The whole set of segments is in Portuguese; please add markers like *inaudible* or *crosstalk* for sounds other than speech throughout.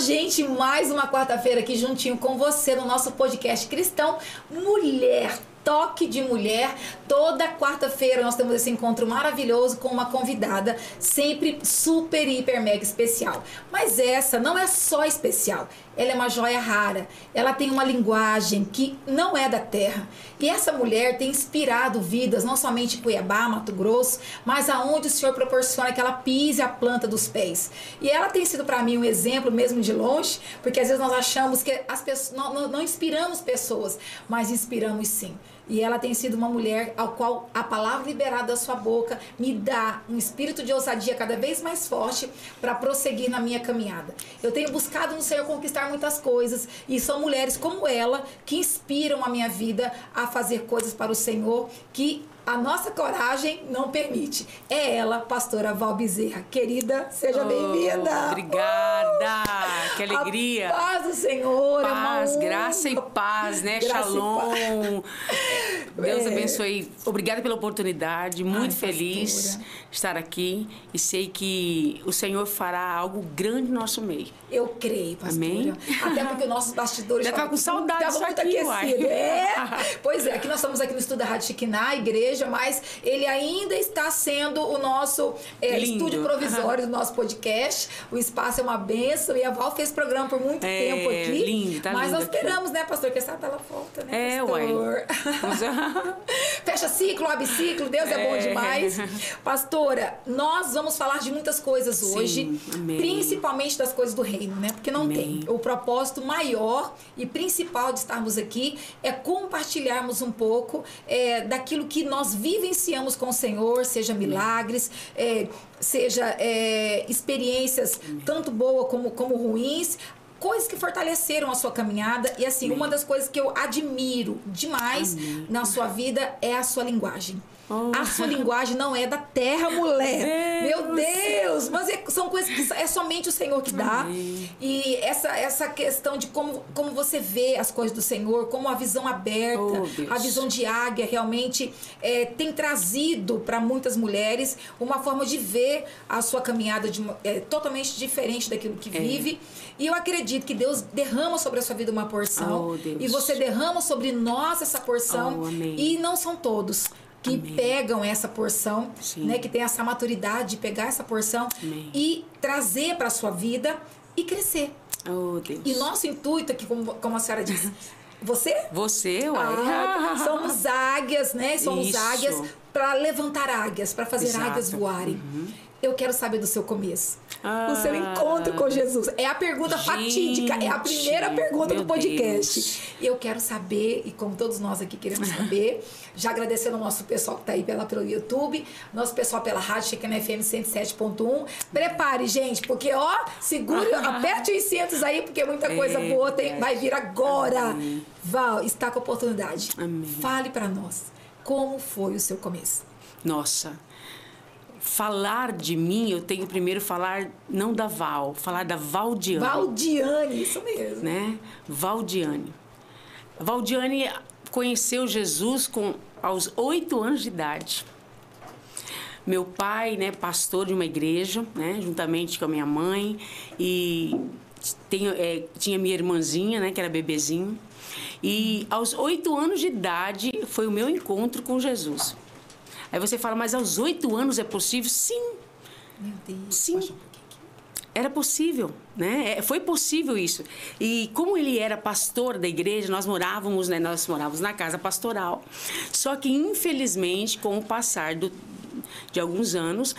Gente, mais uma quarta-feira aqui juntinho com você no nosso podcast cristão Mulher Toque de Mulher. Toda quarta-feira nós temos esse encontro maravilhoso com uma convidada, sempre super, hiper, mega especial. Mas essa não é só especial, ela é uma joia rara. Ela tem uma linguagem que não é da terra. E essa mulher tem inspirado vidas, não somente em Cuiabá, Mato Grosso, mas aonde o Senhor proporciona que ela pise a planta dos pés. E ela tem sido para mim um exemplo, mesmo de longe, porque às vezes nós achamos que as pessoas, não, não, não inspiramos pessoas, mas inspiramos sim. E ela tem sido uma mulher ao qual a palavra liberada da sua boca me dá um espírito de ousadia cada vez mais forte para prosseguir na minha caminhada. Eu tenho buscado no Senhor conquistar muitas coisas e são mulheres como ela que inspiram a minha vida a fazer coisas para o Senhor que a nossa coragem não permite. É ela, pastora Val Bezerra. Querida, seja oh, bem-vinda. Obrigada. Uh, que alegria. A paz do Senhor. Paz, é graça e paz, né? Graça Shalom. Deus é. abençoe. Obrigada pela oportunidade. Muito Ai, feliz pastora. estar aqui e sei que o Senhor fará algo grande no nosso meio. Eu creio, pastora. Amém? Até porque nossos bastidores já tá com saudade muito aqui, aquecido. É. *laughs* Pois é, aqui nós estamos aqui no estúdio da Rádio Chiquiná, igreja, mas ele ainda está sendo o nosso é, estúdio provisório do nosso podcast. O espaço é uma benção e a Val fez programa por muito é, tempo aqui. Lindo, tá Mas nós aqui. esperamos, né, pastor, que essa tela volta, né, é, pastor? Ué. *laughs* Fecha ciclo, abre ciclo, Deus é. é. bom demais. Pastora, nós vamos falar de muitas coisas hoje, Sim, principalmente das coisas do reino, né? Porque não amém. tem. O propósito maior e principal de estarmos aqui é compartilharmos um pouco é, daquilo que nós vivenciamos com o Senhor, seja milagres, é, seja é, experiências tanto boas como, como ruins, coisas que fortaleceram a sua caminhada. E assim, Amém. uma das coisas que eu admiro demais Amém. na sua vida é a sua linguagem. Oh. A sua linguagem não é da terra, mulher. Meu Deus! Mas é, são coisas que é somente o Senhor que dá. Amém. E essa, essa questão de como, como você vê as coisas do Senhor, como a visão aberta, oh, a visão de águia realmente é, tem trazido para muitas mulheres uma forma de ver a sua caminhada de, é, totalmente diferente daquilo que é. vive. E eu acredito que Deus derrama sobre a sua vida uma porção. Oh, e você derrama sobre nós essa porção. Oh, e não são todos que Amém. pegam essa porção, Sim. né, que tem essa maturidade de pegar essa porção Amém. e trazer para a sua vida e crescer. Oh, Deus. E nosso intuito aqui, como, como a senhora disse, *laughs* você? Você, uai. Ah, somos águias, né? Somos Isso. águias para levantar águias, para fazer Exato. águias voarem. Uhum. Eu quero saber do seu começo. Ah, o seu encontro com Jesus. É a pergunta gente, fatídica, é a primeira pergunta do podcast. Deus. Eu quero saber, e como todos nós aqui queremos saber, *laughs* já agradecendo ao nosso pessoal que está aí pela, pelo YouTube, nosso pessoal pela Rádio Checana FM 107.1. Prepare, gente, porque ó, segure, *laughs* aperte os cintos aí, porque muita coisa É boa tem, vai vir agora. Amém. Val, está com a oportunidade. Amém. Fale para nós como foi o seu começo. Nossa. Falar de mim, eu tenho primeiro falar não da Val, falar da Valdiane. Valdiane, isso mesmo. né? Valdiane. Valdiane conheceu Jesus com aos oito anos de idade. Meu pai, né, pastor de uma igreja, né, juntamente com a minha mãe e tenho, é, tinha minha irmãzinha, né, que era bebezinho. E aos oito anos de idade foi o meu encontro com Jesus. Aí você fala, mas aos oito anos é possível? Sim, Meu Deus. Sim. Era possível, né? É, Foi possível isso. E como ele era pastor da igreja, nós morávamos, né? Nós morávamos na casa pastoral. Só que infelizmente, com o passar do, de alguns anos,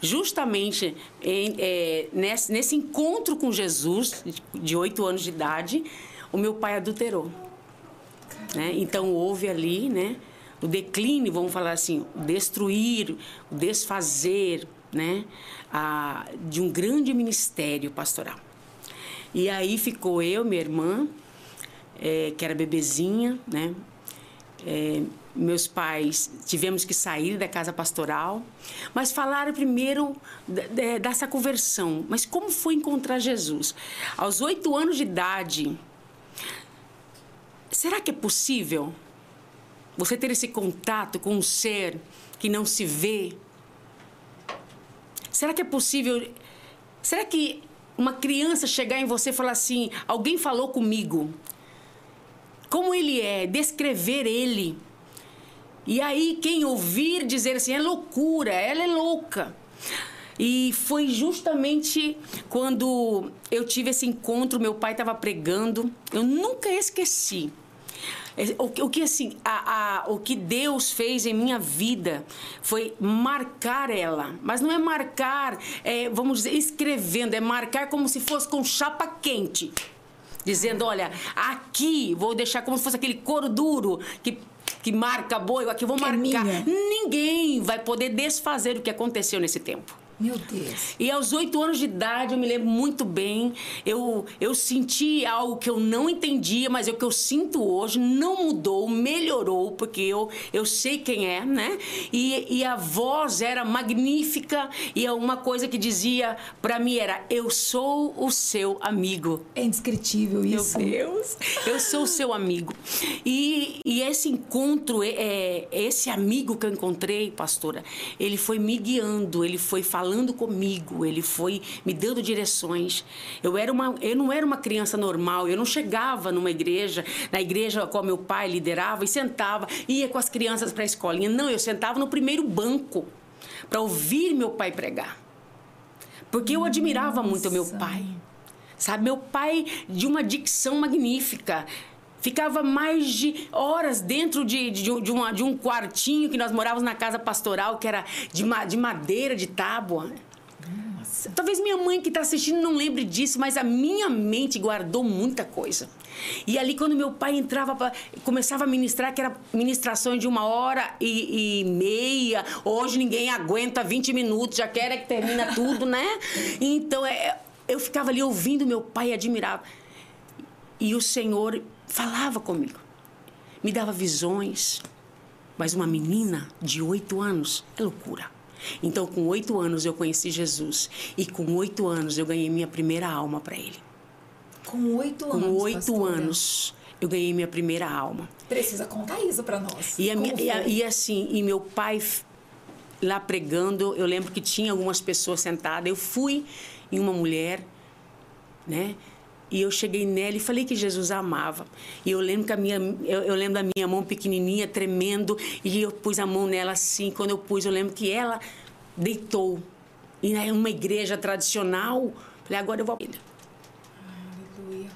justamente em, é, nesse, nesse encontro com Jesus de oito anos de idade, o meu pai adulterou. Né? Então houve ali, né? O declínio, vamos falar assim, o destruir, o desfazer, né? A, de um grande ministério pastoral. E aí ficou eu, minha irmã, eh, que era bebezinha, né? Eh, meus pais tivemos que sair da casa pastoral, mas falaram primeiro dessa conversão. Mas como foi encontrar Jesus? Aos oito anos de idade, será que é possível você ter esse contato com um ser que não se vê? Será que é possível? Será que uma criança chegar em você e falar assim: alguém falou comigo. Como ele é, descrever ele. E aí, quem ouvir dizer assim: é loucura, ela é louca. E foi justamente quando eu tive esse encontro, meu pai estava pregando, eu nunca esqueci. O, o que assim, a, a, o que Deus fez em minha vida foi marcar ela, mas não é marcar, é, vamos dizer, escrevendo, é marcar como se fosse com chapa quente, dizendo, olha, aqui vou deixar como se fosse aquele couro duro que que marca boi, aqui vou que é marcar. É Ninguém vai poder desfazer o que aconteceu nesse tempo. Meu Deus. E aos oito anos de idade, eu me lembro muito bem, eu, eu senti algo que eu não entendia, mas é o que eu sinto hoje, não mudou, melhorou, porque eu, eu sei quem é, né? E, e a voz era magnífica e é uma coisa que dizia para mim era: Eu sou o seu amigo. É indescritível isso. Meu Deus. Eu sou o seu amigo. E, e esse encontro, é, é, esse amigo que eu encontrei, pastora, ele foi me guiando, ele foi falando falando comigo, ele foi me dando direções. Eu era uma, eu não era uma criança normal, eu não chegava numa igreja, na igreja com meu pai liderava e sentava, ia com as crianças para a escolinha. Não, eu sentava no primeiro banco para ouvir meu pai pregar. Porque eu admirava Nossa. muito meu pai. Sabe, meu pai de uma dicção magnífica ficava mais de horas dentro de, de, de, uma, de um quartinho que nós morávamos na casa pastoral, que era de, de madeira, de tábua. Nossa. Talvez minha mãe que está assistindo não lembre disso, mas a minha mente guardou muita coisa. E ali, quando meu pai entrava, pra, começava a ministrar, que era ministrações de uma hora e, e, meia. Hoje ninguém aguenta 20 minutos, já quer é que termina tudo, né? Então, é, eu ficava ali ouvindo meu pai e admirava. E o Senhor falava comigo, me dava visões. Mas uma menina de oito anos é loucura. Então, com oito anos, eu conheci Jesus. E com oito anos, eu ganhei minha primeira alma para Ele. Com oito anos? Com oito anos, eu ganhei minha primeira alma. Precisa contar isso para nós. E, minha, e, e, assim, e meu pai lá pregando, eu lembro que tinha algumas pessoas sentadas. Eu fui em uma mulher, né? E eu cheguei nela e falei que Jesus a amava. E eu lembro que a minha, eu, eu, lembro da minha mão pequenininha tremendo e eu pus a mão nela assim. Quando eu pus, eu lembro que ela deitou. E em uma igreja tradicional, falei agora eu vou. Aleluia.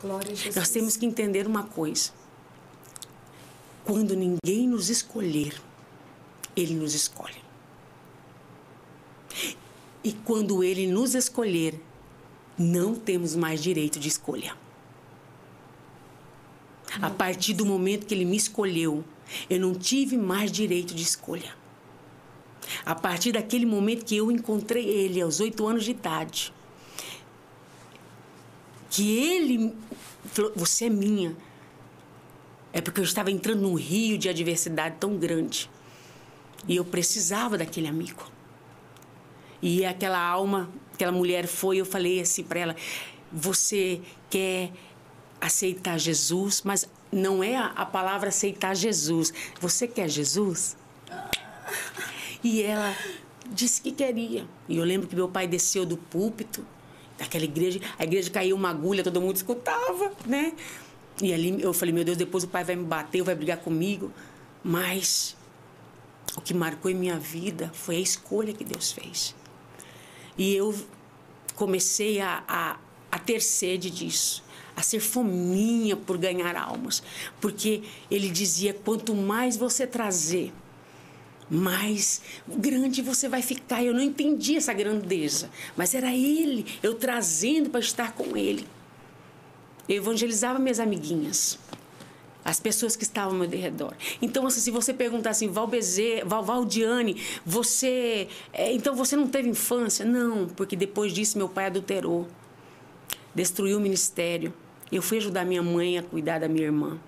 Glória a Jesus. Nós temos que entender uma coisa. Quando ninguém nos escolher, ele nos escolhe. E quando ele nos escolher, não temos mais direito de escolha. A partir do momento que ele me escolheu, eu não tive mais direito de escolha. A partir daquele momento que eu encontrei ele, aos oito anos de idade, que ele falou: Você é minha. É porque eu estava entrando num rio de adversidade tão grande. E eu precisava daquele amigo. E aquela alma aquela mulher foi, eu falei assim para ela: você quer aceitar Jesus, mas não é a, palavra aceitar Jesus. Você quer Jesus? E ela disse que queria. E eu lembro que meu pai desceu do púlpito daquela igreja, a igreja caiu uma agulha, todo mundo escutava, né? E ali eu falei, meu Deus, depois o pai vai me bater, vai brigar comigo. Mas o que marcou em minha vida foi a escolha que Deus fez. E eu comecei a, a, a ter sede disso, a ser fominha por ganhar almas. Porque ele dizia: quanto mais você trazer, mais grande você vai ficar. Eu não entendi essa grandeza, mas era ele, eu trazendo para estar com ele. Eu evangelizava minhas amiguinhas as pessoas que estavam ao meu redor. Então, assim, se você perguntar assim, Valbezê, Val, Valdiane, você. É, então você não teve infância? Não, porque depois disso meu pai adulterou, destruiu o ministério. Eu fui ajudar minha mãe a cuidar da minha irmã.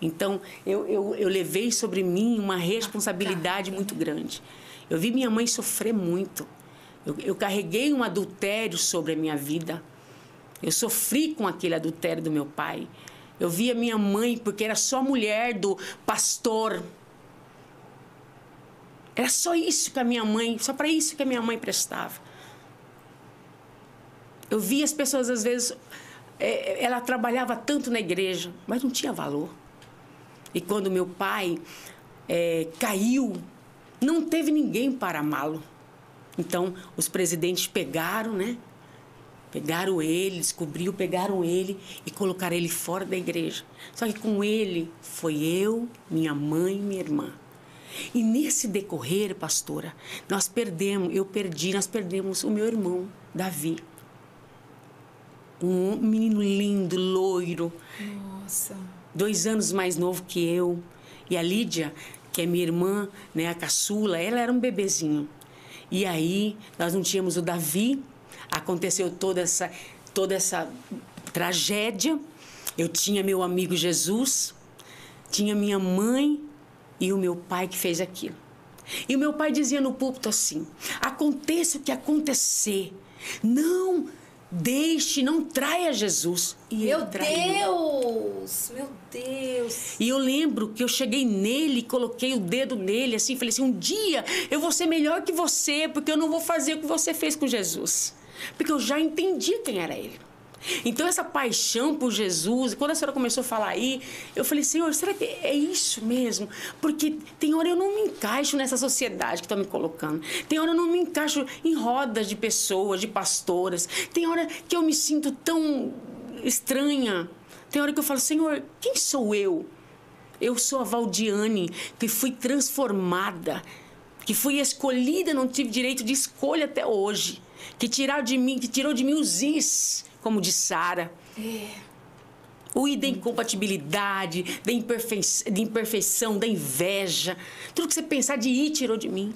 Então, eu, eu, eu levei sobre mim uma responsabilidade muito grande. Eu vi minha mãe sofrer muito. Eu, eu carreguei um adultério sobre a minha vida. Eu sofri com aquele adultério do meu pai. Eu via minha mãe, porque era só mulher do pastor. Era só isso que a minha mãe, só para isso que a minha mãe prestava. Eu via as pessoas, às vezes, é, ela trabalhava tanto na igreja, mas não tinha valor. E quando meu pai é, caiu, não teve ninguém para amá-lo. Então, os presidentes pegaram, né? Pegaram ele, descobriu, pegaram ele e colocaram ele fora da igreja. Só que com ele foi eu, minha mãe e minha irmã. E nesse decorrer, pastora, nós perdemos, eu perdi, nós perdemos o meu irmão, Davi. Um menino lindo, loiro. Nossa. Dois anos mais novo que eu. E a Lídia, que é minha irmã, né, a caçula, ela era um bebezinho. E aí, nós não tínhamos o Davi, aconteceu toda essa, toda essa tragédia. Eu tinha meu amigo Jesus, tinha minha mãe e o meu pai que fez aquilo. E o meu pai dizia no púlpito assim: aconteça o que acontecer, não deixe, não traia Jesus. E meu Deus, meu Deus. E eu lembro que eu cheguei nele, coloquei o dedo nele, assim, falei assim: um dia eu vou ser melhor que você, porque eu não vou fazer o que você fez com Jesus. Porque eu já entendi quem era ele. Então, essa paixão por Jesus, quando a senhora começou a falar aí, eu falei, Senhor, será que é isso mesmo? Porque tem hora eu não me encaixo nessa sociedade que estão me colocando. Tem hora eu não me encaixo em rodas de pessoas, de pastoras. Tem hora que eu me sinto tão estranha. Tem hora que eu falo, Senhor, quem sou eu? Eu sou a Valdiane, que fui transformada, que fui escolhida, não tive direito de escolha até hoje que tirou de mim, que tirou de mim os is, como de Sara. É. O i da incompatibilidade, da, imperfei da imperfeição, da inveja. Tudo que você pensar de ir tirou de mim.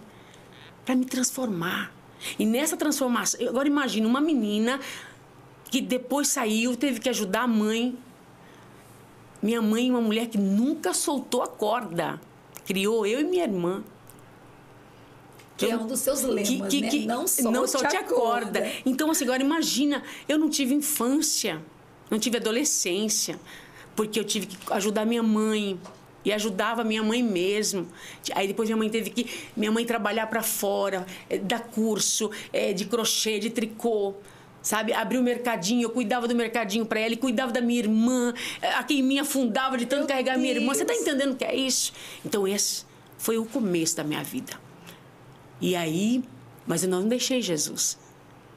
Para me transformar. E nessa transformação, agora imagina uma menina que depois saiu, teve que ajudar a mãe. Minha mãe, uma mulher que nunca soltou a corda. Criou eu e minha irmã. Que é um dos seus lemas, que, que, né? Que não só, não só te acorda. acorda. Então, assim, agora imagina, eu não tive infância, não tive adolescência, porque eu tive que ajudar minha mãe, e ajudava minha mãe mesmo. Aí depois minha mãe teve que minha mãe trabalhar para fora, é, dar curso é, de crochê, de tricô. Sabe, abriu o mercadinho, eu cuidava do mercadinho para ela e cuidava da minha irmã. A quem me afundava de tanto Meu carregar Deus. minha irmã. Você tá entendendo o que é isso? Então esse foi o começo da minha vida. E aí, mas eu não deixei Jesus.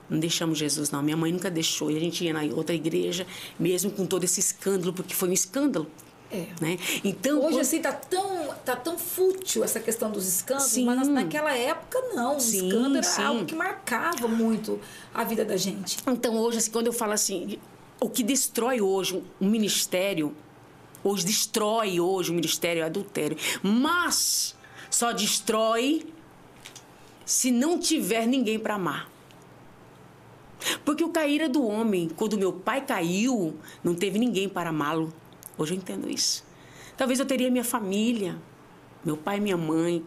Não deixamos Jesus, não. Minha mãe nunca deixou. E a gente ia na outra igreja, mesmo com todo esse escândalo, porque foi um escândalo. É. Né? Então, Hoje, quando... assim, tá tão, tá tão fútil essa questão dos escândalos, sim. mas naquela época, não. O sim, escândalo sim. era algo que marcava muito a vida da gente. Então, hoje, assim, quando eu falo assim, o que destrói hoje um ministério, hoje destrói hoje o ministério é adultério. Mas só destrói se não tiver ninguém para amar. Porque o cair é do homem. Quando meu pai caiu, não teve ninguém para amá-lo. Hoje eu entendo isso. Talvez eu teria minha família, meu pai e minha mãe.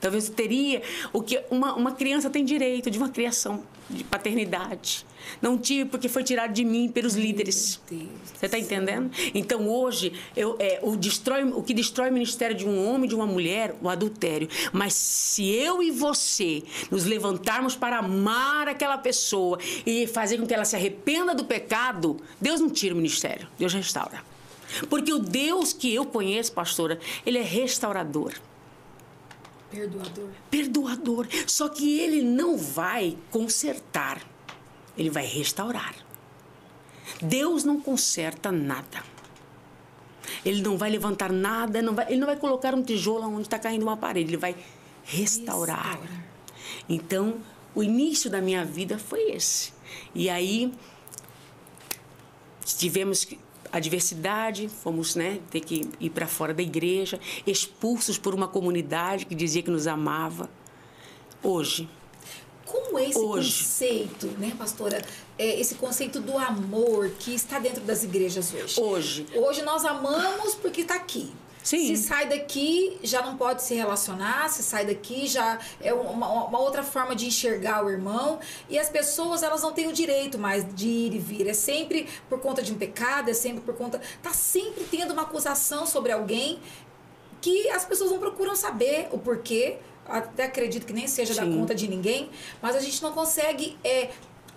Talvez eu teria o que uma, uma criança tem direito de uma criação de paternidade. Não tive porque foi tirado de mim pelos Meu líderes. Deus Você está entendendo? Então hoje eu, é, o, destrói, o que destrói o ministério de um homem e de uma mulher, o adultério. Mas se eu e você nos levantarmos para amar aquela pessoa e fazer com que ela se arrependa do pecado, Deus não tira o ministério, Deus restaura. Porque o Deus que eu conheço, pastora, ele é restaurador. Perdoador. Perdoador. Só que ele não vai consertar, ele vai restaurar. Deus não conserta nada. Ele não vai levantar nada, não vai, ele não vai colocar um tijolo onde está caindo uma parede, ele vai restaurar. restaurar. Então, o início da minha vida foi esse. E aí tivemos que adversidade, fomos né, ter que ir para fora da igreja, expulsos por uma comunidade que dizia que nos amava. Hoje. Como esse hoje, conceito, né, pastora? É esse conceito do amor que está dentro das igrejas hoje. Hoje. Hoje nós amamos porque está aqui. Sim. Se sai daqui, já não pode se relacionar, se sai daqui, já é uma, uma, outra forma de enxergar o irmão. E as pessoas, elas não têm o direito mais de ir e vir. É sempre por conta de um pecado, é sempre por conta. Tá sempre tendo uma acusação sobre alguém que as pessoas não procuram saber o porquê. Até acredito que nem seja Sim. da conta de ninguém, mas a gente não consegue é,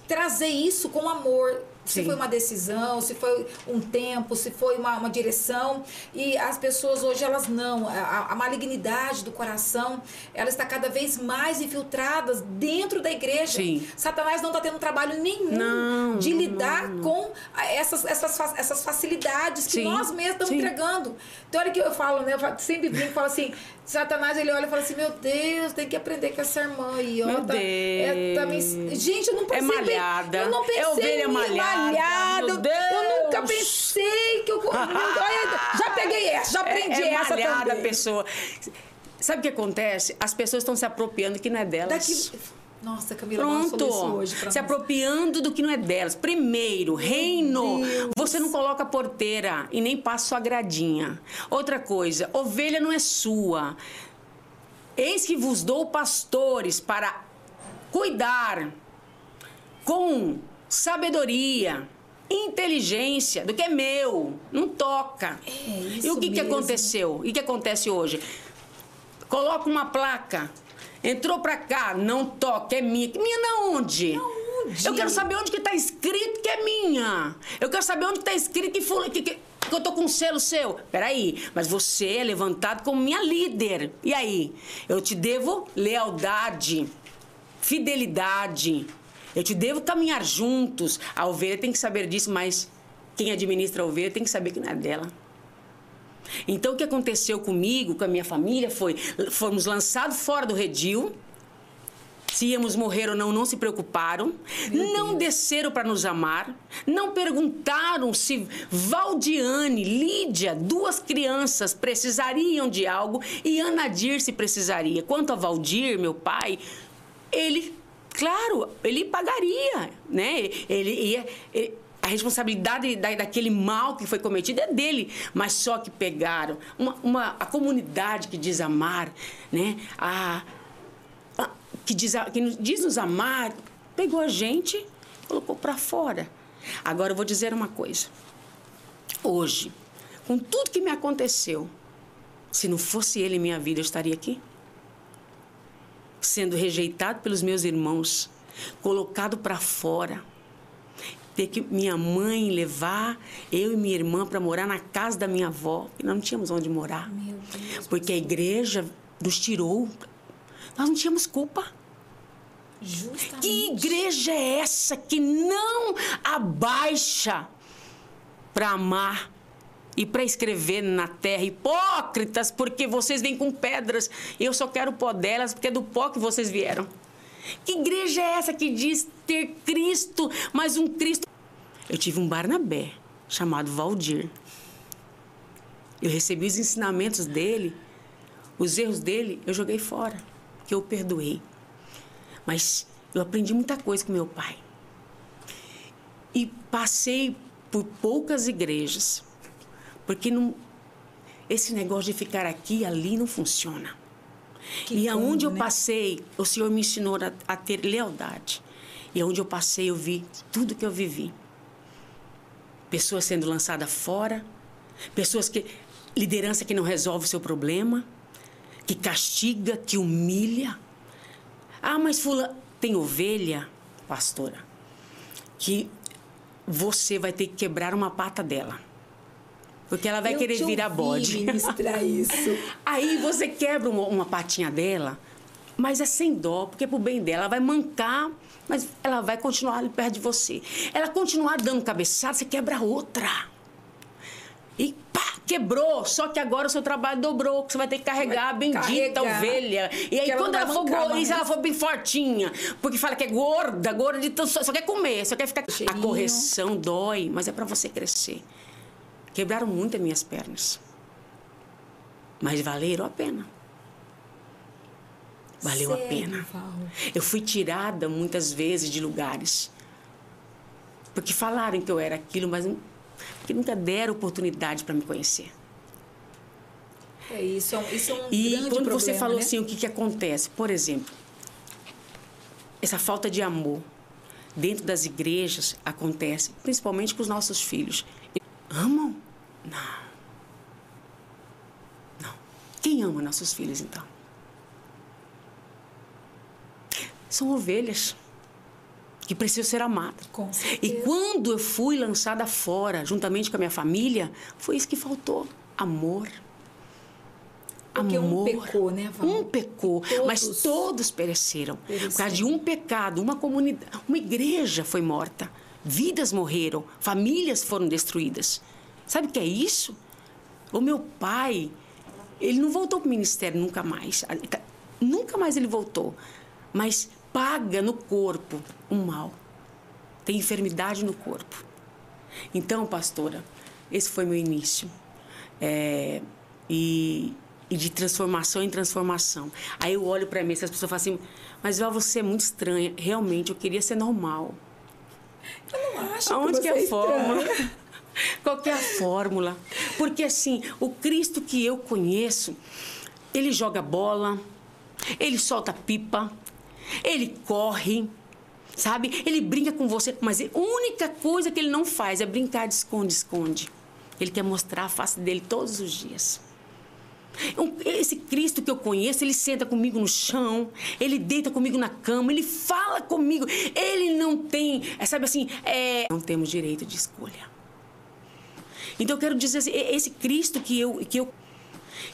trazer isso com amor. Se Sim. foi uma decisão, se foi um tempo, se foi uma, uma direção. E as pessoas hoje, elas não. A, a malignidade do coração, ela está cada vez mais infiltrada dentro da igreja. Sim. Satanás não está tendo trabalho nenhum Não, de não, lidar com essas, essas, essas facilidades que Sim, nós mesmos estamos entregando. Então, olha que eu falo, né? Eu sempre brinco e falo assim: Satanás ele olha e fala assim: Meu Deus, tem que aprender com essa irmã aí. ó, Meu tá- é, tá me- Deus. Gente, eu não É pensei. malhada. Eu não É pensei ovelha mim malhada, malhada. meu Eu Deus. nunca pensei que eu. *laughs* Já peguei essa, já aprendi é, é essa malhada também. pessoa. Sabe o que acontece? As pessoas estão se apropriando que não é delas. Daqui... Nossa, Camila, Pronto. hoje Se nós. apropriando do que não é delas. Primeiro, reino. Deus. Você não coloca porteira e nem passa sua gradinha. Outra coisa, ovelha não é sua. Eis que vos dou pastores para cuidar com sabedoria, inteligência do que é meu. Não toca. É e o que, que mesmo. aconteceu? E o que acontece hoje? Coloca uma placa. Entrou pra cá, não toca, é minha. Minha na onde? Aonde? Eu quero saber onde que tá escrito que é minha. Eu quero saber onde tá escrito que, fula- que, que, que eu tô com um selo seu. Peraí, mas você é levantado como minha líder. E aí? Eu te devo lealdade, fidelidade. Eu te devo caminhar juntos. A ovelha tem que saber disso, mas quem administra a ovelha tem que saber que não é dela. Então, o que aconteceu comigo, com a minha família, foi: fomos lançados fora do redil. Se íamos morrer ou não, não se preocuparam. não desceram para nos amar. Não perguntaram se Valdiane, Lídia, duas crianças, precisariam de algo e Ana Dirce precisaria. Quanto a Valdir, meu pai, ele, claro, ele pagaria, né? Ele ia. ele- a responsabilidade da, daquele mal que foi cometido é dele, mas só que pegaram uma, uma- a comunidade que diz amar, né? A, a- que, diz, que diz nos amar, pegou a gente, colocou para fora. Agora eu vou dizer uma coisa. Hoje, com tudo que me aconteceu, se não fosse ele em minha vida, eu estaria aqui? Sendo rejeitado pelos meus irmãos, colocado para fora ter que minha mãe levar eu e minha irmã para morar na casa da minha avó, e nós não tínhamos onde morar. Deus. Porque a igreja nos tirou. Nós não tínhamos culpa. Justamente. Que igreja é essa que não abaixa para amar e para escrever na terra? Hipócritas, porque vocês vêm com pedras. Eu só quero o pó delas, porque é do pó que vocês vieram. Que igreja é essa que diz ter Cristo, mas um Cristo. Eu tive um Barnabé chamado Valdir. Eu recebi os ensinamentos dele, os erros dele, eu joguei fora, que eu perdoei. Mas eu aprendi muita coisa com meu pai. E passei por poucas igrejas, porque não, esse negócio de ficar aqui e ali não funciona. Que e aonde eu né? passei, o Senhor me ensinou a, a ter lealdade. E aonde eu passei, eu vi tudo que eu vivi. Pessoas sendo lançadas fora, pessoas que. liderança que não resolve o seu problema, que castiga, que humilha. Ah, mas Fula, tem ovelha, pastora, que você vai ter que quebrar uma pata dela. Porque ela vai Eu querer virar bode. ministrar *laughs* isso. Aí você quebra uma, uma patinha dela, mas é sem dó, porque é pro bem dela. Ela vai mancar, mas ela vai continuar ali perto de você. Ela continuar dando cabeçada, você quebra outra. E pá, quebrou. Só que agora o seu trabalho dobrou, que você vai ter que carregar a bendita carregar. ovelha. E aí, ela quando ela for gorda, ela for bem fortinha, porque fala que é gorda, gorda de tanto, só, só quer comer, só quer ficar. A Cheirinho. correção dói, mas é para você crescer. Quebraram muito as minhas pernas. Mas valeram a pena. Valeu a Sério, pena. Val? Eu fui tirada muitas vezes de lugares. Porque falaram que eu era aquilo, mas porque nunca deram oportunidade para me conhecer. É isso, é um, isso é um E grande quando problema, você falou né? assim, o que, que acontece? Por exemplo, essa falta de amor dentro das igrejas acontece, principalmente com os nossos filhos. Amam? Não. Não. Quem ama nossos filhos, então? São ovelhas. que preciso ser amada. Com E quando eu fui lançada fora, juntamente com a minha família, foi isso que faltou: amor. Porque um amor. pecou, né, Val? Um pecou, Todos mas todos pereceram. Pereceram. Por causa de um pecado, uma comunidade, uma igreja foi morta, vidas morreram, famílias foram destruídas. Sabe o que é isso? O meu pai, ele não voltou para o ministério nunca mais. Nunca mais ele voltou. Mas paga no corpo um mal. Tem enfermidade no corpo. Então, pastora, esse foi meu início. É, e, e de transformação em transformação. Aí eu olho para mim, essas pessoas falam assim, mas Val, você é muito estranha. Realmente, eu queria ser normal. Eu não acho Aonde que, é a fórmula? estranha. Qual que é a fórmula? Porque assim, o Cristo que eu conheço, ele joga bola, ele solta pipa, ele corre, sabe? Ele brinca com você, mas a única coisa que ele não faz é brincar de esconde-esconde. Ele quer mostrar a face dele todos os dias. Esse Cristo que eu conheço, ele senta comigo no chão, ele deita comigo na cama, ele fala comigo. Ele não tem, é, sabe assim, é, não temos direito de escolha. Então eu quero dizer assim, esse Cristo que eu, que eu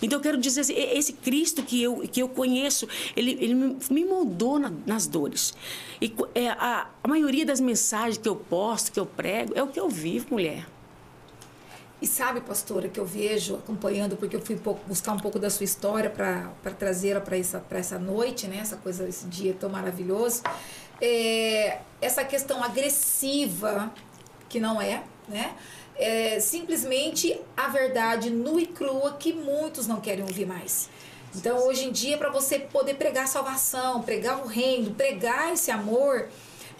então eu quero dizer assim, esse Cristo que eu, que eu conheço, ele, ele me- moldou na- nas dores. E é, a, a maioria das mensagens que eu posto, que eu prego, é o que eu vivo, mulher. E sabe, pastora, que eu vejo acompanhando, porque eu fui buscar um pouco da sua história para trazê-la para essa, essa noite, né? Essa coisa, esse dia tão maravilhoso. É, essa questão agressiva, que não é, né? É simplesmente a verdade nua e crua que muitos não querem ouvir mais. Então, hoje em dia, para você poder pregar salvação, pregar o reino, pregar esse amor,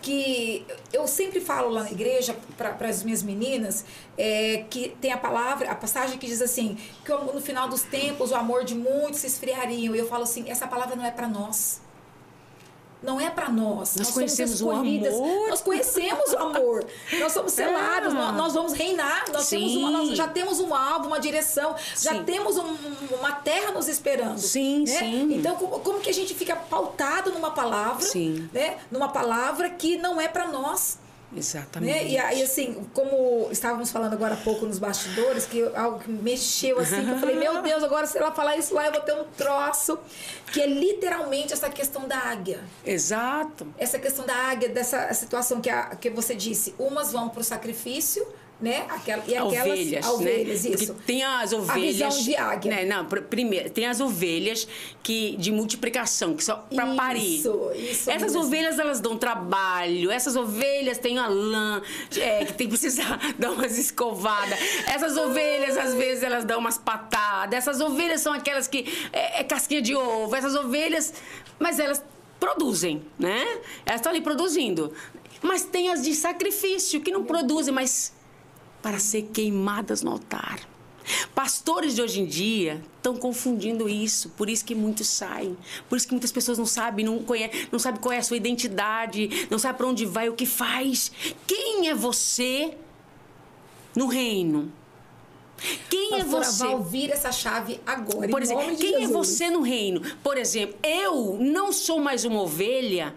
que eu sempre falo lá na igreja para as minhas meninas é, que tem a palavra, a passagem que diz assim que no final dos tempos o amor de muitos se esfriariam. E eu falo assim, essa palavra não é para nós. Não é para nós. Nós somos conhecemos o amor. Nós conhecemos o amor. Nós somos *laughs* selados. Ah. Nós, nós vamos reinar. Nós, temos uma, nós já temos um alvo, uma direção. Já Sim. temos um- uma terra nos esperando. Sim, né? sim. Então, como, como que a gente fica pautado numa palavra, Sim. né? Numa palavra que não é para nós. Exatamente. Né? E aí, assim, como estávamos falando agora há pouco nos bastidores, que algo que mexeu assim, que eu falei, meu Deus, agora se ela falar isso lá, eu vou ter um troço, que é literalmente essa questão da águia. Exato. Essa questão da águia, dessa situação que, a, que você disse, umas vão para o sacrifício, né? Aquela, e aquelas ovelhas, ovelhas, né? isso. Porque tem as ovelhas. visão de águia. Né? Não, pr- primeiro, tem as ovelhas que de multiplicação, que são para Isso, parir. isso Essas mesmo. ovelhas elas dão trabalho. Essas ovelhas têm a lã, é, que tem que precisar *laughs* dar umas escovadas. Essas ovelhas às vezes elas dão umas patadas. Essas ovelhas são aquelas que é, é casquinha de ovo. Essas ovelhas, mas elas produzem, né? Elas estão ali produzindo. Mas tem as de sacrifício que não produzem, mas para ser queimadas no altar. Pastores de hoje em dia estão confundindo isso, por isso que muitos saem, por isso que muitas pessoas não sabem, não conhecem, não sabem qual é a sua identidade, não sabem para onde vai, o que faz. Quem é você no reino? Quem é Pastora você? Val, vira essa chave agora, Por em exemplo, quem é Jesus. você no reino? Por exemplo, eu não sou mais uma ovelha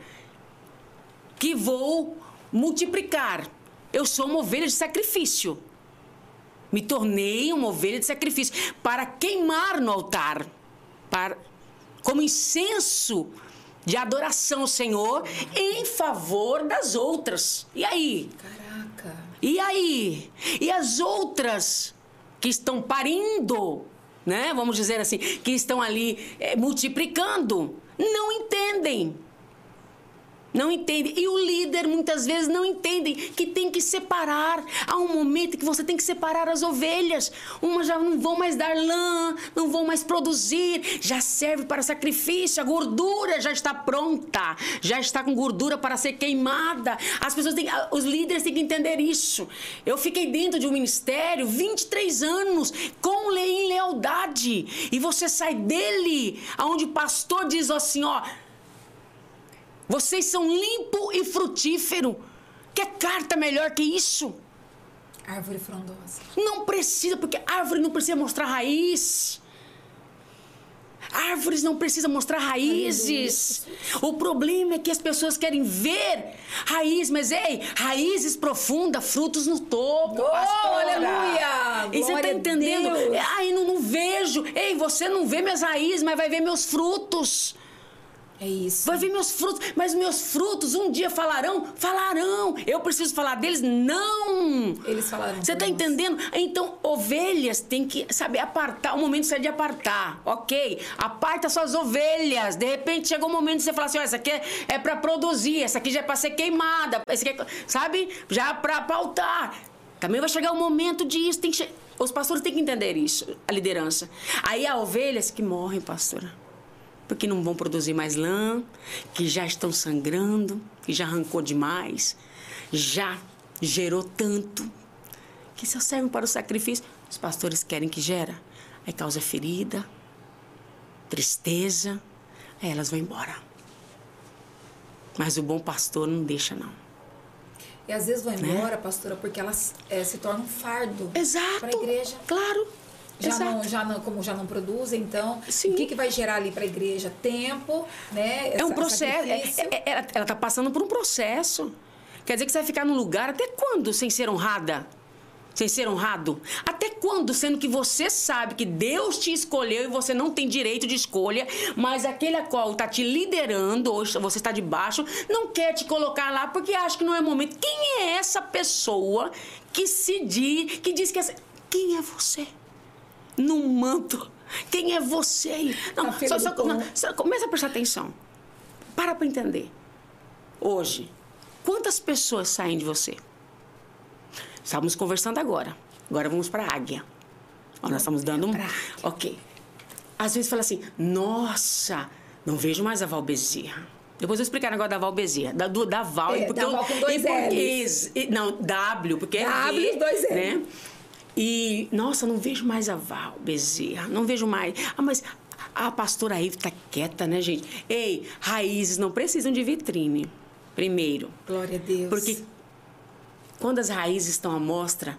que vou multiplicar. Eu sou uma ovelha de sacrifício. Me tornei uma ovelha de sacrifício para queimar no altar, para como incenso de adoração ao Senhor em favor das outras. E aí? Caraca. E aí? E as outras que estão parindo, né? Vamos dizer assim, que estão ali eh, multiplicando, não entendem. Não entendem. E o líder muitas vezes não entende que tem que separar. Há um momento que você tem que separar as ovelhas. Umas já não vão mais dar lã, não vão mais produzir, já serve para sacrifício. A gordura já está pronta, já está com gordura para ser queimada. As pessoas têm, os líderes têm que entender isso. Eu fiquei dentro de um ministério 23 anos com le- em lealdade. E você sai dele, aonde o pastor diz assim, ó, vocês são limpo e frutífero. Quer carta melhor que isso? Árvore frondosa. Não precisa, porque árvore não precisa mostrar raiz. Árvores não precisam mostrar raízes. O problema é que as pessoas querem ver raiz, mas ei, raízes profundas, frutos no topo. Oh, aleluia! E você está entendendo? Ai, não, não vejo. Ei, você não vê minhas raízes, mas vai ver meus frutos. É isso. Vai ver meus frutos, mas meus frutos um dia falarão? Falarão. Eu preciso falar deles? Não. Eles falarão. Você está entendendo? Então, ovelhas têm que saber apartar. O momento é de apartar, ok? Aparta suas ovelhas. De repente chegou o momento de você falar assim: oh, essa aqui é, é para produzir, essa aqui já é para ser queimada, essa aqui é, sabe? Já para pautar. Também vai chegar o momento disso. Tem che... Os pastores têm que entender isso, a liderança. Aí há ovelhas que morrem, pastora porque não vão produzir mais lã, que já estão sangrando, que já arrancou demais, já gerou tanto, que só servem para o sacrifício. Os pastores querem que gera, aí causa ferida, tristeza, aí elas vão embora. Mas o bom pastor não deixa, não. E às vezes vão né? embora, né? pastora, porque elas é, se tornam um fardo para a igreja. Claro. Já não, já não, como já não produzem, então Sim. o que, que vai gerar ali para a igreja? Tempo, né? Essa, é um processo. É, é, é, ela está passando por um processo. Quer dizer que você vai ficar num lugar até quando sem ser honrada? Sem ser honrado? Até quando, sendo que você sabe que Deus te escolheu e você não tem direito de escolha, mas aquele a qual está te liderando, ou você está debaixo, não quer te colocar lá porque acha que não é momento. Quem é essa pessoa que se diz, que diz que essa... Quem é você? Num manto. Quem é você? Não, só, só, não, só começa a prestar atenção. Para para entender. Hoje, quantas pessoas saem de você? Estávamos conversando agora. Agora vamos para a águia. Ó, nós estamos dando um. Ok. Às vezes fala assim: nossa, não vejo mais a Val Bezerra. Depois eu vou explicar agora da Val Bezerra. Da, do, da Val. É, porque da Val com dois e porque, Não, W, porque W, é V, dois L. Né? E, nossa, não vejo mais a Val Bezerra, não vejo mais. Ah, mas a pastora Ivy tá quieta, né, gente? Ei, raízes não precisam de vitrine, primeiro. Glória a Deus. Porque quando as raízes estão à mostra,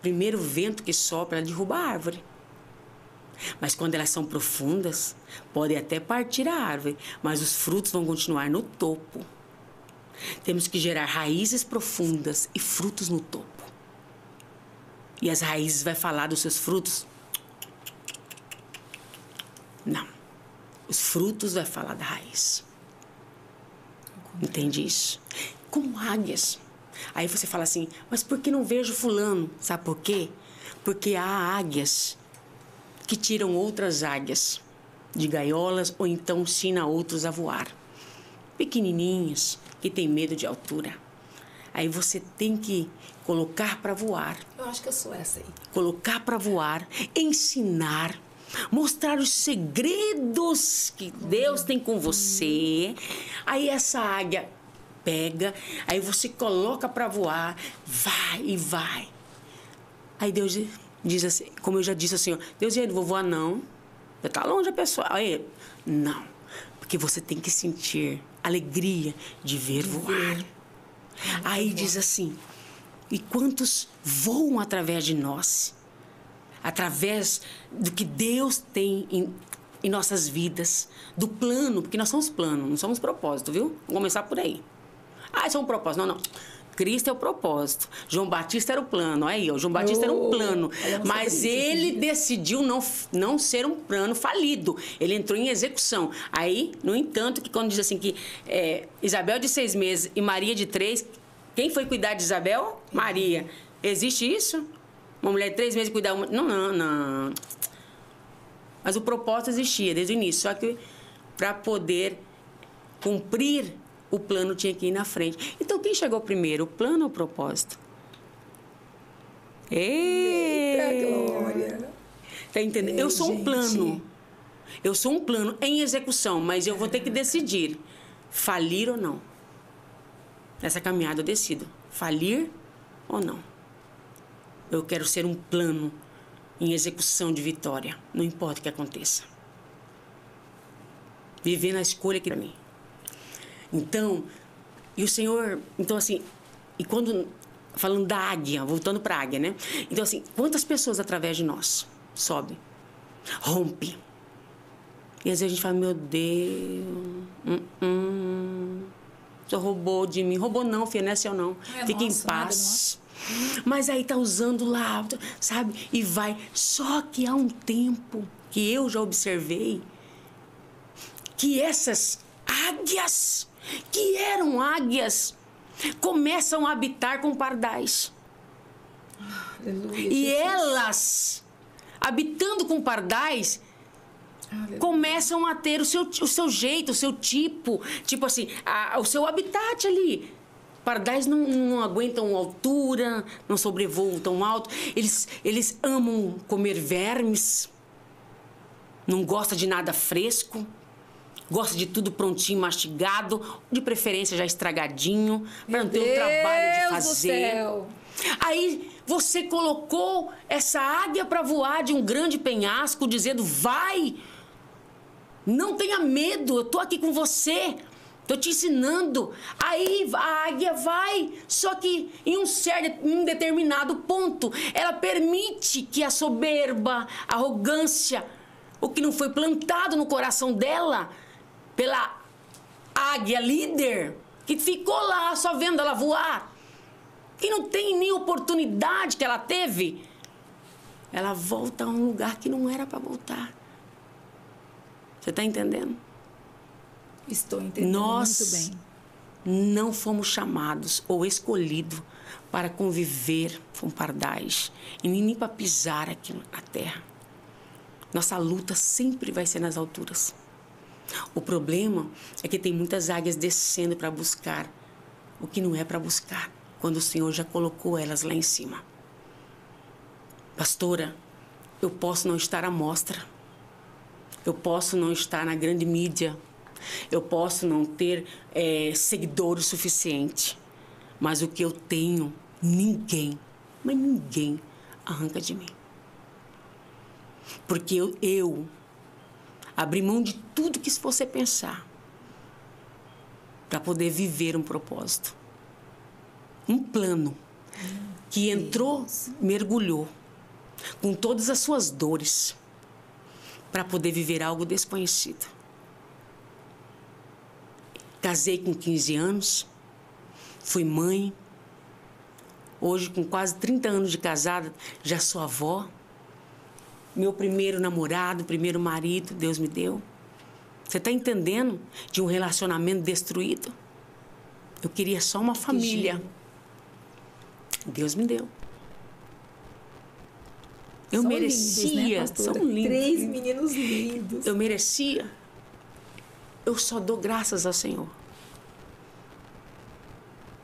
primeiro vento que sopra derruba a árvore. Mas quando elas são profundas, podem até partir a árvore, mas os frutos vão continuar no topo. Temos que gerar raízes profundas e frutos no topo e as raízes vai falar dos seus frutos? Não. Os frutos vai falar da raiz. Entende isso? Como águias. Aí você fala assim, mas por que não vejo fulano? Sabe por quê? Porque há águias que tiram outras águias de gaiolas ou então ensina outros a voar. Pequenininhas, que têm medo de altura. Aí você tem que colocar para voar. Eu acho que eu sou essa aí. Colocar para voar, ensinar, mostrar os segredos que Deus tem com você. Aí essa águia pega, aí você coloca para voar, vai e vai. Aí Deus diz assim, como eu já disse assim, Deus, eu não vou voar não. Já tá longe a pessoa. Aí, não. Porque você tem que sentir alegria de ver voar. Aí diz assim: e quantos voam através de nós? Através do que Deus tem em, em nossas vidas, do plano, porque nós somos plano, não somos propósito, viu? Vamos começar por aí. Ah, isso é um propósito. Não, não. Cristo é o propósito. João Batista era o plano. Aí, ó, João Batista oh, era um plano. Mas ele decidiu não, não ser um plano falido. Ele entrou em execução. Aí, no entanto, que quando diz assim que é, Isabel de seis meses e Maria de três, quem foi cuidar de Isabel? Maria. Existe isso? Uma mulher de três meses cuidar uma... Não, não, não. Mas o propósito existia desde o início. Só que para poder cumprir o plano tinha que ir na frente. Então quem chegou primeiro, o plano ou o propósito? Eita glória! Tá entendendo? Ei, eu sou gente. um plano. Eu sou um plano em execução, mas eu vou ter que decidir falir ou não. Nessa caminhada eu decido falir ou não. Eu quero ser um plano em execução de vitória, não importa o que aconteça. Viver na escolha que para mim. Então, e o Senhor, então assim, e quando falando da águia, voltando para a águia, né? Então assim, quantas pessoas através de nós sobe, rompe, E às vezes a gente fala, meu Deus, hum, hum, roubou de mim. Roubou não, filha, não é seu não. É Fique nosso, em paz. Mas aí tá usando lá, sabe? E vai. Só que há um tempo que eu já observei que essas águias, que eram águias, começam a habitar com pardais. Aleluia, E Jesus. elas, habitando com pardais, Aleluia. começam a ter o seu, o seu jeito, o seu tipo, tipo assim, a- o seu habitat ali. Pardais não, não aguentam altura, não sobrevoam tão alto. Eles, eles amam comer vermes, não gosta de nada fresco, gosta de tudo prontinho, mastigado, de preferência já estragadinho, para não ter o trabalho de fazer. céu. Aí você colocou essa águia para voar de um grande penhasco, dizendo: vai, não tenha medo, eu tô aqui com você, tô te ensinando. Aí a águia vai, só que em um certo, em um determinado ponto, ela permite que a soberba, a arrogância, o que não foi plantado no coração dela pela águia líder, que ficou lá só vendo ela voar que não tem nem oportunidade que ela teve, ela volta a um lugar que não era para voltar. Você está entendendo? Estou entendendo Nós muito bem. não fomos chamados ou escolhidos para conviver com pardais e nem para pisar aqui na terra. Nossa luta sempre vai ser nas alturas. O problema é que tem muitas águias descendo para buscar o que não é para buscar, quando o Senhor já colocou elas lá em cima. Pastora, eu posso não estar à mostra. Eu posso não estar na grande mídia. Eu posso não ter eh, seguidores suficiente. Mas o que eu tenho, ninguém, mas ninguém arranca de mim. Porque eu, eu abri mão de tudo que você pensar para poder viver um propósito. Um plano que entrou, mergulhou com todas as suas dores para poder viver algo desconhecido. Casei com 15 anos, fui mãe. Hoje, com quase 30 anos de casada, já sou avó. Meu primeiro namorado, primeiro marido, Deus me deu. Você está entendendo de um relacionamento destruído? Eu queria só uma família. Deus me deu. Eu São merecia. lindos, né, são lindos. Três meninos lindos. Eu merecia. Eu só dou graças ao Senhor.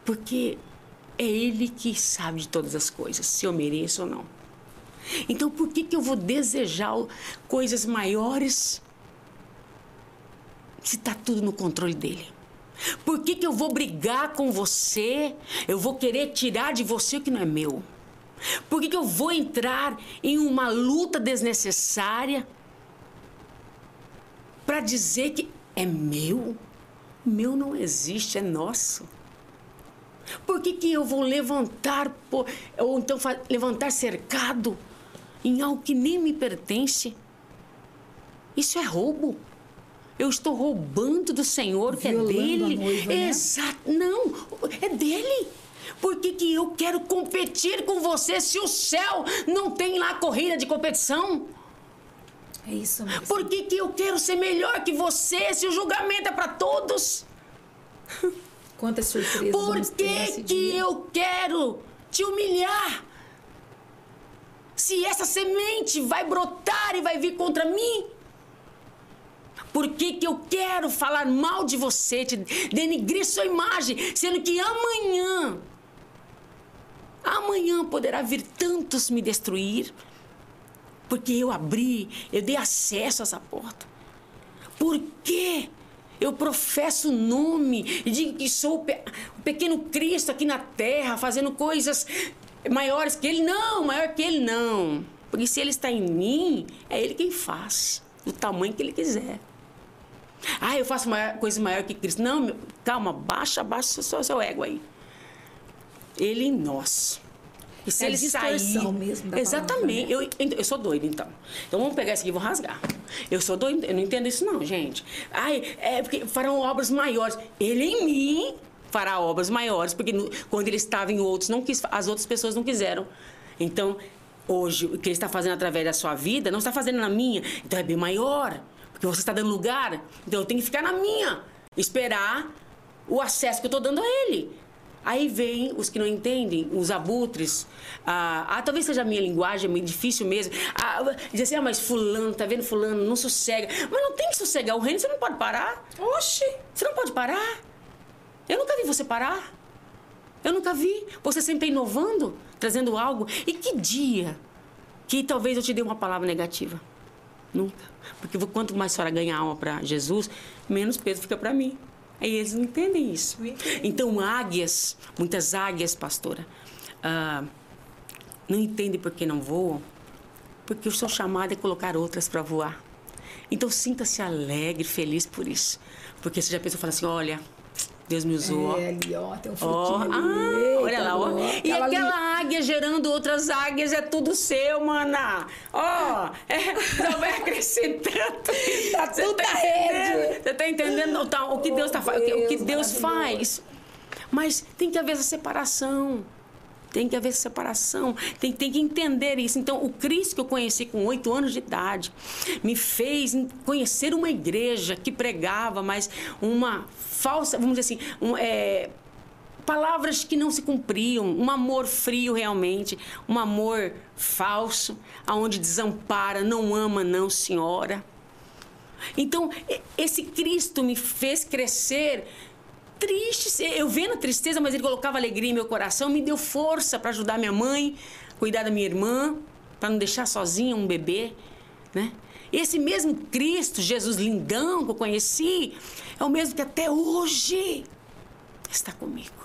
Porque é Ele que sabe de todas as coisas, se eu mereço ou não. Então, por que, que eu vou desejar coisas maiores se está tudo no controle dele? Por que, que eu vou brigar com você? Eu vou querer tirar de você o que não é meu? Por que, que eu vou entrar em uma luta desnecessária para dizer que é meu? Meu não existe, é nosso. Por que, que eu vou levantar, ou então levantar cercado em algo que nem me pertence? Isso é roubo. Eu estou roubando do Senhor, que é Violando dele. noiva, né? Exato. Não, é dele. Por que, que eu quero competir com você se o céu não tem lá corrida de competição? É isso mesmo. Por que, que eu quero ser melhor que você se o julgamento é para todos? Quantas surpresas Por que, que eu quero te humilhar? Se essa semente vai brotar e vai vir contra mim? Por que, que eu quero falar mal de você, te denigrir sua imagem, sendo que amanhã, amanhã poderá vir tantos me destruir? Porque eu abri, eu dei acesso a essa porta. Por quê? Eu professo o nome e digo que sou o pequeno Cristo aqui na terra, fazendo coisas maiores que Ele. Não, maior que Ele não. Porque se Ele está em mim, é Ele quem faz, do tamanho que Ele quiser. Ah, eu faço maior, coisa maior que Cristo. Não, meu, calma, baixa, baixa o seu, seu ego aí. Ele em nós. E se É ele sair. distorção mesmo da Exatamente. palavra, eu, eu sou doida, então. Então vamos pegar isso aqui e vou rasgar. Eu sou doida, eu não entendo isso, não, gente. Ai, é porque farão obras maiores. Ele em mim fará obras maiores, porque no- quando ele estava em outros, não quis, as outras pessoas não quiseram. Então, hoje, o que ele está fazendo através da sua vida, não está fazendo na minha. Então é bem maior. Porque você está dando lugar. Então eu tenho que ficar na minha. Esperar o acesso que eu estou dando a ele. Aí vem os que não entendem, os abutres. Ah, ah, talvez seja a minha linguagem, é difícil mesmo. Ah, dizer assim, ah, mas fulano, tá vendo fulano, não sossega. Mas não tem que sossegar. O reino você não pode parar. Oxi! Você não pode parar. Eu nunca vi você parar. Eu nunca vi. Você sempre inovando, trazendo algo. E que dia que talvez eu te dê uma palavra negativa? Nunca. Porque quanto mais a senhora ganha alma para Jesus, menos peso fica para mim. Aí eles não entendem isso. Então, águias, muitas águias, pastora, ah, não entendem por que não voam, porque o seu chamado é colocar outras para voar. Então, sinta-se alegre, feliz por isso. Porque você já pensou, fala assim, olha, Deus me usou. É ali, ó, tem um frutinho ah, olha lá, ó. E aquela ali- águia gerando outras águias é tudo seu, mana. Ó, é, *laughs* não vai acrescentando. Tá Você tudo entendendo? rede. Você tá entendendo Tá, o que Oh, Deus tá fa- o que- Deus, faz? Mas tem que haver essa separação. Tem que haver separação, tem, tem que entender isso. Então, o Cristo que eu conheci com oito anos de idade me fez conhecer uma igreja que pregava, mas uma falsa, vamos dizer assim, um, é, palavras que não se cumpriam, um amor frio realmente, um amor falso, aonde desampara, não ama, não, senhora. Então, esse Cristo me fez crescer triste. Eu vendo a tristeza, mas ele colocava alegria em meu coração, me deu força para ajudar minha mãe, cuidar da minha irmã, para não deixar sozinha um bebê, né? Esse mesmo Cristo, Jesus lindão que eu conheci, é o mesmo que até hoje está comigo.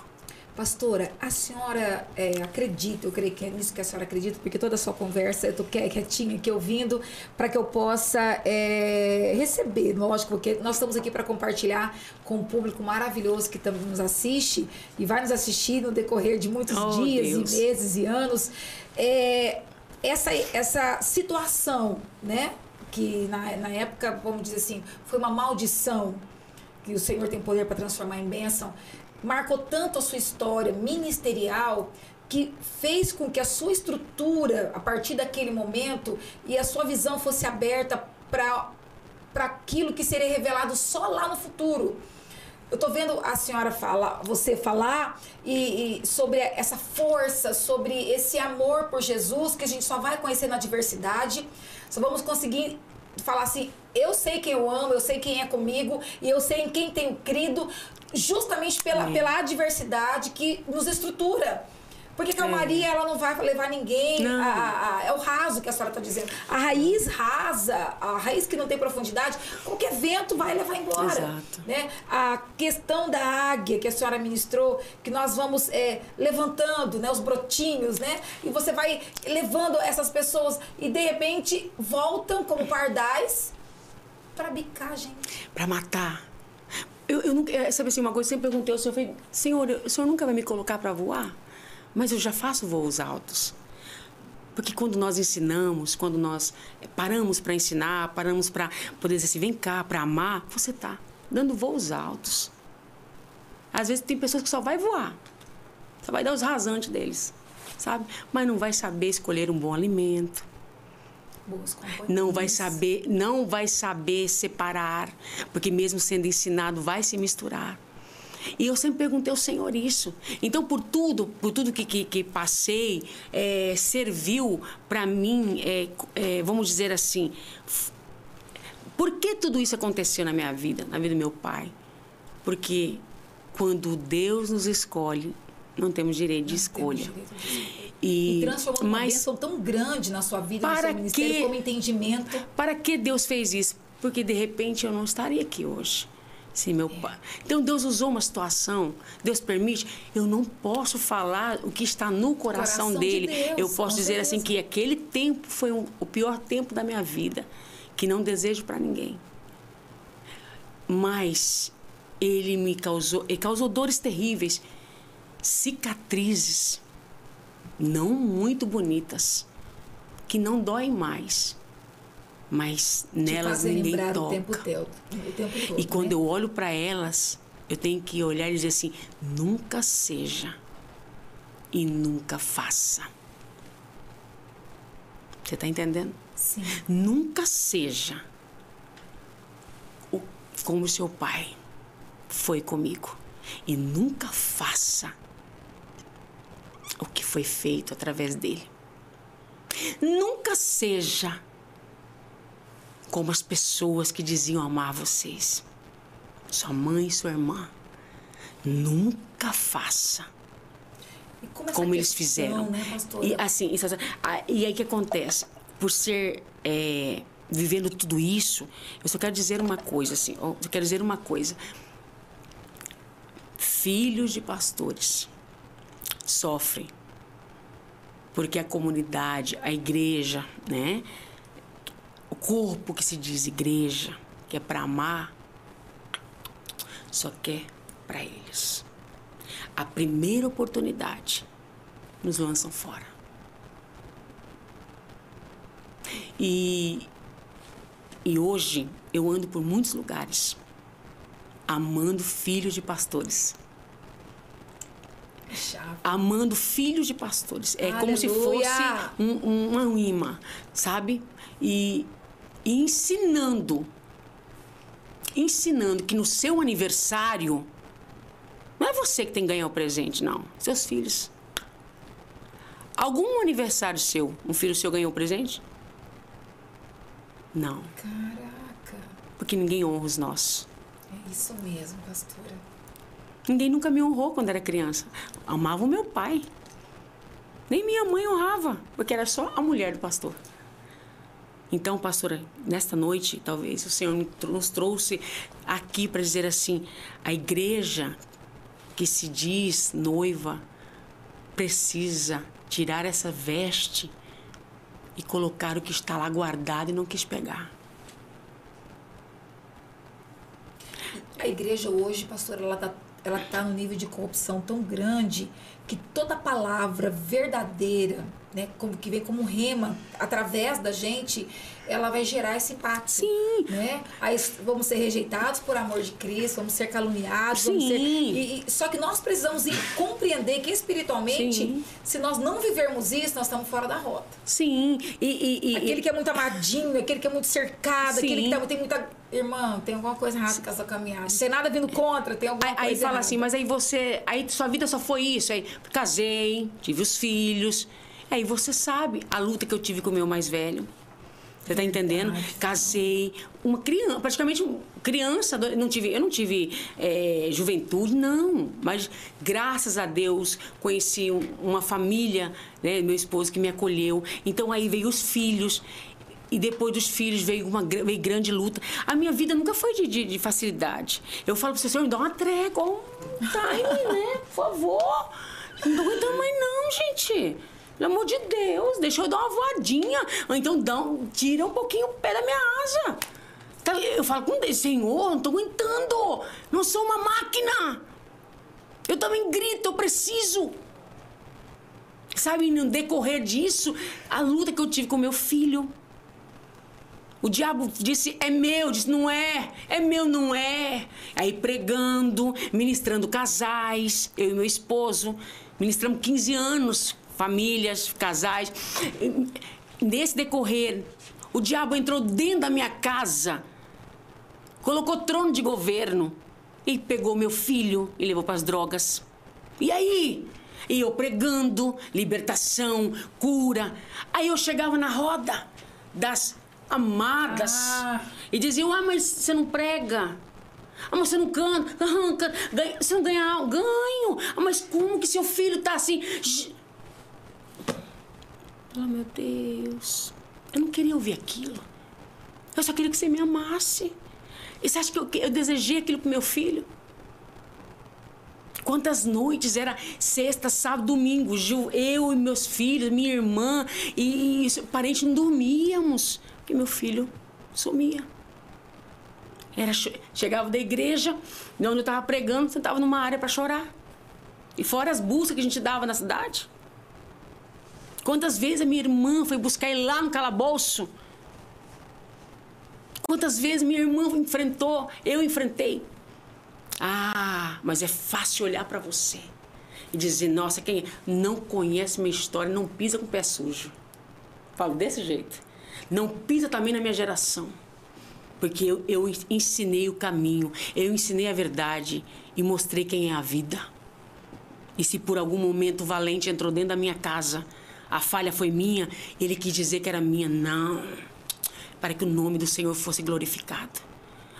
Pastora, a senhora é, acredita, eu creio que é nisso que a senhora acredita, porque toda a sua conversa eu que- quietinha aqui ouvindo, para que eu possa é, receber, lógico, porque nós estamos aqui para compartilhar com um público maravilhoso que também nos assiste e vai nos assistir no decorrer de muitos Oh, dias Deus. e meses e anos. É, essa, essa situação, né? Que na, na época, vamos dizer assim, foi uma maldição que o Senhor tem poder para transformar em bênção, marcou tanto a sua história ministerial que fez com que a sua estrutura, a partir daquele momento, e a sua visão fosse aberta para para aquilo que seria revelado só lá no futuro. Eu tô vendo a senhora falar, você falar e, e sobre essa força, sobre esse amor por Jesus que a gente só vai conhecer na diversidade. Só vamos conseguir falar assim: eu sei quem eu amo, eu sei quem é comigo e eu sei em quem tenho crido, justamente pela, pela adversidade que nos estrutura. Porque calmaria, ela não vai levar ninguém. Não. a- a- é o raso que a senhora está dizendo. A raiz rasa, a raiz que não tem profundidade, qualquer vento vai levar embora. Exato. Né? A questão da águia que a senhora ministrou, que nós vamos é, levantando né, os brotinhos, né? E você vai levando essas pessoas e de repente voltam como pardais para bicar, gente. para matar. Eu, eu nunca, é, sabe assim, uma coisa, sempre perguntei ao Senhor, falei, Senhor, o Senhor nunca vai me colocar para voar? Mas eu já faço voos altos. Porque quando nós ensinamos, quando nós eh, paramos para ensinar, paramos para poder dizer assim, vem cá, para amar, você tá dando voos altos. Às vezes tem pessoas que só vai voar. Só vai dar os rasantes deles, sabe? Mas não vai saber escolher um bom alimento. Não vai saber, não vai saber separar, porque mesmo sendo ensinado vai se misturar. E eu sempre perguntei ao Senhor isso. Então, por tudo, por tudo que, que, que passei, é, serviu para mim, é, é, vamos dizer assim, por que tudo isso aconteceu na minha vida, na vida do meu pai? Porque quando Deus nos escolhe, não temos direito de Temos escolha. De. E, E transformou uma mas bênção tão grande na sua vida, no Para seu ministério, que- como entendimento. Para que Deus fez isso? Porque de repente eu não estaria aqui hoje. Sim, meu pai. Então Deus usou uma situação, Deus permite. Eu não posso falar o que está no coração, Coração de dele. Deus, eu posso dizer assim certeza. que aquele tempo foi um- o pior tempo da minha vida, que não desejo para ninguém. Mas ele me causou, ele causou dores terríveis, cicatrizes. Não muito bonitas, que não doem mais, mas nelas ninguém toca. O tempo, teu, o tempo todo, e quando né? eu olho para elas, eu tenho que olhar e dizer assim: nunca seja e nunca faça. Você está entendendo? Sim. Nunca seja o, como seu pai foi comigo. E nunca faça o que foi feito através dele. Nunca seja como as pessoas que diziam amar vocês. Sua mãe e sua irmã. Nunca faça como, como eles fizeram. Né, e assim, e aí o que acontece? Por ser é, vivendo tudo isso, eu só quero dizer uma coisa assim, eu quero dizer uma coisa. Filhos de pastores sofrem porque a comunidade, a igreja, né? O corpo que se diz igreja, que é para amar, só quer para eles. A primeira oportunidade nos lançam fora. E, e hoje eu ando por muitos lugares amando filhos de pastores. Amando filhos de pastores. É Aleluia. como se fosse um, um, um imã, sabe? E, e ensinando. Ensinando que no seu aniversário não é você que tem que ganhar o presente, não. Seus filhos. Algum aniversário seu, um filho seu ganhou o presente? Não. Caraca. Porque ninguém honra os nossos. É isso mesmo, pastora. Ninguém nunca me honrou quando era criança. Amava o meu pai. Nem minha mãe honrava, porque era só a mulher do pastor. Então, pastora, nesta noite, talvez o Senhor nos trouxe aqui para dizer assim: a igreja que se diz noiva precisa tirar essa veste e colocar o que está lá guardado e não quis pegar. A igreja hoje, pastor, ela está ela tá num nível de corrupção tão grande que toda palavra verdadeira, né, como que vem como rema através da gente, ela vai gerar esse impacto. Sim. Né? Aí vamos ser rejeitados por amor de Cristo, vamos ser caluniados, Sim. vamos ser. E, e, só que nós precisamos compreender que espiritualmente, Sim. se nós não vivermos isso, nós estamos fora da rota. Sim. E, e, Aquele que é muito amadinho, aquele que é muito cercado, Sim. aquele que tá, tem muita. Irmão, tem alguma coisa errada com essa caminhada. Não tem nada vindo contra, tem alguma Aí, coisa aí fala errada. assim, mas aí você. Aí sua vida só foi isso. Aí casei, tive os filhos. Aí você sabe a luta que eu tive com o meu mais velho. Você tá entendendo? Casei, uma criança, praticamente criança, não tive, eu não tive é, juventude, não. Mas graças a Deus conheci um- uma família, né, meu esposo que me acolheu. Então aí veio os filhos. E depois dos filhos veio uma veio grande luta. A minha vida nunca foi de, de, de facilidade. Eu falo para você, senhor, me dá uma trégua, um time, né? Por favor. Não tô aguentando mais não, gente. Pelo amor de Deus, deixa eu dar uma voadinha. Ou então dá um- tira um pouquinho o pé da minha asa. Tá, Eu falo com Deus, Senhor, não tô aguentando. Não sou uma máquina. Eu também grito, eu preciso. Sabe, no decorrer disso, a luta que eu tive com meu filho. O diabo disse, é meu, disse, não é, é meu, não é. Aí pregando, ministrando casais, eu e meu esposo, ministramos 15 anos, famílias, casais. Nesse decorrer, o diabo entrou dentro da minha casa, colocou trono de governo e pegou meu filho e levou para as drogas. E aí? E eu pregando, libertação, cura. Aí eu chegava na roda das amadas Ah. e diziam: Ah, mas você não prega. Ah, mas você não canta. Ah, canta. Ganha- Você não ganha algo? Ganho. Ah, mas como que seu filho tá assim? Oh, meu Deus. Eu não queria ouvir aquilo. Eu só queria que você me amasse. E você acha que eu, eu desejei aquilo pro meu filho? Quantas noites era sexta, sábado, domingo, eu e meus filhos, minha irmã e, parente não dormíamos, porque meu filho sumia. Era, che- chegava da igreja, onde eu estava pregando, sentava numa área para chorar. E fora as buscas que a gente dava na cidade. Quantas vezes a minha irmã foi buscar ele lá no calabouço? Quantas vezes minha irmã enfrentou, eu enfrentei. Ah, mas é fácil olhar para você e dizer: nossa, quem não conhece minha história não pisa com o pé sujo. Falo desse jeito. Não pisa também na minha geração. Porque eu, eu ensinei o caminho, eu ensinei a verdade e mostrei quem é a vida. E se por algum momento o valente entrou dentro da minha casa, a falha foi minha, ele quis dizer que era minha. Não. Para que o nome do Senhor fosse glorificado.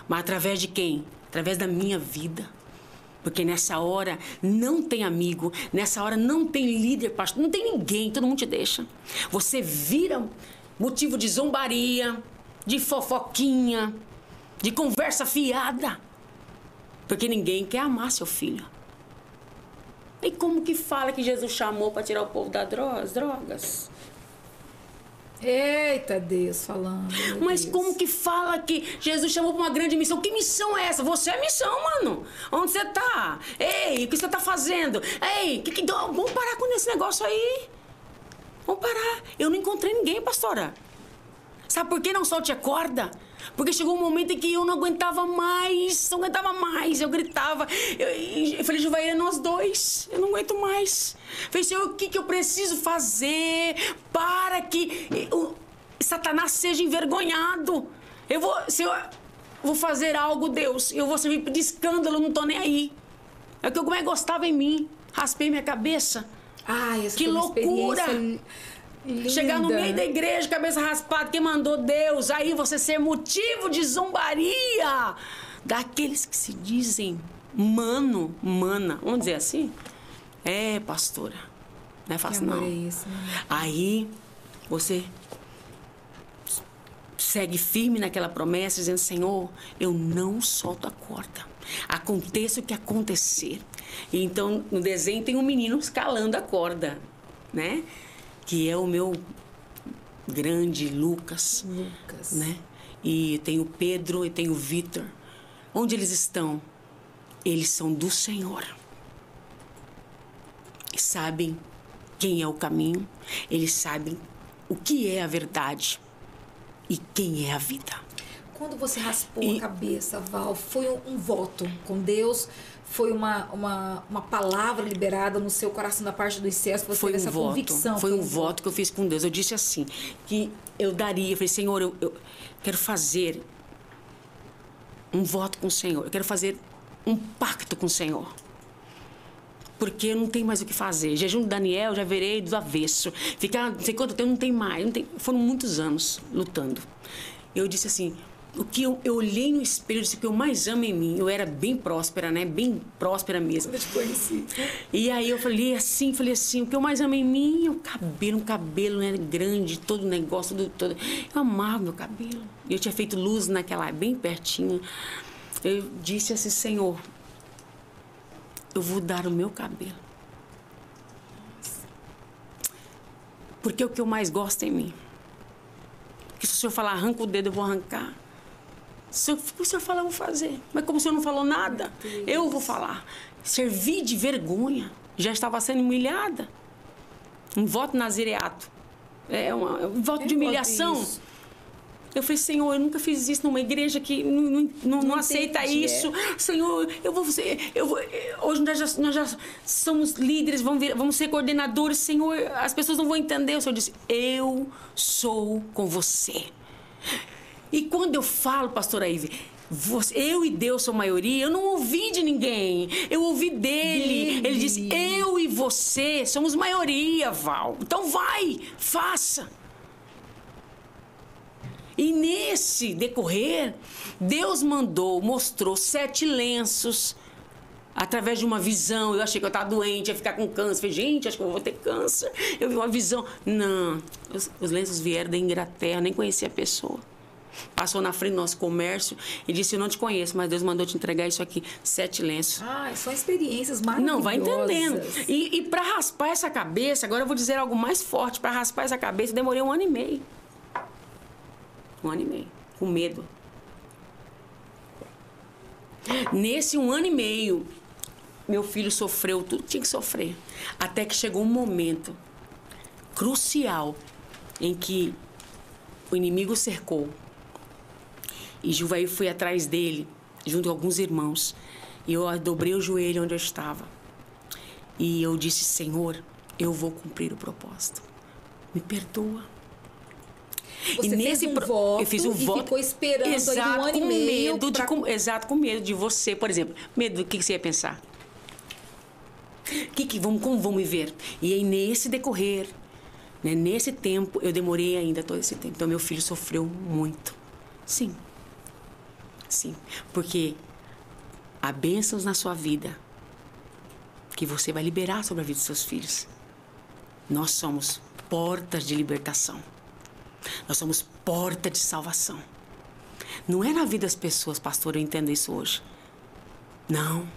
Mas através de quem? Através da minha vida. Porque nessa hora não tem amigo, nessa hora não tem líder, pastor, não tem ninguém, todo mundo te deixa. Você vira motivo de zombaria, de fofoquinha, de conversa fiada. Porque ninguém quer amar seu filho. E como que fala que Jesus chamou para tirar o povo das drogas? Eita Deus falando. Mas Deus. como que fala que Jesus chamou para uma grande missão? Que missão é essa? Você é missão, mano. Onde você tá? Ei, o que você tá fazendo? Ei, que, que, vamos parar com esse negócio aí. Vamos parar. Eu não encontrei ninguém, pastora. Sabe por que não solte a corda? Porque chegou um momento em que eu não aguentava mais, não aguentava mais. Eu gritava. Eu, eu falei, Juvaíra, é nós dois. Eu não aguento mais. Falei, Senhor, o que, que eu preciso fazer para que Satanás seja envergonhado? Eu vou, Senhor, vou fazer algo, Deus. Eu vou servir de escândalo, não tô nem aí. É o que eu mais gostava em mim. Raspei minha cabeça. Ai, essa que loucura! Linda. Chegar no meio da igreja, cabeça raspada, quem mandou Deus, aí você ser motivo de zombaria daqueles que se dizem mano, mana. Vamos dizer assim? É, pastora. Não é fácil, não. É isso, né? Aí você segue firme naquela promessa, dizendo: Senhor, eu não solto a corda. Aconteça o que acontecer. E então, no desenho tem um menino escalando a corda, né? Que é o meu grande Lucas. Lucas. Né? E tem o Pedro e tem o Vitor. Onde eles estão? Eles são do Senhor. E sabem quem é o caminho, eles sabem o que é a verdade e quem é a vida. Quando você raspou e... a cabeça, Val, foi um, um voto com Deus? foi uma, uma, uma palavra liberada no seu coração da parte dos céus, você foi teve um essa voto, convicção. Foi um voto que eu fiz com Deus. Eu disse assim, que eu daria, eu falei, Senhor, eu, eu quero fazer um voto com o Senhor, eu quero fazer um pacto com o Senhor. Porque eu não tenho mais o que fazer. Jejum do Daniel, já verei do avesso. Ficar não sei quanto tempo, não tem mais. Não tem, foram muitos anos lutando. Eu disse assim, o que eu, eu olhei no espelho disse que eu mais amo em mim. Eu era bem próspera, né? Bem próspera mesmo. Eu te conheci. E aí eu falei assim, falei assim, o que eu mais amo em mim é o cabelo, um cabelo né, grande, todo o negócio, todo, todo. Eu amava meu cabelo. Eu tinha feito luz naquela, bem pertinho. Eu disse assim, Senhor, eu vou dar o meu cabelo. Porque é o que eu mais gosto em mim. Porque se o senhor falar arranca o dedo, eu vou arrancar. Se o senhor falar, eu vou fazer. Mas como o senhor não falou nada, eu vou falar. Servi de vergonha. Já estava sendo humilhada. Um voto nazireato. É uma, um voto de humilhação. Eu falei, Senhor, eu nunca fiz isso numa igreja que não, não, não, não aceita isso. É. Senhor, eu vou ser. Eu vou, hoje nós já, nós já somos líderes, vamos, vir, vamos ser coordenadores. Senhor, as pessoas não vão entender. O Senhor disse: Eu sou com você. E quando eu falo, pastora Ive, você, eu e Deus são maioria, eu não ouvi de ninguém. Eu ouvi dele. dele. Ele disse: Eu e você somos maioria, Val. Então vai, faça. E nesse decorrer, Deus mandou, mostrou sete lenços através de uma visão. Eu achei que eu estava doente, ia ficar com câncer. Falei, gente, acho que eu vou ter câncer. Eu vi uma visão. Não, os, os lenços vieram da Inglaterra, nem conhecia a pessoa. Passou na frente do nosso comércio e disse: Eu não te conheço, mas Deus mandou te entregar isso aqui, sete lenços. Ah, são experiências maravilhosas. Não, vai entendendo. E, e para raspar essa cabeça, agora eu vou dizer algo mais forte: para raspar essa cabeça, demorei um ano e meio. Um ano e meio, com medo. Nesse um ano e meio, meu filho sofreu tudo tinha que sofrer. Até que chegou um momento crucial em que o inimigo cercou. E Juvaí foi atrás dele, junto com alguns irmãos. E eu dobrei o joelho onde eu estava. E eu disse: Senhor, eu vou cumprir o propósito. Me perdoa. Você e nesse um voto eu fiz um e voto ficou esperando exato, um ano com e meio medo pra... de com, exato com medo de você por exemplo medo do que, que você ia pensar que que vamos como vamos me ver e aí nesse decorrer né, nesse tempo eu demorei ainda todo esse tempo então meu filho sofreu muito sim sim porque há bênçãos na sua vida que você vai liberar sobre a vida dos seus filhos nós somos portas de libertação nós somos porta de salvação. Não é na vida das pessoas, pastor, eu entendo isso hoje. Não.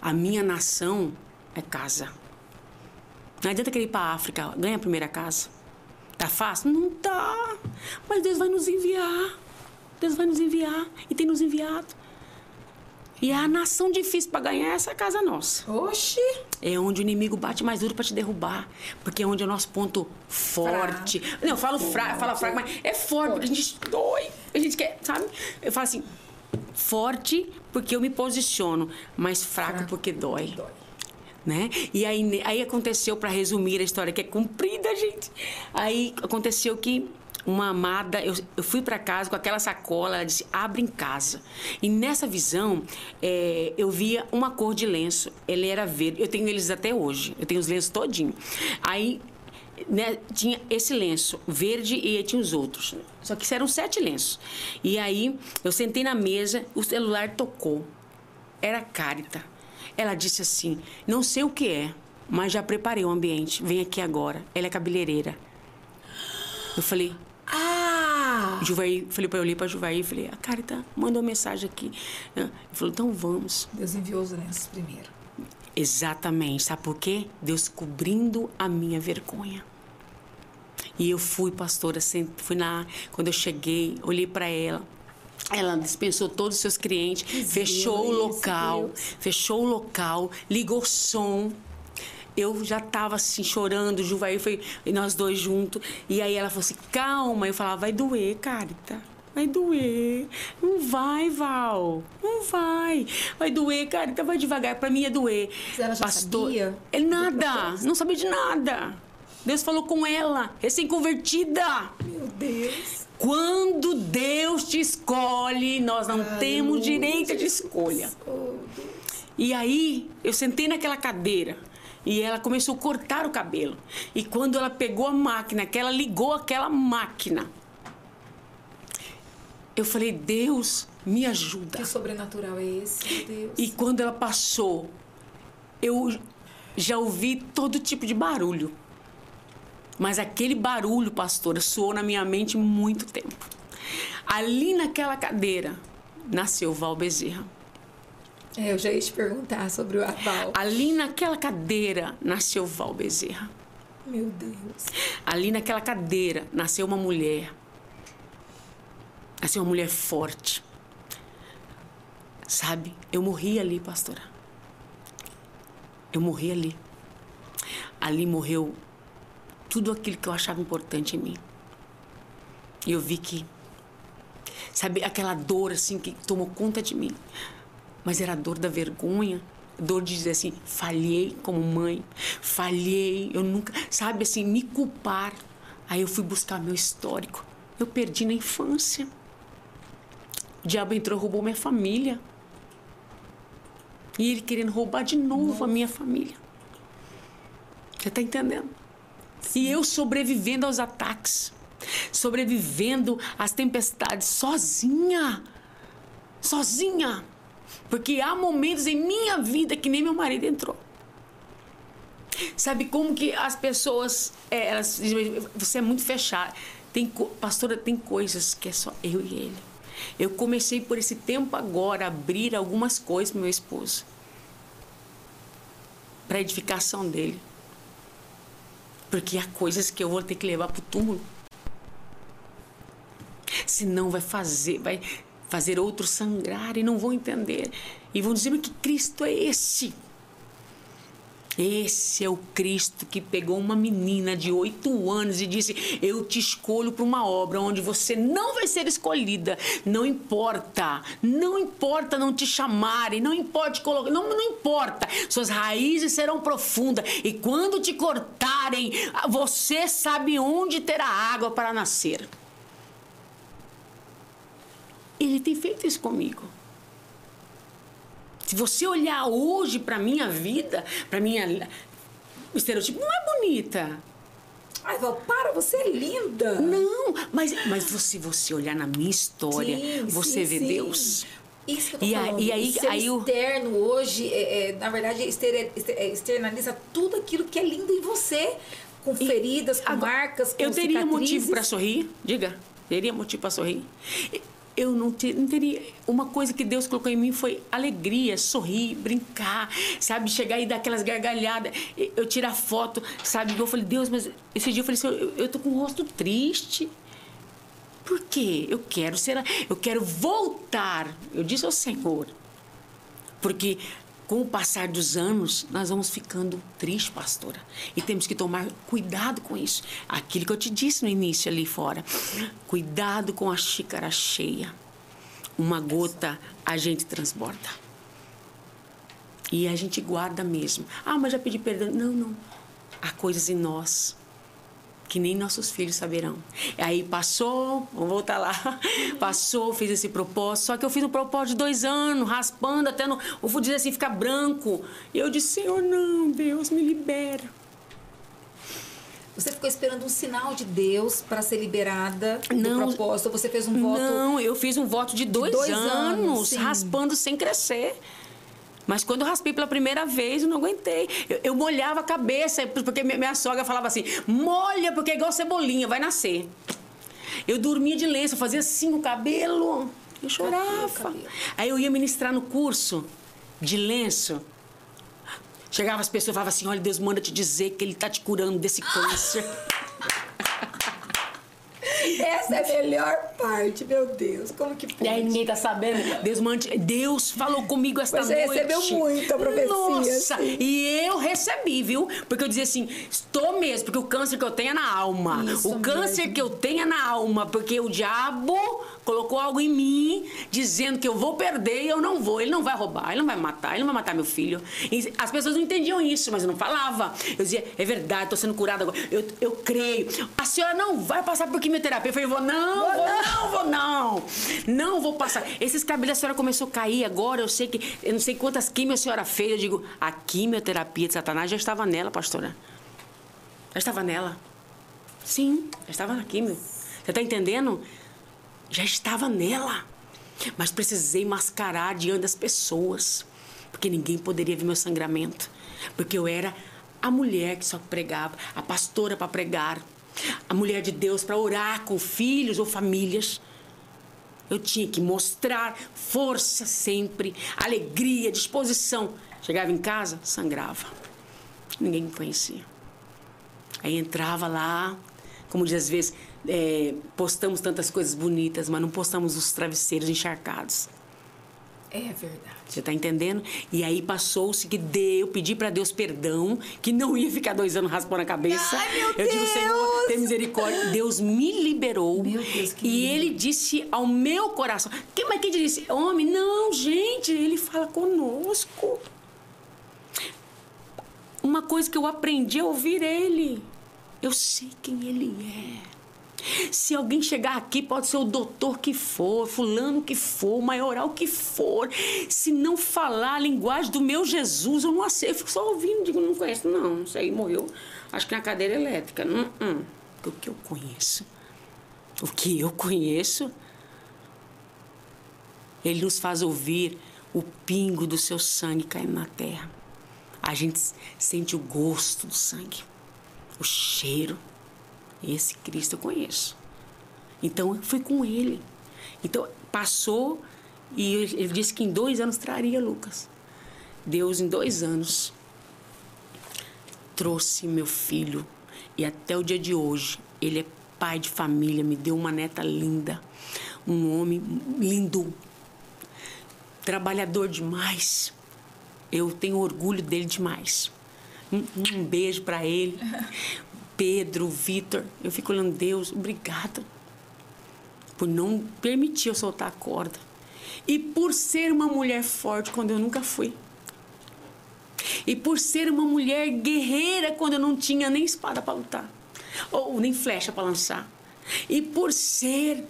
A minha nação é casa. Não adianta querer ir para a África, ganha a primeira casa. Tá fácil? Não tá. Mas Deus vai nos enviar. Deus vai nos enviar e tem nos enviado. E a nação difícil para ganhar é essa casa nossa. Oxi! É onde o inimigo bate mais duro para te derrubar. Porque é onde é o nosso ponto forte. Fraco. Não, eu falo fraco, fala fraco, mas é forte, forte. a gente dói. A gente quer, sabe? Eu falo assim, forte porque eu me posiciono, mas fraco, fraco. porque dói. dói. Né? E aí, aí aconteceu, para resumir a história, que é comprida, gente. Aí aconteceu que uma amada, eu, eu fui para casa com aquela sacola, ela disse, abre em casa. E nessa visão, é, eu via uma cor de lenço, ele era verde, eu tenho eles até hoje, eu tenho os lenços todinho. Aí, né, tinha esse lenço verde e tinha os outros, só que eram sete lenços. E aí, eu sentei na mesa, o celular tocou, era a Carita. Ela disse assim, não sei o que é, mas já preparei o ambiente, vem aqui agora. Ela é cabeleireira. Eu falei, ah! Juvaí, falei para eu olhar para Juvaí e falei, a Carita mandou uma mensagem aqui. Ele falou, então vamos. Deus enviou os lenços primeiro. Exatamente. Sabe por quê? Deus cobrindo a minha vergonha. E eu fui, pastora, fui na. Quando eu cheguei, olhei para ela. Ela dispensou todos os seus clientes, Deus, fechou o local, Deus. fechou o local, ligou som eu já tava assim, chorando, Juvaí foi, e nós dois juntos. E aí ela falou assim, calma. Eu falava, vai doer, Carita. Vai doer. Não vai, Val. Não vai. Vai doer, Carita, vai devagar. Pra mim ia doer. Mas ela já Pastor, sabia? É nada. Não sabia de nada. Deus falou com ela, recém-convertida. Meu Deus. Quando Deus te escolhe, nós não Ai, temos direito de escolha. Oh, e aí, eu sentei naquela cadeira. E ela começou a cortar o cabelo. E quando ela pegou a máquina, que ela ligou aquela máquina, eu falei, Deus, me ajuda. Que sobrenatural é esse, Deus? E quando ela passou, eu já ouvi todo tipo de barulho. Mas aquele barulho, pastora, soou na minha mente muito tempo. Ali naquela cadeira nasceu Val Bezerra. É, eu já ia te perguntar sobre o Val. Ali naquela cadeira nasceu Val Bezerra. Meu Deus. Ali naquela cadeira nasceu uma mulher. Nasceu uma mulher forte. Sabe? Eu morri ali, pastora. Eu morri ali. Ali morreu tudo aquilo que eu achava importante em mim. E eu vi que, sabe, aquela dor assim que tomou conta de mim mas era a dor da vergonha, dor de dizer assim, falhei como mãe, falhei, eu nunca, sabe assim, me culpar. Aí eu fui buscar meu histórico. Eu perdi na infância. O diabo entrou, roubou minha família. E ele querendo roubar de novo Nossa. a minha família. Você está entendendo? Sim. E eu sobrevivendo aos ataques, sobrevivendo às tempestades sozinha. Sozinha. Porque há momentos em minha vida que nem meu marido entrou. Sabe como que as pessoas, é, elas dizem, você é muito fechada. Tem, pastora, tem coisas que é só eu e ele. Eu comecei por esse tempo agora a abrir algumas coisas para meu esposo. Para edificação dele. Porque há coisas que eu vou ter que levar para o túmulo. Senão vai fazer, vai fazer outros sangrar e não vão entender. E vão dizer que Cristo é esse. Esse é o Cristo que pegou uma menina de oito anos e disse: Eu te escolho para uma obra onde você não vai ser escolhida. Não importa, não importa não te chamarem, não importa colocar, não, não importa. Suas raízes serão profundas e quando te cortarem, você sabe onde terá água para nascer. Ele tem feito isso comigo. Se você olhar hoje para minha vida, para minha o estereotipo não é bonita. Ai, Val, para, você é linda. Não, mas, mas se você olhar na minha história, sim, você sim, vê sim. Deus. Isso que eu tô e falando. E aí, o aí externo o... hoje, é, é, na verdade, é, externaliza tudo aquilo que é lindo em você. Com feridas, com agora, marcas, com Eu teria cicatrizes. motivo para sorrir? Diga. Teria motivo para sorrir? Eu não, ter, não, teria. Uma coisa que Deus colocou em mim foi alegria, sorrir, brincar, sabe? Chegar e dar aquelas gargalhadas, eu tirar foto, sabe? Eu falei, Deus, mas esse dia eu falei assim, eu, eu tô com o rosto triste. Por quê? Eu quero ser. Eu quero voltar. Eu disse ao Senhor. Porque com o passar dos anos, nós vamos ficando tristes, pastora. E temos que tomar cuidado com isso. Aquilo que eu te disse no início ali fora. Cuidado com a xícara cheia. Uma gota a gente transborda. E a gente guarda mesmo. Ah, mas já pedi perdão. Não, não. Há coisas em nós que nem nossos filhos saberão. Aí passou, vamos voltar lá, *laughs* passou, fiz esse propósito, só que eu fiz um propósito de dois anos, raspando até no, eu vou dizer assim, ficar branco. E eu disse, Senhor, não, Deus, me libera. Você ficou esperando um sinal de Deus para ser liberada não, do propósito? Você fez um voto? Não, eu fiz um voto de dois, de dois anos, anos raspando sem crescer. Mas quando eu raspei pela primeira vez, eu não aguentei. Eu, eu molhava a cabeça, porque minha sogra falava assim: molha, porque é igual cebolinha, vai nascer. Eu dormia de lenço, fazia assim o cabelo. Eu chorava. Aí eu ia ministrar no curso de lenço. Chegava as pessoas e falavam assim: olha, Deus manda te dizer que Ele está te curando desse *gasps* câncer. *laughs* Essa é a melhor parte, meu Deus. Como que pode? E aí ninguém tá sabendo. Deus, mante... Deus falou comigo esta Você noite. Você recebeu muito a profecia. Nossa, assim. e eu recebi, viu? Porque eu dizia assim, estou mesmo, porque o câncer que eu tenho é na alma. Isso o câncer mesmo. que eu tenho é na alma, porque o diabo colocou algo em mim dizendo que eu vou perder e eu não vou. Ele não vai roubar, ele não vai matar, ele não vai matar meu filho. E as pessoas não entendiam isso, mas eu não falava. Eu dizia, é verdade, estou sendo curada agora. Eu, eu creio. A senhora não vai passar por quimioterapia. Eu falei, vou não, vou, vou não, vou não. Não vou passar. Esses cabelos a senhora começou a cair agora. Eu sei que, eu não sei quantas quimios a senhora fez. Eu digo, a quimioterapia de Satanás já estava nela, pastora. Já estava nela. Sim, já estava na quimio. Você está entendendo? Já estava nela. Mas precisei mascarar diante das pessoas, porque ninguém poderia ver meu sangramento, porque eu era a mulher que só pregava, a pastora para pregar, a mulher de Deus para orar com filhos ou famílias. Eu tinha que mostrar força sempre, alegria, disposição. Chegava em casa, sangrava. Ninguém me conhecia. Aí entrava lá, como diz às vezes, é, postamos tantas coisas bonitas, mas não postamos os travesseiros encharcados. É verdade. Você está entendendo? E aí passou-se que deu, pedi para Deus perdão, que não ia ficar dois anos raspando a cabeça. Ai, meu eu Deus! digo, Senhor, tem misericórdia. Deus me liberou. Meu Deus, que E Ele disse ao meu coração. Quem, mas quem disse? Homem, não, gente, Ele fala conosco. Uma coisa que eu aprendi a ouvir Ele. Eu sei quem Ele é. Se alguém chegar aqui, pode ser o doutor que for, fulano que for, o maioral que for. Se não falar a linguagem do meu Jesus, eu não aceito. Eu fico só ouvindo, digo, não conheço. Não, não sei, morreu. Acho que na cadeira elétrica. Não, não. O que eu conheço? O que eu conheço? Ele nos faz ouvir o pingo do seu sangue caindo na terra. A gente sente o gosto do sangue, o cheiro. Esse Cristo eu conheço. Então eu fui com ele. Então passou e ele disse que em dois anos traria Lucas. Deus, em dois anos, trouxe meu filho e até o dia de hoje ele é pai de família, me deu uma neta linda, um homem lindo, trabalhador demais. Eu tenho orgulho dele demais. Um, um beijo para ele. *laughs* Pedro, Vitor. Eu fico olhando, Deus, obrigada por não permitir eu soltar a corda. E por ser uma mulher forte quando eu nunca fui. E por ser uma mulher guerreira quando eu não tinha nem espada para lutar, ou nem flecha para lançar. E por ser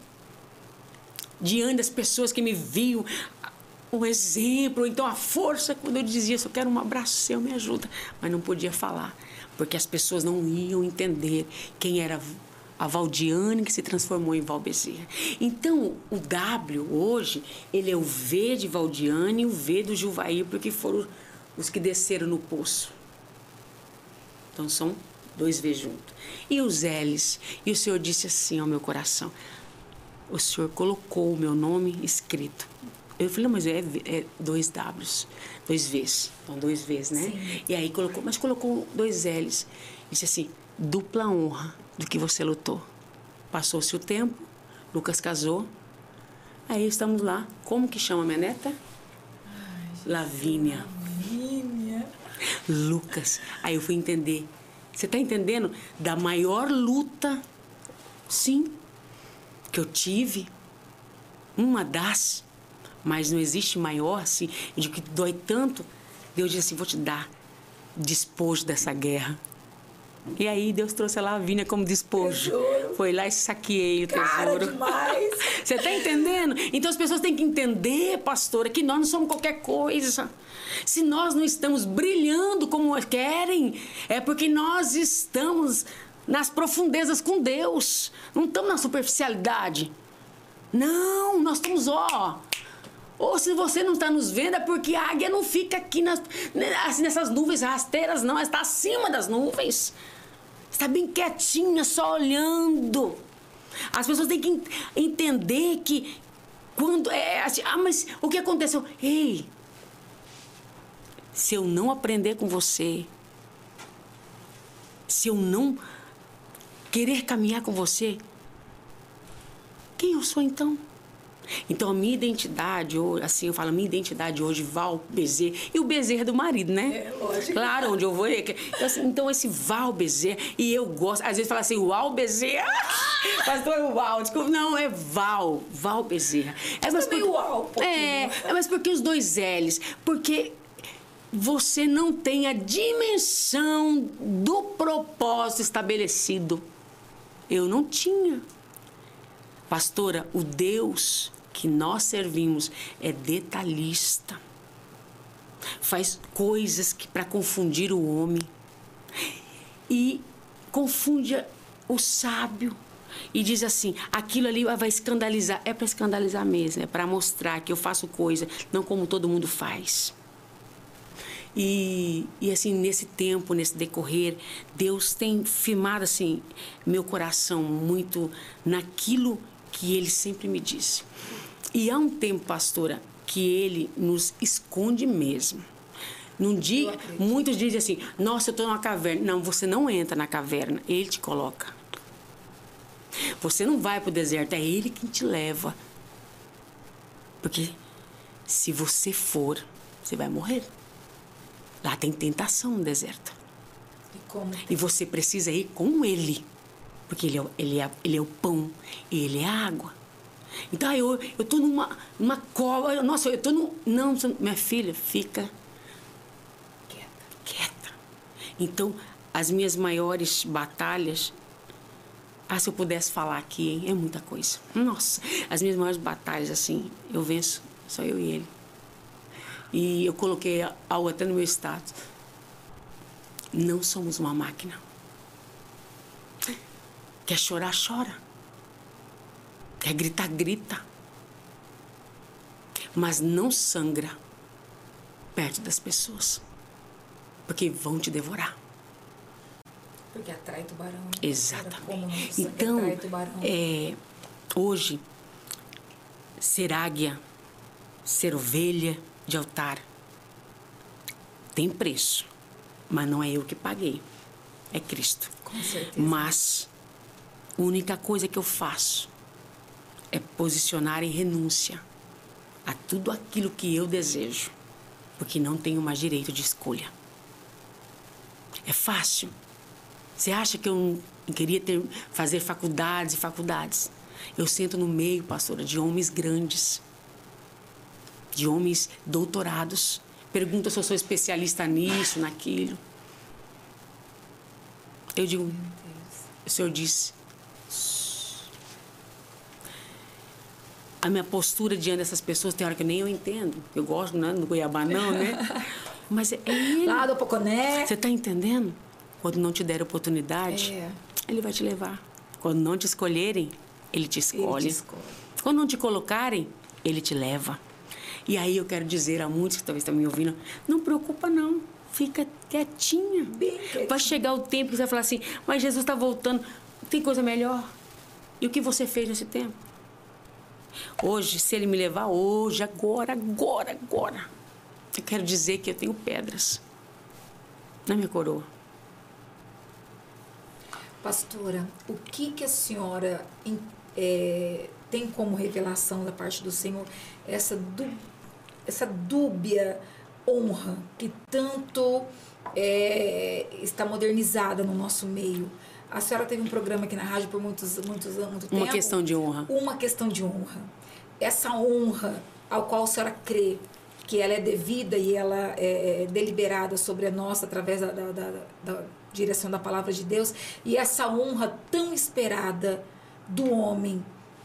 diante das pessoas que me viam um exemplo, então a força quando eu dizia, eu quero um abraço seu, me ajuda, mas não podia falar, porque as pessoas não iam entender quem era a Valdiane que se transformou em Val. Então, o W hoje, ele é o V de Valdiane e o V do Juvaí, porque foram os que desceram no poço. Então são dois V juntos. E os L's. E o Senhor disse assim ao meu coração: O Senhor colocou o meu nome escrito. Eu falei, mas é, é dois W's, dois V's. Então, dois V's, né? Sim. E aí colocou, mas colocou dois L's. Disse assim: dupla honra do que você lutou. Passou-se o tempo, Lucas casou. Aí estamos lá. Como que chama minha neta? Ai, Lavínia. Lucas. Aí eu fui entender. Você está entendendo? Da maior luta, sim, que eu tive. Uma das. Mas não existe maior, assim, de que dói tanto. Deus disse assim: vou te dar despojo dessa guerra. E aí Deus trouxe a Lavínia como despojo. Foi lá e saqueei o Cara, tesouro. demais! *laughs* Você está entendendo? Então as pessoas têm que entender, pastora, que nós não somos qualquer coisa. Se nós não estamos brilhando como querem, é porque nós estamos nas profundezas com Deus. Não estamos na superficialidade. Não, nós estamos, ó. Ou se você não está nos vendo, é porque a águia não fica aqui nas, assim, nessas nuvens rasteiras, não. Ela está acima das nuvens. Está bem quietinha, só olhando. As pessoas têm que entender que quando. É, assim, ah, mas o que aconteceu? Ei, se eu não aprender com você, se eu não querer caminhar com você, quem eu sou então? Então, a minha identidade, assim, eu falo, a minha identidade hoje, Val Bezerra, e o Bezerra do marido, né? É, lógico. Claro, onde eu vou. Então, assim, então esse Val Bezerra, e eu gosto, às vezes fala assim, Val Bezerra, *laughs* pastor é Val, desculpa, não, é Val, Val Bezerra. É, mas porque, Uau, um é, é, mas porque os dois L's? Porque você não tem a dimensão do propósito estabelecido. Eu não tinha. Pastora, o Deus que nós servimos é detalhista. Faz coisas que para confundir o homem. E confunde o sábio. E diz assim: aquilo ali vai escandalizar. É para escandalizar mesmo, é para mostrar que eu faço coisa não como todo mundo faz. E, e assim, nesse tempo, nesse decorrer, Deus tem firmado assim, meu coração muito naquilo que ele sempre me disse. E há um tempo, pastora, que ele nos esconde mesmo. Num dia, muitos dizem assim: Nossa, eu estou numa caverna. Não, você não entra na caverna, ele te coloca. Você não vai para o deserto, é ele quem te leva. Porque se você for, você vai morrer. Lá tem tentação no deserto. E, e você precisa ir com ele. Porque ele é, ele é, ele é o pão e ele é a água. Então, eu, eu tô numa, numa cova. Nossa, eu tô no. Não, minha filha, fica quieta. quieta. Então, as minhas maiores batalhas. Ah, se eu pudesse falar aqui, hein? É muita coisa. Nossa, as minhas maiores batalhas, assim, eu venço, só eu e ele. E eu coloquei algo até no meu status. Não somos uma máquina. Quer chorar, chora. Quer gritar, grita. Mas não sangra perto das pessoas. Porque vão te devorar. Porque atrai tubarão. Né? Exatamente. Então, é, hoje, ser águia, ser ovelha de altar, tem preço. Mas não é eu que paguei. É Cristo. Com certeza. Mas a única coisa que eu faço é posicionar em renúncia a tudo aquilo que eu desejo, porque não tenho mais direito de escolha. É fácil. Você acha que eu queria ter, fazer faculdades e faculdades? Eu sento no meio, pastora, de homens grandes, de homens doutorados. Pergunta se eu sou especialista nisso, naquilo. Eu digo, o Senhor disse. A minha postura diante dessas pessoas tem hora que nem eu entendo. Eu gosto, né? No Goiabá não, né? *laughs* Mas é ele. Lá do Poconé. Você está entendendo? Quando não te der oportunidade, é. ele vai te levar. Quando não te escolherem, ele te escolhe. Ele te escolhe. Quando não te colocarem, ele te leva. E aí eu quero dizer a muitos que talvez estão me ouvindo, não preocupa não, fica quietinha. Quietinha. Vai chegar o tempo que você vai falar assim, mas Jesus está voltando, tem coisa melhor. E o que você fez nesse tempo? Hoje, se ele me levar hoje, agora, agora, agora, eu quero dizer que eu tenho pedras na minha coroa. Pastora, o que, que a senhora é, tem como revelação da parte do Senhor essa, du, essa dúbia honra que tanto é, está modernizada no nosso meio? A senhora teve um programa aqui na rádio por muitos, muitos anos, muito tempo. Uma questão de honra. Uma questão de honra. Essa honra ao qual a senhora crê que ela é devida e ela é, é deliberada sobre a nossa através da, da, da, da direção da palavra de Deus e essa honra tão esperada do homem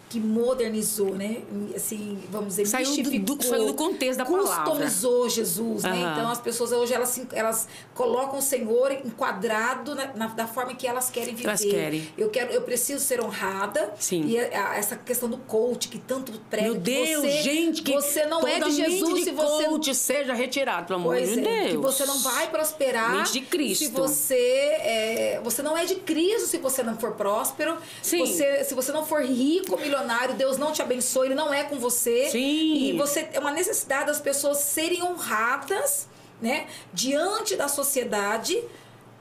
que modernizou, né? Assim, vamos dizer, saiu do, do, saiu do contexto da palavra. Customizou Jesus, né? Então as pessoas hoje elas, elas colocam o Senhor enquadrado na, na, da forma que elas querem viver. Elas querem. Eu quero, eu preciso ser honrada. Sim. E a, a, essa questão do coach que tanto prega. Meu Deus, você, gente, que você não é de Jesus de se você coach seja retirado, pelo amor pois de é, Deus. Que você não vai prosperar. Mente de Cristo. Se você é, você não é de Cristo se você não for próspero. Sim. Você, se você não for rico, milionário, Deus não te abençoe, ele não é com você. Sim. E você é uma necessidade das pessoas serem honradas, né, diante da sociedade,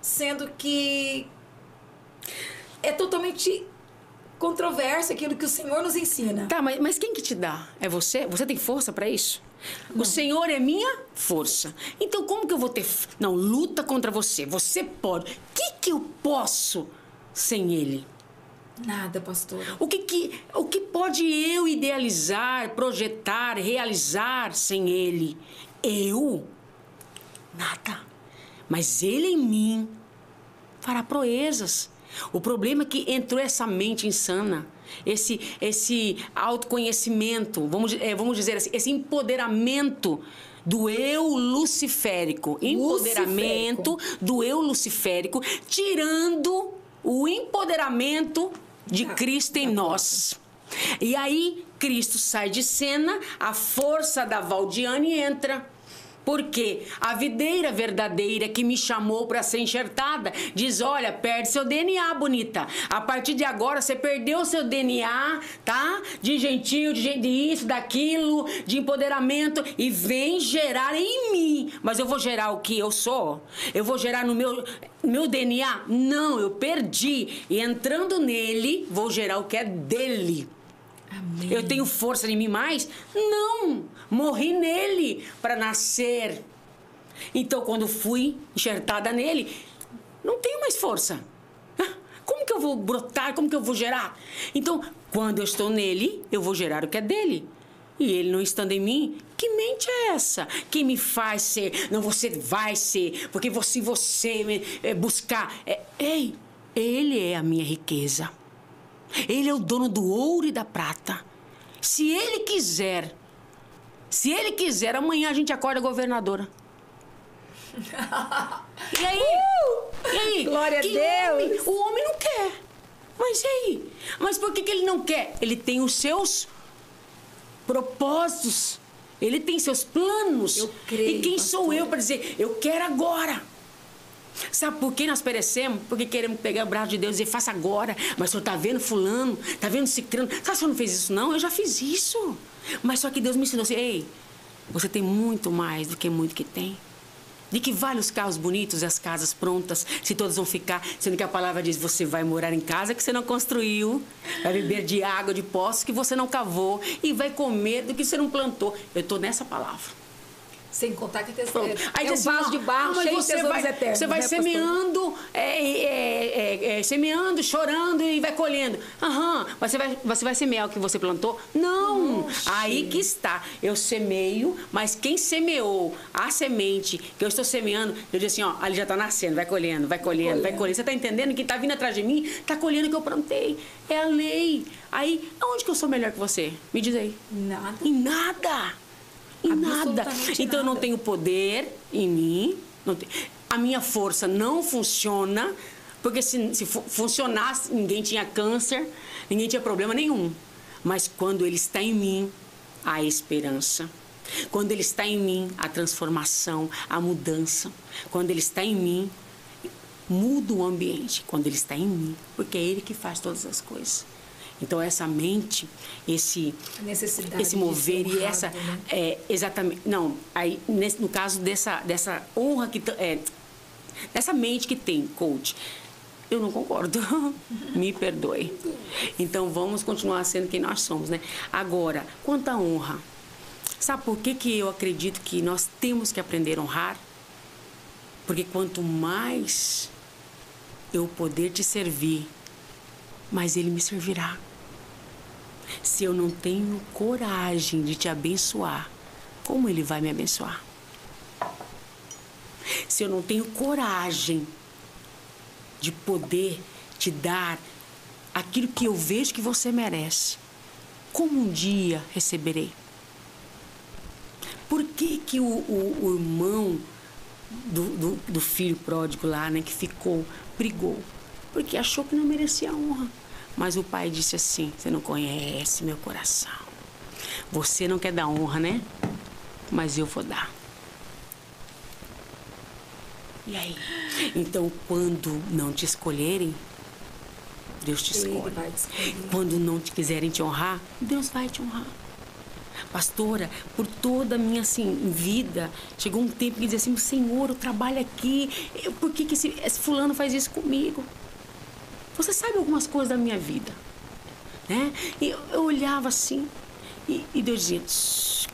sendo que é totalmente controverso aquilo que o Senhor nos ensina. Tá, mas, mas quem que te dá? É você? Você tem força para isso? Não. O Senhor é minha força. Então como que eu vou ter. Não, luta contra você. Você pode. O que, que eu posso sem Ele? Nada, pastora. O que, que, o que pode eu idealizar, projetar, realizar sem Ele? Eu? Nada. Mas Ele em mim fará proezas. O problema é que entrou essa mente insana, esse, esse autoconhecimento, vamos, é, vamos dizer assim, esse empoderamento do eu luciférico. Empoderamento luciférico. do eu luciférico, tirando o empoderamento de Cristo em nós. E aí Cristo sai de cena, a força da Valdiane entra. Porque a videira verdadeira que me chamou para ser enxertada diz: olha, perde seu DNA, bonita. A partir de agora você perdeu seu DNA, tá? De gentil, de, de isso, daquilo, de empoderamento e vem gerar em mim. Mas eu vou gerar o que eu sou? Eu vou gerar no meu, meu DNA? Não, eu perdi. E entrando nele, vou gerar o que é dele. Amém. Eu tenho força em mim mais? Não! Morri nele para nascer. Então, quando fui enxertada nele, não tenho mais força. Como que eu vou brotar? Como que eu vou gerar? Então, quando eu estou nele, eu vou gerar o que é dele. E ele não estando em mim, que mente é essa? Que me faz ser? Não, você vai ser, porque se você, você é, buscar. É, ei, ele é a minha riqueza. Ele é o dono do ouro e da prata. Se ele quiser, se ele quiser, amanhã a gente acorda governadora. E aí? Uh! E aí? Glória que a Deus! Homem? O homem não quer. Mas e aí? Mas por que, que ele não quer? Ele tem os seus propósitos. Ele tem seus planos. Eu creio, e quem pastor. sou eu para dizer, eu quero agora? Sabe por que nós perecemos? Porque queremos pegar o braço de Deus e dizer, faça agora. Mas o senhor está vendo fulano, está vendo ciclano. Sabe o senhor não fez isso? Não, eu já fiz isso. Mas só que Deus me ensinou assim, ei, você tem muito mais do que muito que tem. De que vale os carros bonitos e as casas prontas, se todos vão ficar, sendo que a palavra diz, você vai morar em casa que você não construiu, vai beber de água de poços que você não cavou e vai comer do que você não plantou. Eu estou nessa palavra. Sem contar que tem Pronto. é, é um assim, vaso ó, de barro ah, mas cheio de você tesouros vai, eternos. Você vai né, semeando, é, é, é, é, semeando, chorando e vai colhendo. Aham, você vai, você vai semear o que você plantou? Não! Aí que está. Eu semeio, mas quem semeou a semente que eu estou semeando, eu digo assim, ó, ali já está nascendo, vai colhendo, vai colhendo, vai colhendo. colhendo. Você está entendendo? Quem está vindo atrás de mim está colhendo o que eu plantei. É a lei. Aí, aonde que eu sou melhor que você? Me diz aí. Nada. Em nada. Em nada. Então eu não tenho poder em mim. tem- a minha força não funciona. Porque se, se fu- funcionasse, ninguém tinha câncer, ninguém tinha problema nenhum. Mas quando ele está em mim, há esperança. Quando ele está em mim, a transformação, a mudança. Quando ele está em mim, muda o ambiente. Quando ele está em mim, porque é ele que faz todas as coisas. Então essa mente, esse esse mover e essa né? é, exatamente não aí nesse, no caso dessa dessa honra que é, dessa mente que tem coach eu não concordo *laughs* me perdoe. Então vamos continuar sendo quem nós somos né? Agora quanto à honra sabe por que que eu acredito que nós temos que aprender a honrar? Porque quanto mais eu poder te servir mais ele me servirá se eu não tenho coragem de te abençoar, como ele vai me abençoar? Se eu não tenho coragem de poder te dar aquilo que eu vejo que você merece, como um dia receberei? Por que, que o, o- o irmão do, do, do filho pródigo lá, né, que ficou, brigou? Porque achou que não merecia honra. Mas o pai disse assim: Você não conhece meu coração. Você não quer dar honra, né? Mas eu vou dar. E aí? Então, quando não te escolherem, Deus te escolhe. Quando não te quiserem te honrar, Deus vai te honrar. Pastora, por toda a minha assim, vida, chegou um tempo que dizia assim: Senhor, eu trabalho aqui, eu- por que, que esse, esse fulano faz isso comigo? Você sabe algumas coisas da minha vida, né? E eu, olhava assim, e, e Deus dizia: "Shh,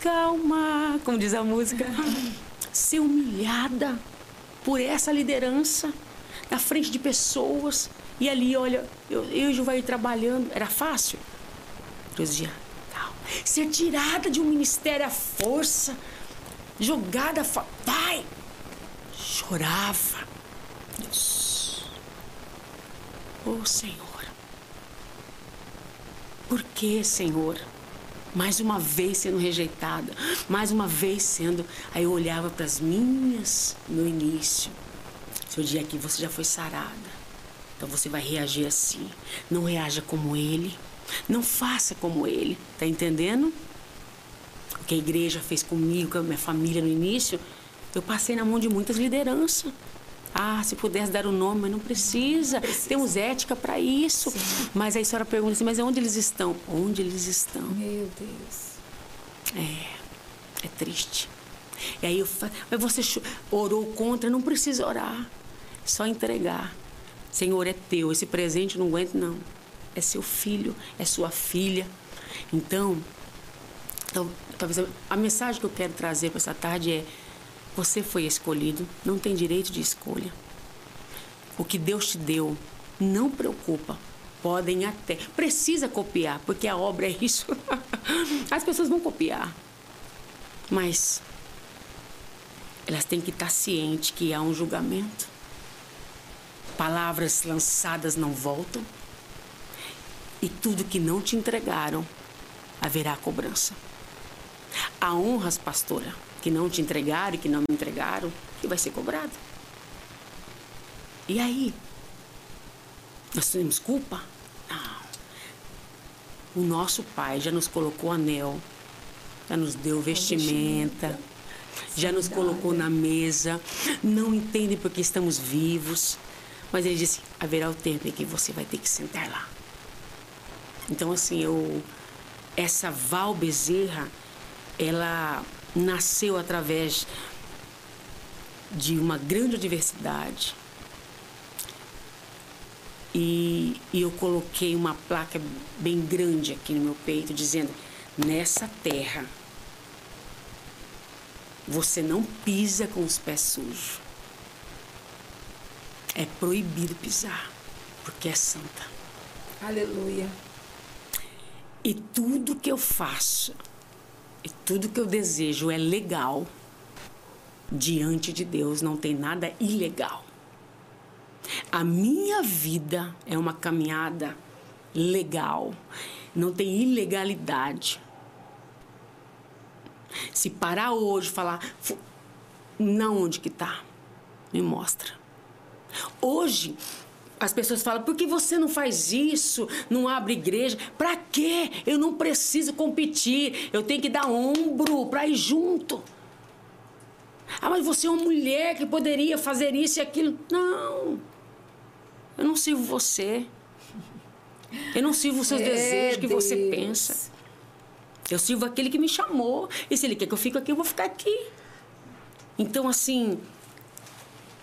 calma, como diz a música, *laughs* ser humilhada por essa liderança na frente de pessoas. E ali, olha, eu, eu e o Juvair trabalhando, era fácil? Deus dizia, calma. Ser tirada de um ministério à força, jogada, vai! Chorava. Deus. Oh, Senhor. Por que, Senhor? Mais uma vez sendo rejeitada, mais uma vez sendo. Aí eu olhava para as minhas no início. Seu dia aqui você já foi sarada. Então você vai reagir assim. Não reaja como ele. Não faça como ele. Tá entendendo? O que a igreja fez comigo, com a minha família no início, eu passei na mão de muitas lideranças. Ah, se pudesse dar o nome, mas não precisa. Temos ética para isso. Mas aí a senhora pergunta assim, mas onde eles estão? Onde eles estão? Meu Deus. É, é triste. E aí eu falo, mas você orou contra, não precisa orar. Só entregar. Senhor, é teu, esse presente não aguento, não. É seu filho, é sua filha. Então, então, talvez a, a mensagem que eu quero trazer para essa tarde é: você foi escolhido, não tem direito de escolha. O que Deus te deu, não preocupa. Podem até. Precisa copiar, porque a obra é isso. *laughs* As pessoas vão copiar. Mas elas têm que estar cientes que há um julgamento. Palavras lançadas não voltam. E tudo que não te entregaram, haverá cobrança. Há honras, pastora, que não te entregaram e que não me entregaram, que vai ser cobrado. E aí? Nós temos culpa? Não. O nosso Pai já nos colocou anel, já nos deu vestimenta, já nos colocou na mesa. Não entendem porque estamos vivos. Mas ele disse: haverá o tempo em que você vai ter que sentar lá. Então, assim, eu. Essa Val Bezerra, ela nasceu através de uma grande universidade. E, e eu coloquei uma placa bem grande aqui no meu peito, dizendo: nessa terra você não pisa com os pés sujos. É proibido pisar, porque é santa. Aleluia. E tudo que eu faço, e tudo que eu desejo é legal. Diante de Deus não tem nada ilegal. A minha vida é uma caminhada legal. Não tem ilegalidade. Se parar hoje falar, não onde que tá? Me mostra. Hoje, as pessoas falam, por que você não faz isso? Não abre igreja? Para quê? Eu não preciso competir. Eu tenho que dar ombro para ir junto. Ah, mas você é uma mulher que poderia fazer isso e aquilo. Não. Eu não sirvo você. Eu não sirvo os seus é desejos que Deus. você pensa. Eu sirvo aquele que me chamou. E se ele quer que eu fique aqui, eu vou ficar aqui. Então, assim.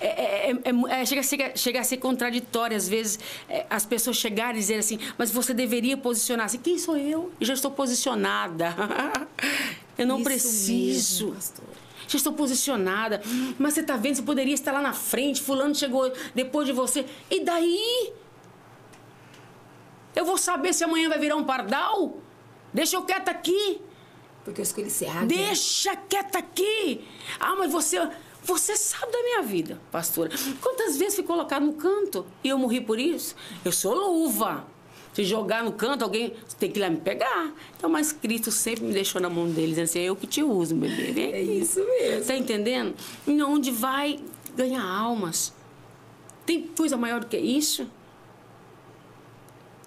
É, é, é, é chega, chega, chega, a ser contraditório, às vezes, é, as pessoas chegarem e dizer assim, mas você deveria posicionar-se. Quem sou eu? Eu já estou posicionada. *laughs* eu não Isso preciso. Mesmo, já estou posicionada. Mas você está vendo, você poderia estar lá na frente, fulano chegou depois de você. E daí? Eu vou saber se amanhã vai virar um pardal? Deixa eu quieta aqui. Porque eu escolhi ser águia. Deixa quieta aqui. Ah, mas você... Você sabe da minha vida, pastora. Quantas vezes fui colocado no canto e eu morri por isso? Eu sou luva. Se jogar no canto, alguém tem que ir lá me pegar. Então, mas Cristo sempre me deixou na mão dele, dizendo assim, é eu que te uso, bebê. Vem é aqui. É isso mesmo. Tá entendendo? E onde vai ganhar almas. Tem coisa maior do que isso?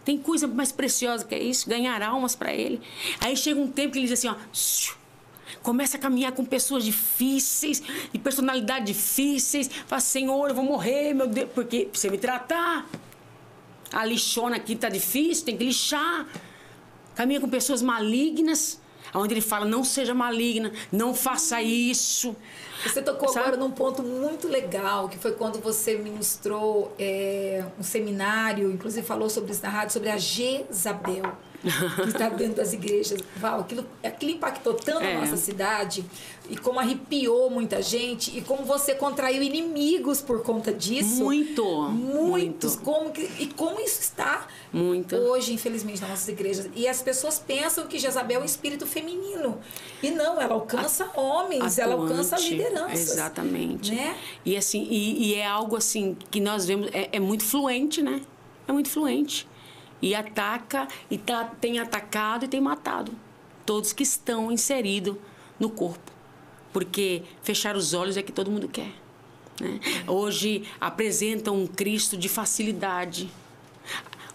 Tem coisa mais preciosa que isso, ganhar almas para ele. Aí chega um tempo que ele diz assim, ó, começa a caminhar com pessoas difíceis, de personalidade difíceis, fala, Senhor, eu vou morrer, meu Deus, porque precisa me tratar. A lixona aqui tá difícil, tem que lixar. Caminha com pessoas malignas, onde ele fala, não seja maligna, não faça isso. Você tocou Sabe? agora num ponto muito legal, que foi quando você ministrou é, um seminário, inclusive falou sobre isso na rádio, sobre a Jezabel que está dentro das igrejas. Val, aquilo, aquilo impactou tanto é. a nossa cidade e como arrepiou muita gente e como você contraiu inimigos por conta disso. Muito. Muitos. Muito. Como que, e como isso está muito. hoje, infelizmente, nas nossas igrejas. E as pessoas pensam que Jezabel é um espírito feminino. E não, ela alcança a, homens, atuante, ela alcança lideranças. Exatamente. Né? E assim, e, e, é algo assim que nós vemos, é, é muito fluente, né? É muito fluente e ataca e tá, tem atacado e tem matado todos que estão inseridos no corpo. Porque fechar os olhos é que todo mundo quer. Né? Hoje apresentam um Cristo de facilidade.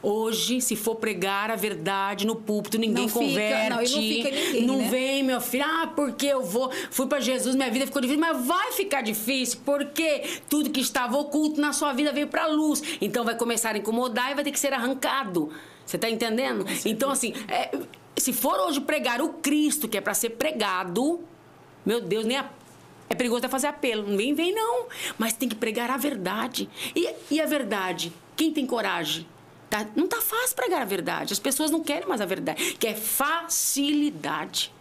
Hoje, se for pregar a verdade no púlpito, ninguém não converte. Fica, não, não, fica ninguém, não né? vem, meu filho. Ah, porque eu vou. Fui para Jesus, minha vida ficou difícil. Mas vai ficar difícil, porque tudo que estava oculto na sua vida veio para luz. Então vai começar a incomodar e vai ter que ser arrancado. Você está entendendo? Então, assim, é, se for hoje pregar o Cristo, que é para ser pregado, meu Deus, nem a é perigoso até fazer apelo. Ninguém vem, não. Mas tem que pregar a verdade. E, e a verdade? Quem tem coragem? Tá, não tá fácil pregar a verdade. As pessoas não querem mais a verdade. Quer facilidade.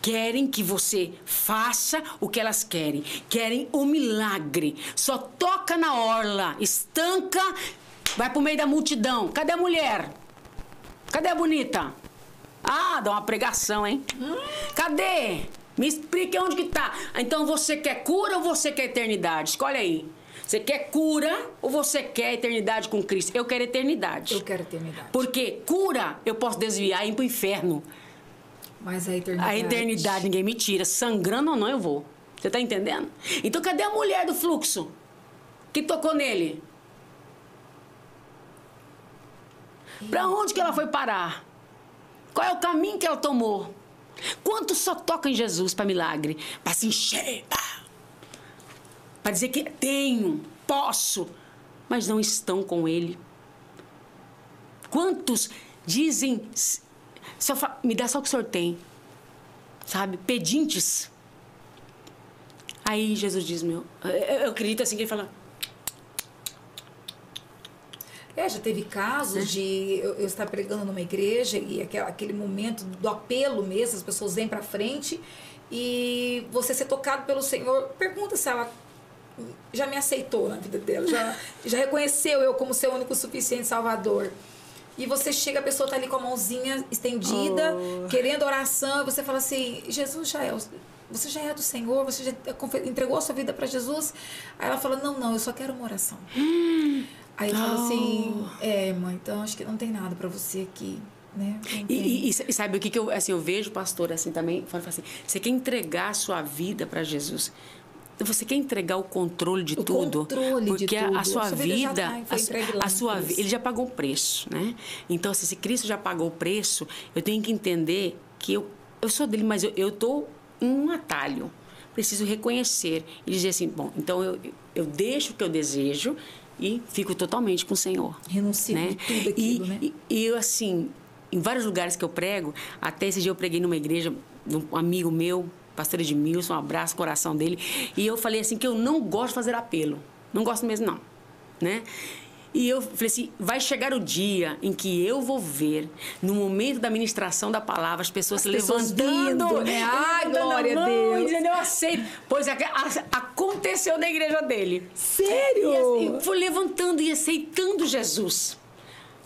Querem que você faça o que elas querem. Querem o milagre. Só toca na orla, estanca, vai pro meio da multidão. Cadê a mulher? Cadê a bonita? Ah, dá uma pregação, hein? Cadê? Me explique onde que tá. Então você quer cura ou você quer eternidade? Escolhe aí. Você quer cura ou você quer eternidade com Cristo? Eu quero eternidade. Eu quero eternidade. Porque cura eu posso desviar e ir pro inferno. Mas a eternidade. A eternidade ninguém me tira. Sangrando ou não, eu vou. Você tá entendendo? Então cadê a mulher do fluxo? Que tocou nele? Para onde que ela foi parar? Qual é o caminho que ela tomou? Quantos só tocam em Jesus para milagre? Para se encher, para dizer que tenho, posso, mas não estão com Ele. Quantos dizem, só me dá só o que o senhor tem, sabe? Pedintes. Aí Jesus diz, meu, eu acredito assim que ele fala, É, já teve casos é. de eu, eu, estar pregando numa igreja e aquele, aquele momento do apelo mesmo, as pessoas vêm para frente e você ser tocado pelo Senhor. Pergunta se ela já me aceitou na vida dela, já, já reconheceu eu como seu único suficiente salvador. E você chega, a pessoa tá ali com a mãozinha estendida, oh. querendo oração, e você fala assim: Jesus já é, você já é do Senhor, você já entregou a sua vida para Jesus. Aí ela fala: Não, não, eu só quero uma oração. Hum. Aí eu oh. falo assim: É, mãe, então acho que não tem nada para você aqui. Né? E, e, e, sabe o que, que eu, assim, eu vejo, pastor, assim também, fala assim, você quer entregar a sua vida para Jesus. Você quer entregar o controle de o tudo? Controle porque de tudo. a, sua, vida, tá, a, a, sua vida, ele já pagou o preço, né? Então, assim, se Cristo já pagou o preço, eu tenho que entender que eu, eu sou dele, mas eu, tô em um atalho. Preciso reconhecer e dizer assim, bom, então eu, eu deixo o que eu desejo e fico totalmente com o Senhor. Renuncio né? tudo aquilo, e, né? E, e eu, assim, em vários lugares que eu prego, até esse dia eu preguei numa igreja, um amigo meu, pastor Edmilson, um abraço, coração dele. E eu falei assim que eu não gosto de fazer apelo. Não gosto mesmo, não. Né? E eu falei assim: vai chegar o dia em que eu vou ver, no momento da ministração da palavra, as pessoas as levantando. Vindo, né? Ai, glória a Deus. Dizendo, eu aceito. Pois aconteceu na igreja dele. Sério? E assim, foi levantando e aceitando Jesus.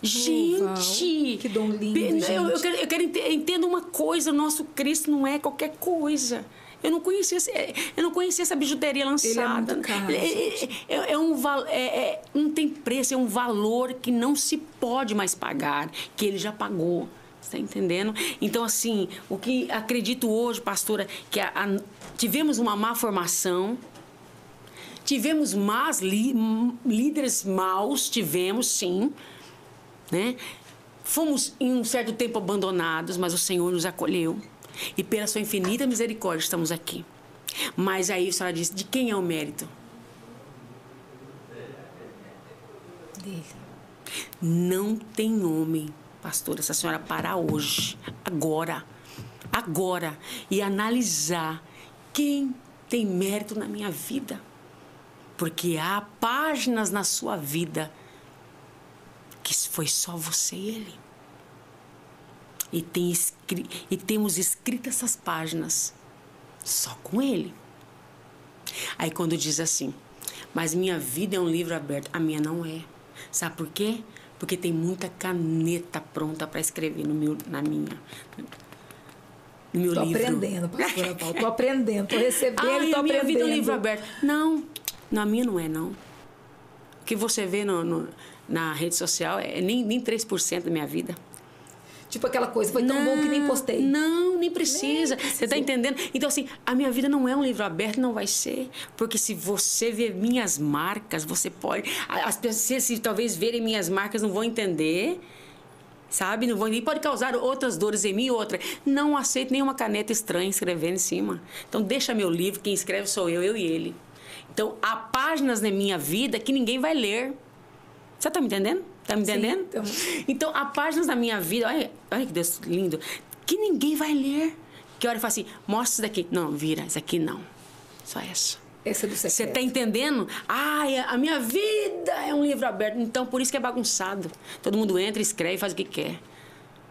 Gente! que dom lindo, eu, gente. Eu, quero, eu quero entender uma coisa, o nosso Cristo não é qualquer coisa. Eu não conhecia, eu não conhecia essa bijuteria lançada. Ele é, caro, é, é, é, um é, é, não tem preço, é um valor que não se pode mais pagar, que ele já pagou. Está entendendo? Então, assim, o que acredito hoje, pastora, que a, a, tivemos uma má formação, tivemos más líderes maus, tivemos sim né? Fomos em um certo tempo abandonados, mas o Senhor nos acolheu. E pela sua infinita misericórdia estamos aqui. Mas aí a senhora disse: de quem é o mérito? Dele. Não tem homem, pastora, se a senhora parar hoje, agora, agora, e analisar quem tem mérito na minha vida. Porque há páginas na sua vida que foi só você e ele. E, tem e temos escrito essas páginas só com ele. Aí quando diz assim, mas minha vida é um livro aberto, a minha não é. Sabe por quê? Porque tem muita caneta pronta para escrever no meu, na minha. No meu tô livro. aprendendo, pastora Paulo. Tô aprendendo, tô recebendo Ai, tô minha aprendendo. vida é um livro aberto. Não, na minha não é, não. O que você vê no, no na rede social é nem, nem 3% da minha vida. Tipo aquela coisa, foi tão não, bom que nem postei. Não, nem precisa. Nem você está entendendo? Então, assim, a minha vida não é um livro aberto, não vai ser. Porque se você ver minhas marcas, você pode. As pessoas, se talvez verem minhas marcas, não vão entender. Sabe? Não vão nem pode causar outras dores em mim outra. Não aceito nenhuma caneta estranha escrevendo em cima. Então, deixa meu livro, quem escreve sou eu, eu e ele. Então, há páginas na minha vida que ninguém vai ler. Você tá me entendendo? Tá me entendendo? Sim, então... então, há páginas da minha vida, olha, olha que Deus lindo, que ninguém vai ler. Que hora e fala assim, mostra isso daqui. Não, vira, isso aqui não. Só essa. Essa é do secreto. Você tá entendendo? Ai, a minha vida é um livro aberto. Então, por isso que é bagunçado. Todo mundo entra, escreve, faz o que quer.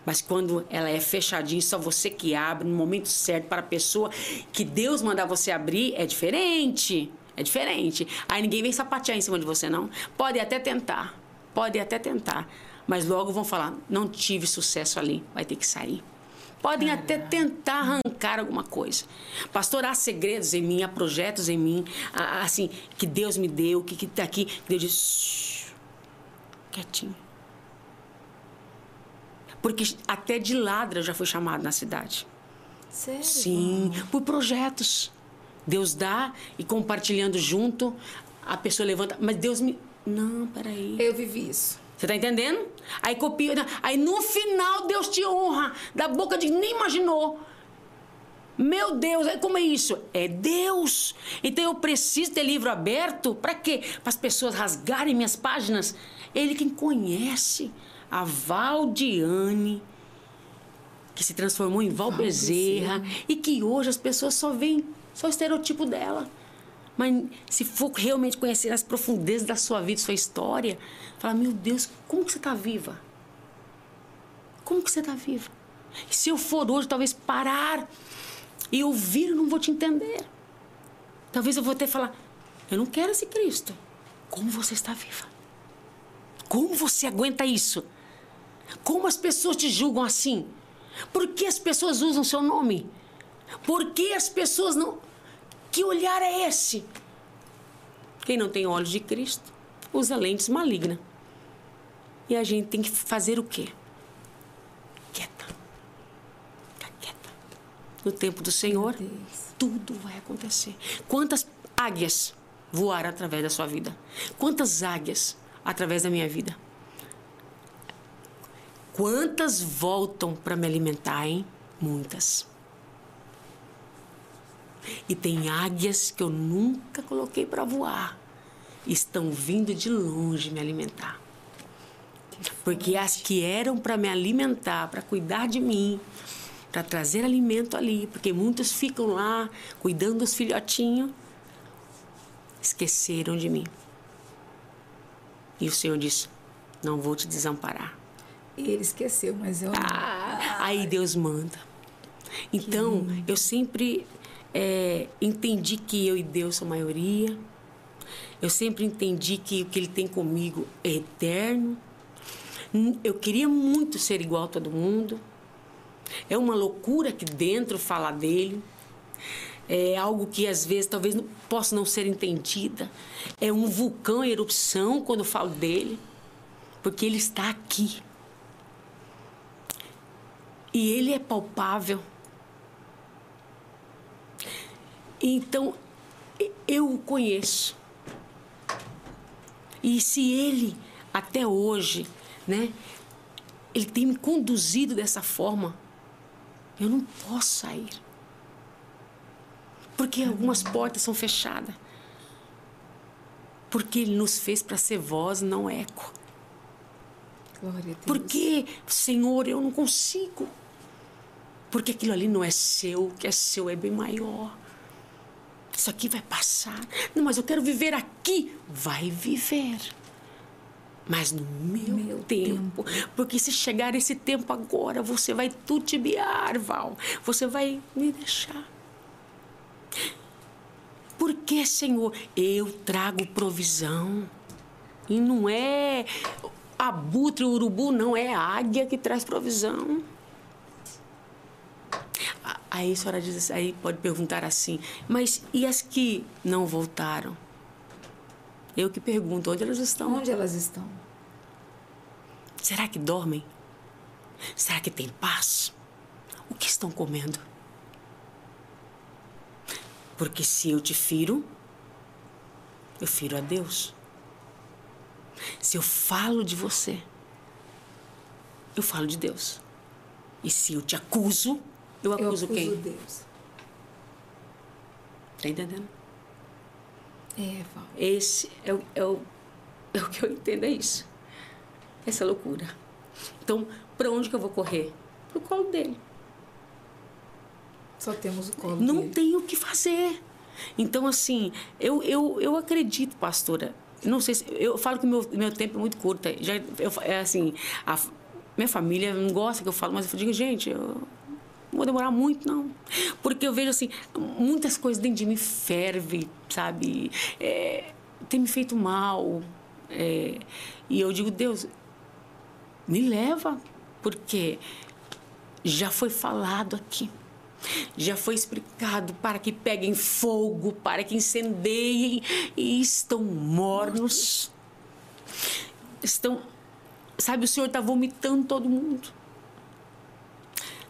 Mas quando ela é fechadinha, só você que abre no momento certo para a pessoa que Deus mandar você abrir, é diferente. É diferente. Aí ninguém vem sapatear em cima de você, não. Pode até tentar. Pode até tentar. Mas logo vão falar: não tive sucesso ali, vai ter que sair. Podem Caramba. até tentar arrancar alguma coisa. Pastor, há segredos em mim, há projetos em mim, há, assim, que Deus me deu, que está aqui. Deus diz: quietinho. Porque até de ladra eu já fui chamado na cidade. Sério? Sim, por projetos. Deus dá e compartilhando junto, a pessoa levanta. Mas Deus me. Não, peraí. Eu vivi isso. Você tá entendendo? Aí copia. Aí no final Deus te honra. Da boca de nem imaginou. Meu Deus, como é isso? É Deus. Então eu preciso ter livro aberto. Para quê? Para as pessoas rasgarem minhas páginas. Ele quem conhece. A Valdiane, que se transformou em Val Bezerra. E que hoje as pessoas só veem só o estereotipo dela. Mas se for realmente conhecer as profundezas da sua vida, sua história, falar, meu Deus, como que você está viva? Como que você está viva? E se eu for hoje, talvez parar e ouvir, eu não vou te entender. Talvez eu vou até falar, eu não quero esse Cristo. Como você está viva? Como você aguenta isso? Como as pessoas te julgam assim? Por que as pessoas usam seu nome? Por que as pessoas não. Que olhar é esse? Quem não tem olhos de Cristo usa lentes malignas. E a gente tem que fazer o quê? Quieta. Fica quieta. No tempo do Senhor, tudo vai acontecer. Quantas águias voaram através da sua vida? Quantas águias através da minha vida? Quantas voltam para me alimentar, hein? Muitas. E tem águias que eu nunca coloquei para voar. Estão vindo de longe me alimentar. Porque as que eram para me alimentar, para cuidar de mim, para trazer alimento ali, porque muitos ficam lá cuidando dos filhotinhos, esqueceram de mim. E o Senhor disse: Não vou te desamparar. Ele esqueceu, mas eu. Ah, aí Deus manda. Então, eu sempre é, entendi que eu e Deus são maioria. Eu sempre entendi que o que Ele tem comigo é eterno. Eu queria muito ser igual a todo mundo. É uma loucura aqui dentro falar dele. É algo que às vezes talvez não, possa não ser entendida. É um vulcão em erupção quando eu falo dele, porque ele está aqui. E ele é palpável. Então, eu o conheço. E se ele, até hoje, né, ele tem me conduzido dessa forma, eu não posso sair. Porque algumas portas são fechadas. Porque ele nos fez para ser voz, não eco. Glória a Deus. Porque, Senhor, eu não consigo. Porque aquilo ali não é seu, o que é seu é bem maior. Isso aqui vai passar. Não, mas eu quero viver aqui. Vai viver. Mas no meu, Meu tempo. Porque se chegar esse tempo agora, você vai tutibiar, Val. Você vai me deixar. Por que, Senhor? Eu trago provisão. E não é abutre, urubu, não. É águia que traz provisão. Aí a senhora diz assim, aí pode perguntar assim, mas e as que não voltaram? Eu que pergunto, onde elas estão? Onde elas estão? Será que dormem? Será que tem paz? O que estão comendo? Porque se eu te firo, eu firo a Deus. Se eu falo de você, eu falo de Deus. E se eu te acuso, eu Eu acuso acuso quem? Deus. Tá entendendo? É, Val. Esse é o, é o, é o que eu entendo, é isso. Essa loucura. Então, para onde que eu vou correr? Pro colo dele. Só temos o colo Não dele. tem o que fazer. Então, assim, eu, eu, eu acredito, pastora. Não sei se. Eu falo que meu, meu tempo é muito curto. Já, eu, é assim, a, minha família não gosta que eu falo, mas eu digo, gente, eu não vou demorar muito, não. Porque eu vejo, assim, muitas coisas dentro de mim fervem, sabe? É, tem me feito mal. É, e eu digo, Deus, me leva, porque já foi falado aqui. Já foi explicado para que peguem fogo, para que incendeiem e estão mornos. Estão. Sabe, o Senhor está vomitando todo mundo.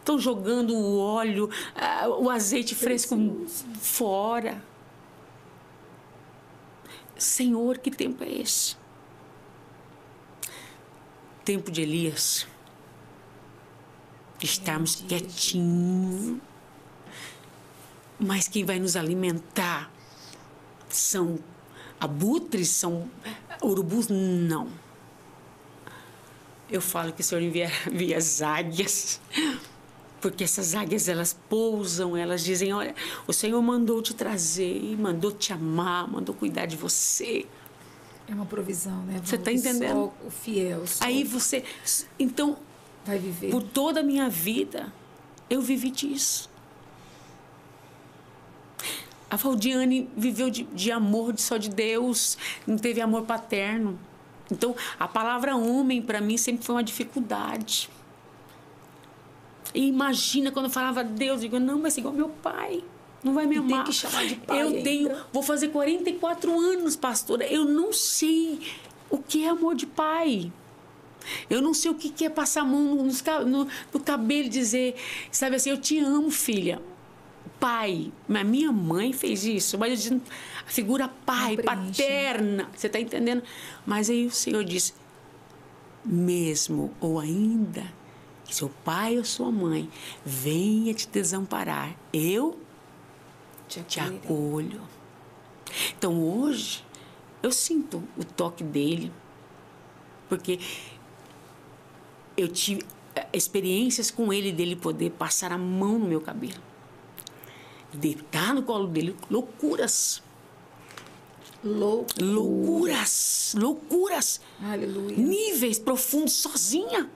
Estão jogando o óleo, ah, o azeite fresco fora. Senhor, que tempo é esse? Tempo de Elias. De estarmos quietinhos. Mas quem vai nos alimentar são abutres, são urubus? Não. Eu falo que o Senhor envia, *laughs* envia as águias, Porque essas águias, elas pousam, elas dizem: Olha, o Senhor mandou te trazer, mandou te amar, mandou cuidar de você. É uma provisão, né? Você está entendendo? Só o fiel. Só Aí você. Então, vai viver. por toda a minha vida, eu vivi disso. A Valdiane viveu de, de amor de só de Deus, não teve amor paterno. Então, a palavra homem para mim sempre foi uma dificuldade. E imagina quando eu falava Deus, eu digo, não, vai ser igual meu pai. Não vai me E tem amar. que chamar de pai Eu tenho, vou fazer 44 anos, pastora. Eu não sei o que é amor de pai. Eu não sei o que é passar a mão nos no, no cabelo e dizer, sabe assim, eu te amo, filha. Pai, mas minha mãe fez isso, mas a figura pai, paterna, você está entendendo? Mas aí o Senhor disse, mesmo ou ainda seu pai ou sua mãe venha te desamparar, eu Te te acolho. Então hoje eu sinto o toque dele, porque eu tive eh, experiências com ele dele poder passar a mão no meu cabelo, deitar no colo dele, loucuras, Louco. loucuras, loucuras, Aleluia. níveis profundos sozinha.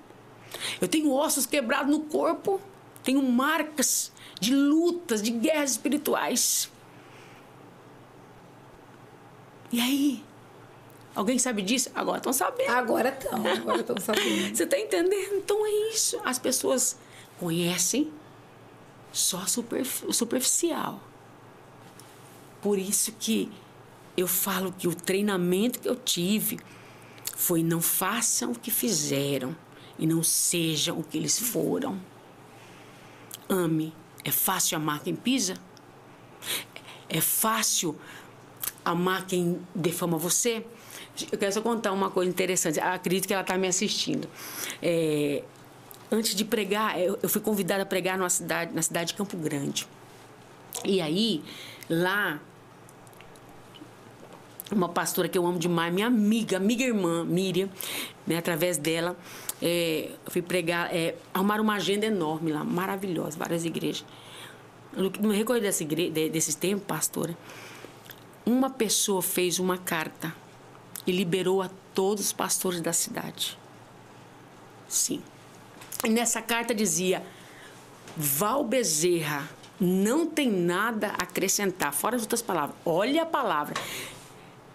Eu tenho ossos quebrados no corpo, tenho marcas de lutas, de guerras espirituais. E aí? Alguém sabe disso? Agora estão sabendo. Agora estão, agora estão sabendo. *laughs* Você está entendendo? Então é isso. As pessoas conhecem só o superficial. Por isso que eu falo que o treinamento que eu tive foi não façam o que fizeram e não sejam o que eles foram. Ame. É fácil amar quem pisa? É fácil amar quem defama você? Eu quero só contar uma coisa interessante. Acredito que ela está me assistindo. É, antes de pregar, eu, eu fui convidada a pregar numa cidade, na cidade de Campo Grande. E aí, lá, uma pastora que eu amo demais, minha amiga, amiga irmã, Miriam, né, através dela, é, fui pregar, é, arrumaram uma agenda enorme lá, maravilhosa, várias igrejas. No, no recorrer dessa igre, de, desses tempos, pastora, uma pessoa fez uma carta e liberou a todos os pastores da cidade. Sim. E nessa carta dizia: Val Bezerra não tem nada a acrescentar, fora as outras palavras. Olha a palavra.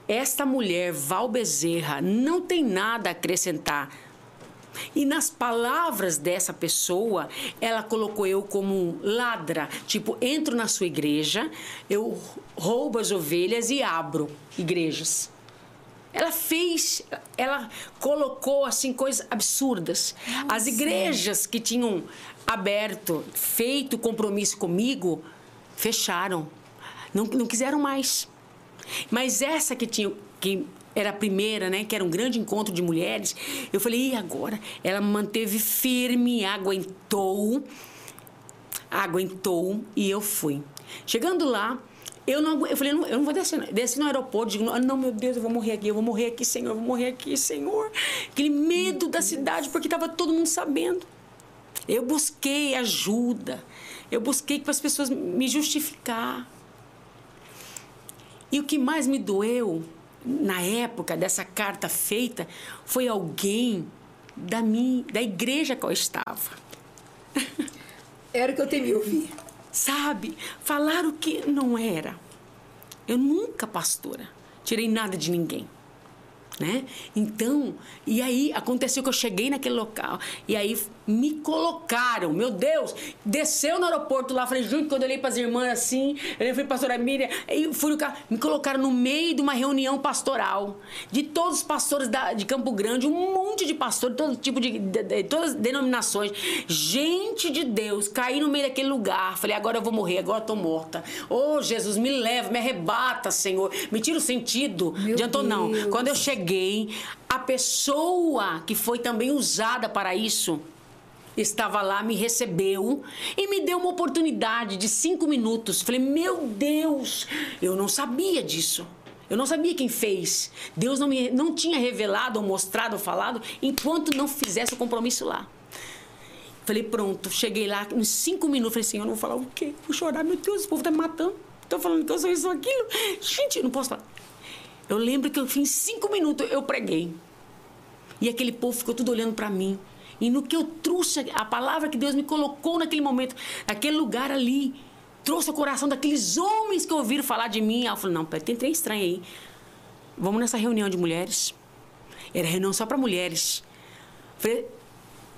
Esta mulher, Val Bezerra, não tem nada a acrescentar. E nas palavras dessa pessoa, ela colocou eu como ladra. Tipo, entro na sua igreja, eu roubo as ovelhas e abro igrejas. Ela fez, ela colocou assim coisas absurdas. As igrejas que tinham aberto, feito compromisso comigo, fecharam. Não, não quiseram mais. Mas essa que tinha que era a primeira, né, que era um grande encontro de mulheres, eu falei, e agora? Ela manteve firme, aguentou, aguentou e eu fui. Chegando lá, eu não eu falei, não, eu não vou descer, não. desci no aeroporto, digo, não, não, meu Deus, eu vou morrer aqui, eu vou morrer aqui, Senhor, eu vou morrer aqui, Senhor. Aquele medo da cidade, porque estava todo mundo sabendo. Eu busquei ajuda, eu busquei para as pessoas me justificar. E o que mais me doeu na época dessa carta feita foi alguém da minha, da igreja que eu estava. *laughs* Era o que eu temia ouvir. Sabe? Falar o que não era. Eu nunca, pastora, tirei nada de ninguém. Né? Então, e aí aconteceu que eu cheguei naquele local e aí me colocaram, meu Deus, desceu no aeroporto lá, falei, junto, quando eu olhei para as irmãs assim, eu fui pastora Miriam, aí fui no carro, me colocaram no meio de uma reunião pastoral de todos os pastores da, de Campo Grande, um monte de pastores, todo tipo de, de, de todas as denominações, gente de Deus, caí no meio daquele lugar, falei, agora eu vou morrer, agora eu tô morta. Ô Jesus, me leva, me arrebata, Senhor, me tira o sentido. Meu Adiantou não. Deus. Quando eu cheguei, a pessoa que foi também usada para isso estava lá, me recebeu e me deu uma oportunidade de cinco minutos. Falei, meu Deus, eu não sabia disso. Eu não sabia quem fez. Deus não, me, não tinha revelado, ou mostrado, ou falado, enquanto não fizesse o compromisso lá. Falei, pronto, cheguei lá, em cinco minutos, falei assim, eu não vou falar o quê? Vou chorar, meu Deus, o povo tá me matando. Estão falando que eu sou isso ou aquilo. Gente, não posso falar. Eu lembro que eu fiz cinco minutos, eu preguei. E aquele povo ficou tudo olhando para mim. E no que eu trouxe a palavra que Deus me colocou naquele momento, naquele lugar ali, trouxe o coração daqueles homens que ouviram falar de mim. Aí eu falei, não, pera, tem trem estranho aí. Vamos nessa reunião de mulheres. Era reunião só para mulheres. Falei,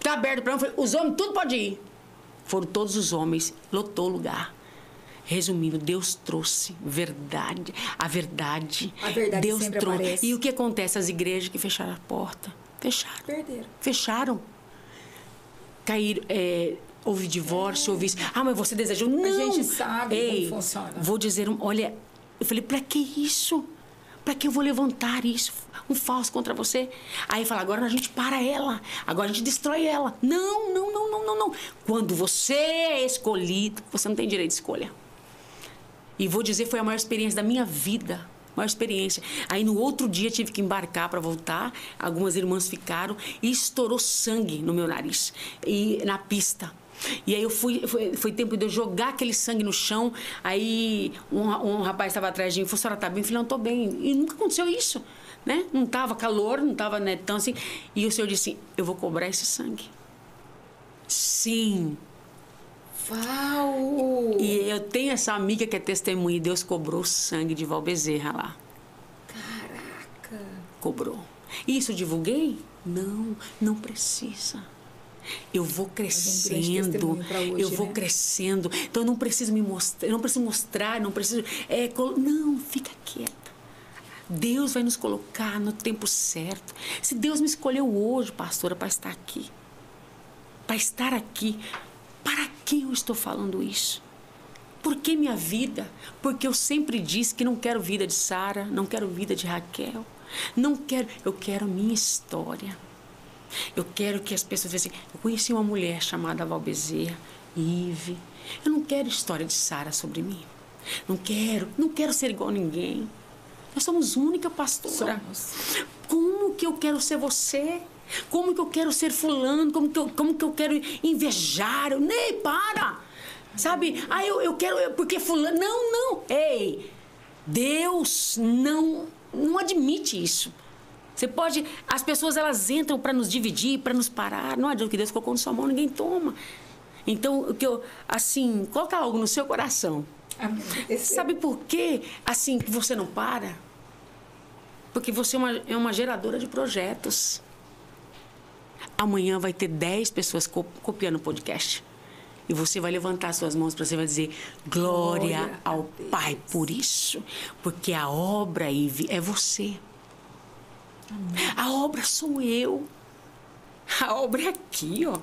tá aberto para mim? Falei, os homens, tudo pode ir. Foram todos os homens, lotou o lugar. Resumindo, Deus trouxe verdade, a verdade. A verdade Deus sempre trouxe. aparece. E o que acontece? As igrejas que fecharam a porta, fecharam. Perderam. Fecharam. Caíram. É, houve divórcio, houve isso. Ah, mas você desejou? Não. gente sabe Ei, como funciona. Vou dizer, um- olha, eu falei, pra que isso? Pra que eu vou levantar isso? Um falso contra você? Aí fala, agora a gente para ela, agora a gente destrói ela. Não, não, não, não, não, não. Quando você é escolhido, você não tem direito de escolha. E vou dizer, foi a maior experiência da minha vida. Maior experiência. Aí no outro dia tive que embarcar para voltar. Algumas irmãs ficaram e estourou sangue no meu nariz e na pista. E aí eu fui, foi, foi tempo de eu jogar aquele sangue no chão. Aí um, um rapaz estava atrás de mim, falou, senhora tá bem? Eu falei, não, tô bem. E nunca aconteceu isso, né? Não tava calor, não tava né, tão assim. E o senhor disse, eu vou cobrar esse sangue. Sim, Uau! e eu tenho essa amiga que é testemunha e Deus cobrou o sangue de Val Bezerra lá. Caraca! Cobrou. Isso divulguei? Não, não precisa. Eu vou grande crescendo, hoje, eu vou né? crescendo. Então eu não preciso me mostrar, não preciso mostrar, não preciso. é, não, fica quieta. Deus vai nos colocar no tempo certo. Se Deus me escolheu hoje, pastora, para estar aqui, para estar aqui, para que eu estou falando isso? Por que minha vida? Porque eu sempre disse que não quero vida de Sara, não quero vida de Raquel. Não quero, eu quero minha história. Eu quero que as pessoas vejam assim, eu conheci uma mulher chamada Val Bezerra, Ive. Eu não quero história de Sara sobre mim. Não quero, não quero ser igual a ninguém. Nós somos única pastora. Somos. Como que eu quero ser você? Como que eu quero ser fulano? Como que eu, como que eu quero invejar? Eu, Ney, para! Sabe? Ah, eu, eu quero... eu- Porque fulano... Não, não! Ei! Deus não, não admite isso. Você pode... As pessoas, elas entram para nos dividir, para nos parar. Não adianta o que Deus colocou na sua mão, ninguém toma. Então, o que eu... Assim, coloca algo no seu coração. Amém. Sabe por quê, assim, que você não para? Porque você é uma, é uma geradora de projetos. Amanhã vai ter 10 pessoas co- copiando o podcast. E você vai levantar suas mãos para você vai dizer glória, Glória ao. Pai por isso. Porque a obra, Ive, é você. A obra sou eu. A obra é aqui, ó.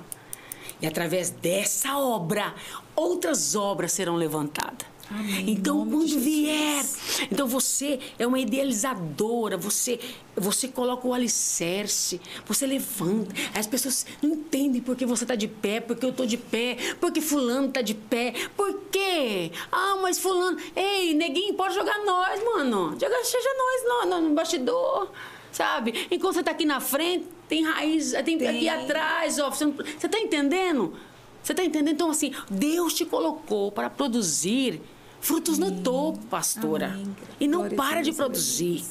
E através dessa obra, outras obras serão levantadas. Amém. Então, quando Jesus. vier, então você é uma idealizadora, você você coloca o alicerce, você levanta. As pessoas não entendem por que você está de pé, porque eu estou de pé, porque fulano está de pé. Por quê? Ah, mas fulano, ei, neguinho, pode jogar nós, mano. Joga, seja nós no, no, bastidor. Sabe? Enquanto você está aqui na frente, tem raiz, tem, Tem. aqui atrás, ó. Você, não- você tá entendendo? Você está entendendo? Então, assim, Deus te colocou para produzir frutos no topo, pastora. Amém. E não Glória para de produzir.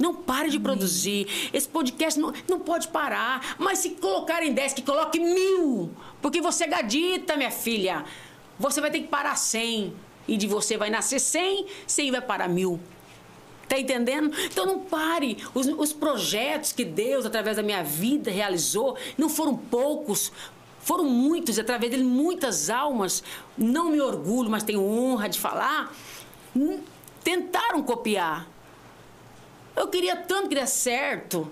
Não pare de produzir. Esse podcast não, não pode parar. Mas se colocarem 10, que coloque mil. Porque você é gadita, minha filha. Você vai ter que parar 100. E de você vai nascer 100, 100 vai para mil. Tá entendendo? Então não pare. Os, os projetos que Deus, através da minha vida, realizou, não foram poucos. Foram muitos, e através dele, muitas almas. Não me orgulho, mas tenho honra de falar. Tentaram copiar. Eu queria tanto que desse certo,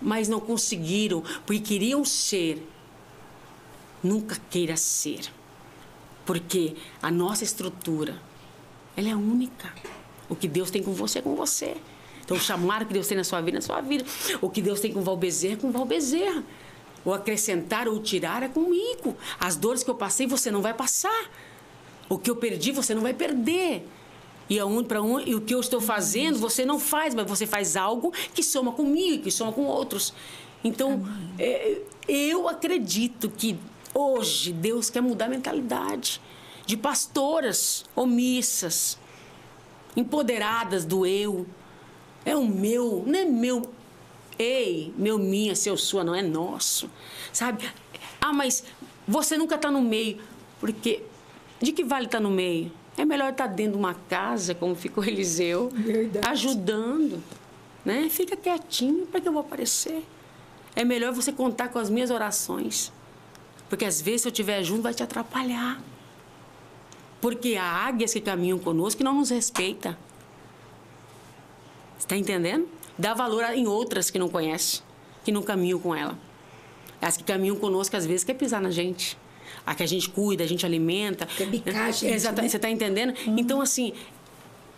mas não conseguiram, porque queriam ser. Nunca queira ser. Porque a nossa estrutura, ela é única. O que Deus tem com você é com você. Então, o chamado que Deus tem na sua vida na sua vida. O que Deus tem com Val Bezerra é com Val Bezerra. O acrescentar ou tirar é comigo. As dores que eu passei, você não vai passar. O que eu perdi, você não vai perder. E, aonde, pra onde, e o que eu estou fazendo, você não faz, mas você faz algo que soma comigo, que soma com outros. Então, é, eu acredito que hoje Deus quer mudar a mentalidade de pastoras omissas, empoderadas do eu. É o meu, não é meu. Ei, meu, minha, seu, sua, não é nosso. Sabe? Ah, mas você nunca está no meio. Porque de que vale estar tá no meio? É melhor estar tá dentro de uma casa, como ficou *laughs* Eliseu, Verdade. ajudando. Né? Fica quietinho, para que eu vou aparecer? É melhor você contar com as minhas orações. Porque às vezes, se eu estiver junto, vai te atrapalhar. Porque há águias que caminham conosco que não nos respeita. Está entendendo? Dá valor em outras que não conhece, que não caminham com ela. As que caminham conosco, às vezes, quer pisar na gente. A que a gente cuida, a gente alimenta. Quer bicar a gente, Exatamente, né? você está entendendo? Hum. Então, assim,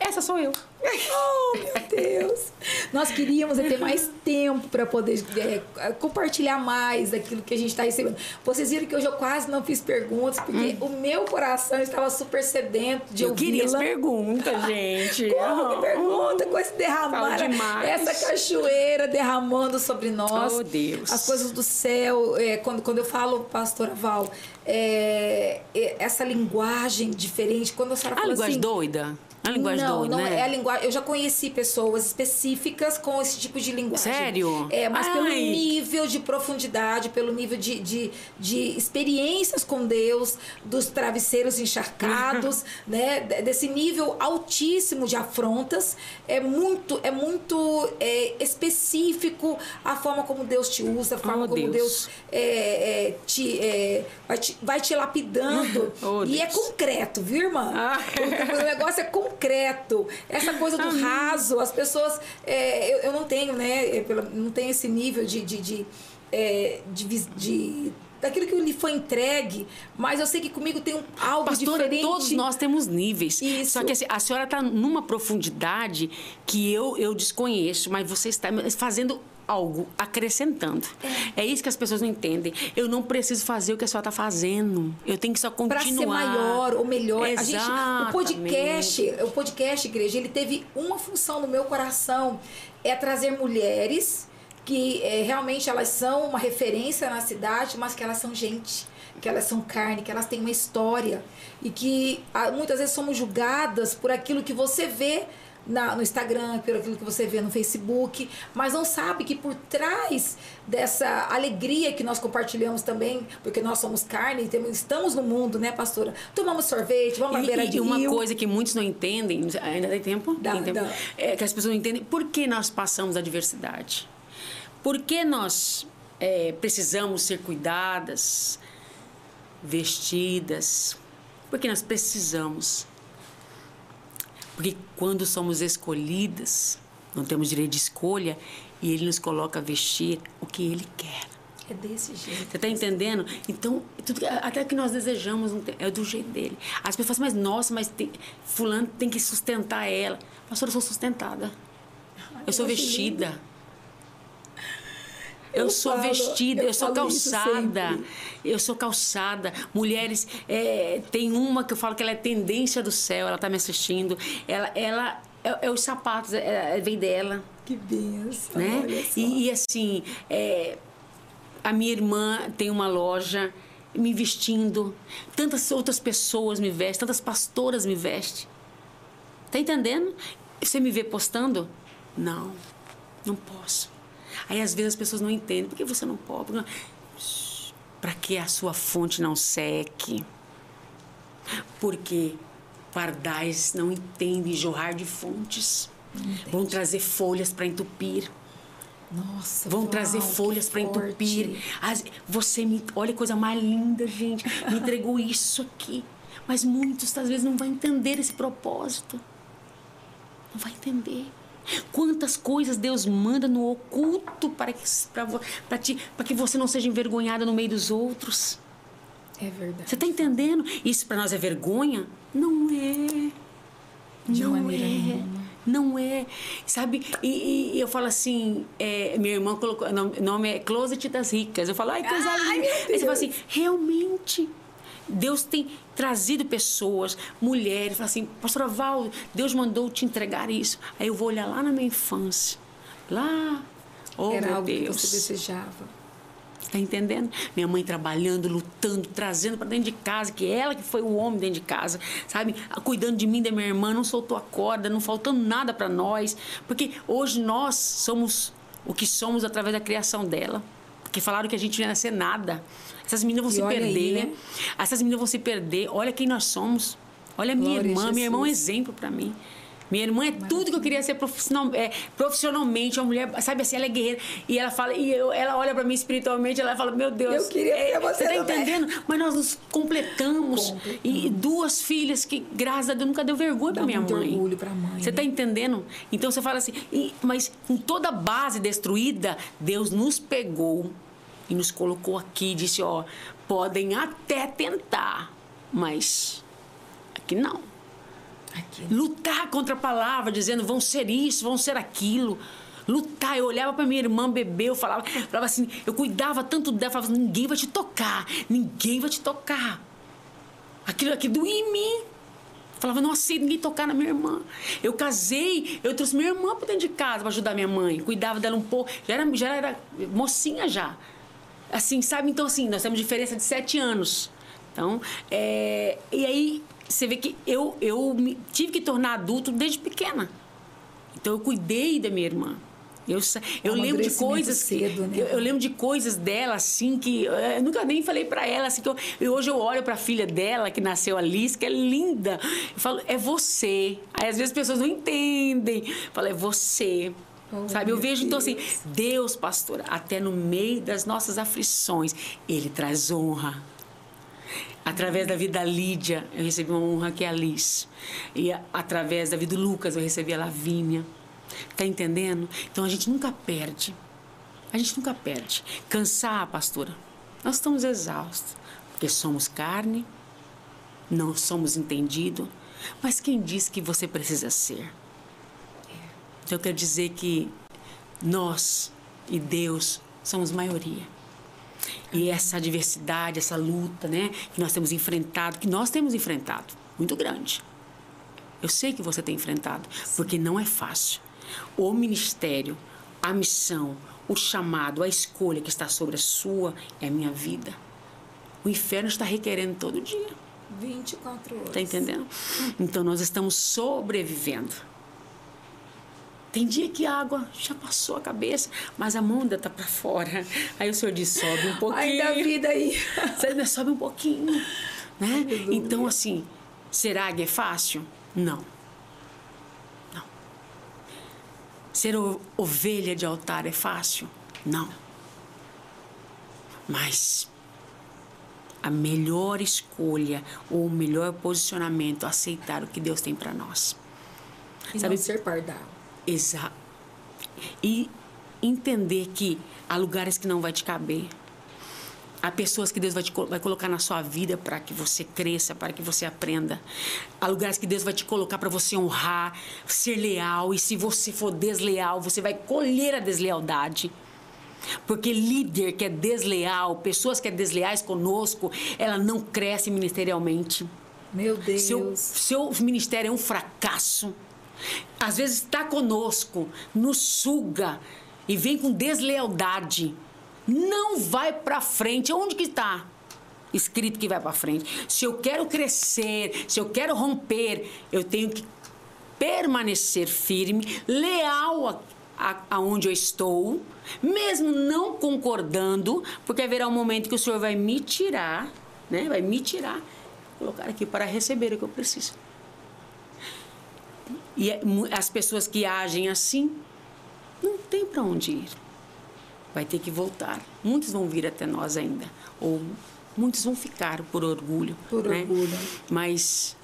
essa sou eu. Oh, meu Deus! Nós queríamos ter mais tempo para poder é, compartilhar mais daquilo que a gente está recebendo. Vocês viram que hoje eu quase não fiz perguntas, porque hum. o meu coração estava super sedento de ouvir. Eu queria as perguntas, gente. *laughs* Como que pergunta com esse derramar? Essa cachoeira derramando sobre nós. Oh, Deus. As coisas do céu. É, quando, quando eu falo, pastora Val, é, é essa linguagem diferente. Quando a senhora a fala linguagem assim, doida? A linguagem não, doida, não né? é a linguagem. Eu já conheci pessoas específicas com esse tipo de linguagem. Sério? É, mas Ai. pelo nível de profundidade, pelo nível de, de, de experiências com Deus, dos travesseiros encharcados, *laughs* né? Desse nível altíssimo de afrontas, é muito, é muito é, específico a forma como Deus te usa, a forma oh, como Deus, Deus é, é, te, é, vai te, vai te lapidando. *laughs* Oh, e é Deus. é concreto, viu, irmã? Ah. O, o negócio é concreto concreto. Essa coisa do raso, as pessoas. É, eu, eu, não tenho, né? Eu não tenho esse nível de. de, de, é, de, de daquilo que lhe foi entregue, mas eu sei que comigo tem um, algo Pastora, diferente. todos nós temos níveis. Isso. Só que assim, a senhora está numa profundidade que eu, eu desconheço, mas você está fazendo algo, acrescentando. É. é. isso que as pessoas não entendem. Eu não preciso fazer o que a senhora está fazendo. Eu tenho que só continuar. Para ser maior ou melhor. Exatamente. A gente, o podcast, o podcast, igreja, ele teve uma função no meu coração, é trazer mulheres que é, realmente elas são uma referência na cidade, mas que elas são gente que elas são carne, que elas têm uma história e que ah, muitas vezes somos julgadas por aquilo que você vê na, no Instagram, pelo aquilo que você vê no Facebook, mas não sabe que por trás dessa alegria que nós compartilhamos também, porque nós somos carne, temos, estamos no mundo, né, pastora? Tomamos sorvete, vamos à beira e, de e uma rio. coisa que muitos não entendem, ainda tem tempo? Dá, tem tempo. Dá. É que as pessoas não entendem por que nós passamos a diversidade. Por que nós é, precisamos ser cuidadas, vestidas? Porque nós precisamos porque quando somos escolhidas, não temos direito de escolha e ele nos coloca a vestir o que ele quer. É desse jeito. Você está entendendo? Então, tudo, até que nós desejamos é do jeito dele. As pessoas falam, mas nossa, mas tem, fulano tem que sustentar ela. Pastor, eu sou sustentada. eu sou vestida. Eu, eu sou falo, vestida, eu, eu sou calçada. Eu sou calçada. Mulheres, é, tem uma que eu falo que ela é tendência do céu, ela está me assistindo. Ela, ela é, é os sapatos, é, é, vem dela. Que benção. Né? E, e, assim, é, a minha irmã tem uma loja me vestindo. Tantas outras pessoas me vestem, tantas pastoras me vestem. Tá entendendo? Você me vê postando? Não, não posso. Aí às vezes as pessoas não entendem. Por que você não pode? Para que a sua fonte não seque. Porque pardais não entendem jorrar de fontes. Vão trazer folhas para entupir. Nossa, vão uau, trazer folhas para entupir. As, você me, olha que coisa mais linda, gente. Me entregou isso aqui. Mas muitos às vezes não vão entender esse propósito. Não vai entender. Quantas coisas Deus manda no oculto para que, para, ti, para que você não seja envergonhada no meio dos outros. É verdade. Você está entendendo? Isso para nós é vergonha? Não é. De não maneira é. nenhuma. Não é. Sabe? E, e eu falo assim, é, minha irmã colocou, o nome é Closet das Ricas. Eu falo, ai, coisa linda. Aí você fala assim, realmente Deus tem trazido pessoas, mulheres, fala assim, pastora Val, Deus mandou te entregar isso. Aí eu vou olhar lá na minha infância, lá Oh, Era meu algo Deus. que você desejava. Tá entendendo? Minha mãe trabalhando, lutando, trazendo para dentro de casa, que ela que foi o homem dentro de casa, sabe? Cuidando de mim, da minha irmã, não soltou a corda, não faltando nada para nós, porque hoje nós somos o que somos através da criação dela. Porque falaram que a gente não ia nascer nada. Essas meninas vão E se olha aí, perder. né? Essas meninas vão se perder. Olha quem nós somos. Olha minha Glória irmã. Minha irmã é um exemplo para mim. Minha irmã é tudo que eu queria ser profissional, é, profissionalmente, uma mulher, sabe assim, ela é guerreira. E ela fala, e eu, ela olha para mim espiritualmente, ela fala, meu Deus. Eu queria é, você tá também." entendendo? Mas nós nos completamos. Completamos. E duas filhas que, graças a Deus, nunca deu vergonha para minha mãe. orgulho pra mãe, Você né? tá entendendo? Então você fala assim, e- mas com toda a base destruída, Deus nos pegou e nos colocou aqui e disse, ó, podem até tentar, mas aqui não Aqui. lutar contra a palavra, dizendo vão ser isso, vão ser aquilo. Lutar, eu olhava para minha irmã bebê, eu falava, falava assim, eu cuidava tanto dela, falava assim, ninguém vai te tocar, ninguém vai te tocar. Aquilo aqui doía em mim. Falava, não aceito ninguém tocar na minha irmã. Eu casei, eu trouxe minha irmã para dentro de casa para ajudar minha mãe, cuidava dela um pouco, já era, já era mocinha já. Assim, sabe? Então, assim, nós temos diferença de sete anos. Então, é, e aí você vê que eu, eu me, tive que tornar adulto desde pequena. Então, eu cuidei da minha irmã. Eu, eu lembro de coisas cedo, né? eu, eu lembro de coisas dela assim que eu nunca nem falei pra ela assim que eu, e hoje eu olho pra filha dela que nasceu Alice que é linda eu falo é você aí às vezes as pessoas não entendem eu falo é você Oh, sabe eu vejo então assim Deus. Pastora até no meio das nossas aflições ele traz honra Através da vida da Lídia, eu recebi uma honra que é a Liz. E através da vida do Lucas, eu recebi a Lavínia. Tá entendendo? Então a gente nunca perde. A gente nunca perde. Cansar, pastora. Nós estamos exaustos. Porque somos carne, não somos entendidos. Mas quem diz que você precisa ser? Então eu quero dizer que nós e Deus somos maioria. E essa adversidade, essa luta, né, que nós temos enfrentado, que nós temos enfrentado, muito grande. Eu sei que você tem enfrentado, porque não é fácil. O ministério, a missão, o chamado, a escolha que está sobre a sua é a minha vida. O inferno está requerendo todo dia. 24 horas. Tá entendendo? Então nós estamos sobrevivendo. Tem dia que a água já passou a cabeça, mas a mão ainda tá para fora. Aí o senhor diz, sobe um pouquinho. Ainda a vida aí. *laughs* Você ainda sobe um pouquinho. Né? Então, assim, será que é fácil? Não. Não. Ser ovelha de altar é fácil? Não. Mas a melhor escolha ou o melhor posicionamento é aceitar o que Deus tem para nós. E Sabe- não ser pardal. Exato. E entender que há lugares que não vai te caber. Há pessoas que Deus vai, te, vai colocar na sua vida para que você cresça, para que você aprenda. Há lugares que Deus vai te colocar para você honrar, ser leal. E se você for desleal, você vai colher a deslealdade. Porque líder que é desleal, pessoas que é desleais conosco, ela não cresce ministerialmente. Meu Deus. Seu, seu ministério é um fracasso. Às vezes está conosco, nos suga e vem com deslealdade. Não vai para frente. Onde que está? Escrito que vai para frente. Se eu quero crescer, se eu quero romper, eu tenho que permanecer firme, leal a, aonde eu estou, mesmo não concordando, porque haverá um momento que o Senhor vai me tirar, né? Vai me tirar, colocar aqui para receber o que eu preciso. E é as pessoas que agem assim não tem para onde ir. Vai ter que voltar. Muitos vão vir até nós ainda, ou muitos vão ficar por orgulho. Por né? orgulho. Mas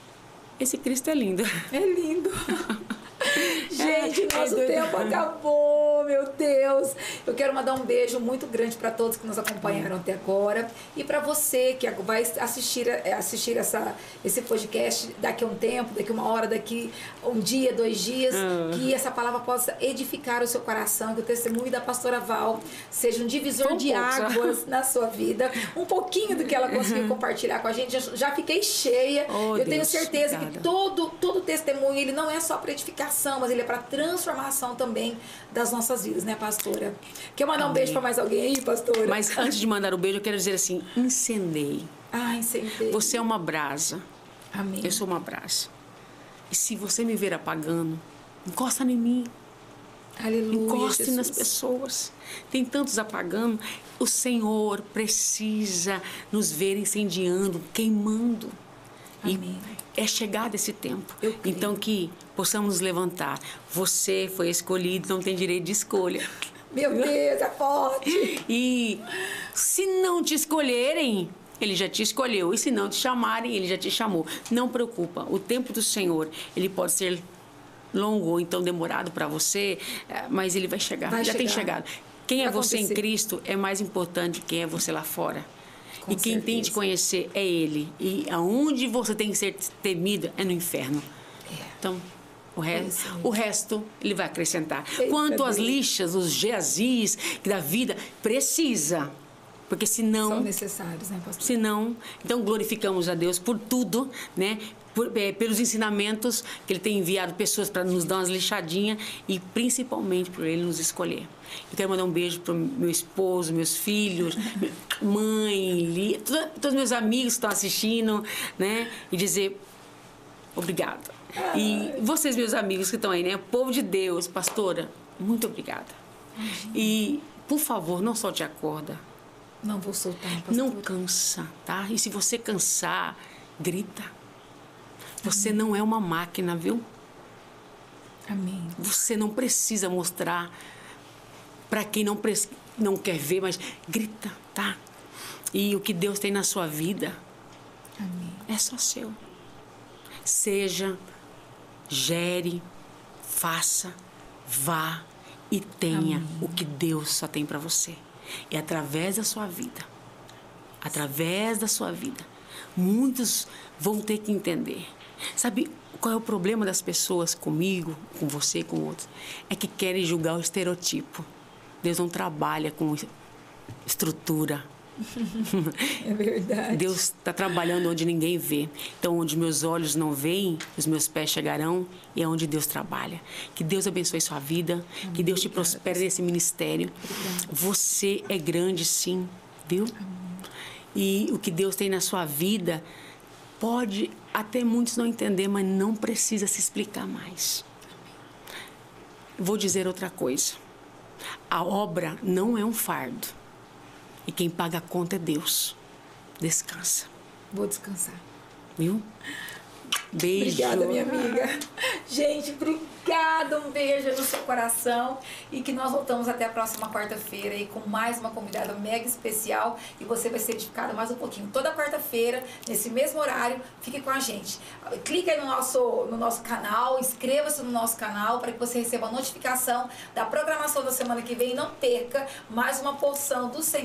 esse Cristo é lindo. É lindo. *laughs* *laughs* Gente, É, nosso é tempo acabou, meu Deus. Eu quero mandar um beijo muito grande para todos que nos acompanharam até agora e para você que vai assistir, eh, assistir essa, esse podcast daqui a um tempo, daqui uma hora, daqui um dia, dois dias, Ah. que essa palavra possa edificar o seu coração, que o testemunho da pastora Val seja um divisor um de pouco águas *laughs* na sua vida. Um pouquinho do que ela conseguiu compartilhar com a gente. Já, já fiquei cheia. Oh, Eu tenho Deus, certeza que obrigada. todo, todo testemunho ele não é só para edificação, mas ele é para transformação também das nossas vidas, né, pastora? Quer mandar um beijo para mais alguém aí, pastora? Mas antes de mandar o beijo, eu quero dizer assim: incendei. Ah, incendei. Você é uma brasa. Amém. Eu sou uma brasa. E se você me ver apagando, encosta em mim. Aleluia. Encoste Jesus. nas pessoas. Tem tantos apagando. O Senhor precisa nos ver incendiando, queimando. Amém. E é chegado esse tempo. Então que possamos nos levantar. Você foi escolhido, não tem direito de escolha. *laughs* Meu Deus, é forte. E se não te escolherem, ele já te escolheu. E se não te chamarem, ele já te chamou. Não preocupa. O tempo do Senhor, ele pode ser longo ou então demorado para você, eh, mas ele vai chegar. Vai já tem chegar. chegado. Quem é você em. Cristo é mais importante que quem é você lá fora. Com e quem tem certeza. te conhecer é Ele. E aonde você tem que ser temido é no inferno. Então, o, re isso mesmo. o resto ele vai acrescentar. Quanto às lixas, os geazis da vida, precisa. Porque senão São necessários, né, pastor? se não, então glorificamos a Deus por tudo, né? Por, eh, pelos ensinamentos que Ele tem enviado pessoas para nos dar umas lixadinhas e principalmente por Ele nos escolher. Eu quero mandar um beijo para meu esposo, meus filhos, *laughs* mãe, Li, toda- todos meus amigos que estão assistindo, né? E dizer obrigada. E vocês, meus amigos que estão aí, né? Povo de Deus, pastora, muito obrigada. E, por favor, não solte a corda. Não vou soltar, pastor. Não cansa, tá? E se você cansar, grita. Você não é uma máquina, viu? Amém. Você não precisa mostrar para quem não, não quer ver, mas grita, tá? E o que Deus tem na sua vida Amém. é só seu. Seja, gere, faça, vá e tenha o que Deus só tem para você. É através da sua vida. Através da sua vida. Muitos vão ter que entender. Sabe qual é o problema das pessoas comigo, com você, com outros? É que querem julgar o estereotipo. Deus não trabalha com estrutura. *laughs* É verdade. Deus está trabalhando onde ninguém vê. Então, onde meus olhos não veem, os meus pés chegarão e é onde Deus trabalha. Que Deus abençoe sua vida, que Deus te prospere nesse ministério. Você é grande, sim, viu? E o que Deus tem na sua vida pode até muitos não entender, mas não precisa se explicar mais. Vou dizer outra coisa. A obra não é um fardo. E quem paga a conta é Deus. Descansa, Vou descansar. viu? Beijo. Obrigada, minha amiga. *laughs* Gente, obrigada. Um beijo no seu coração. E que nós voltamos até a próxima quarta-feira aí com mais uma convidada mega especial. E você vai ser edificada mais um pouquinho. Toda quarta-feira, nesse mesmo horário, fique com a gente. Clique aí no nosso, no nosso canal, inscreva-se no nosso canal para que você receba a notificação da programação da semana que vem. E não perca mais uma porção do Senhor.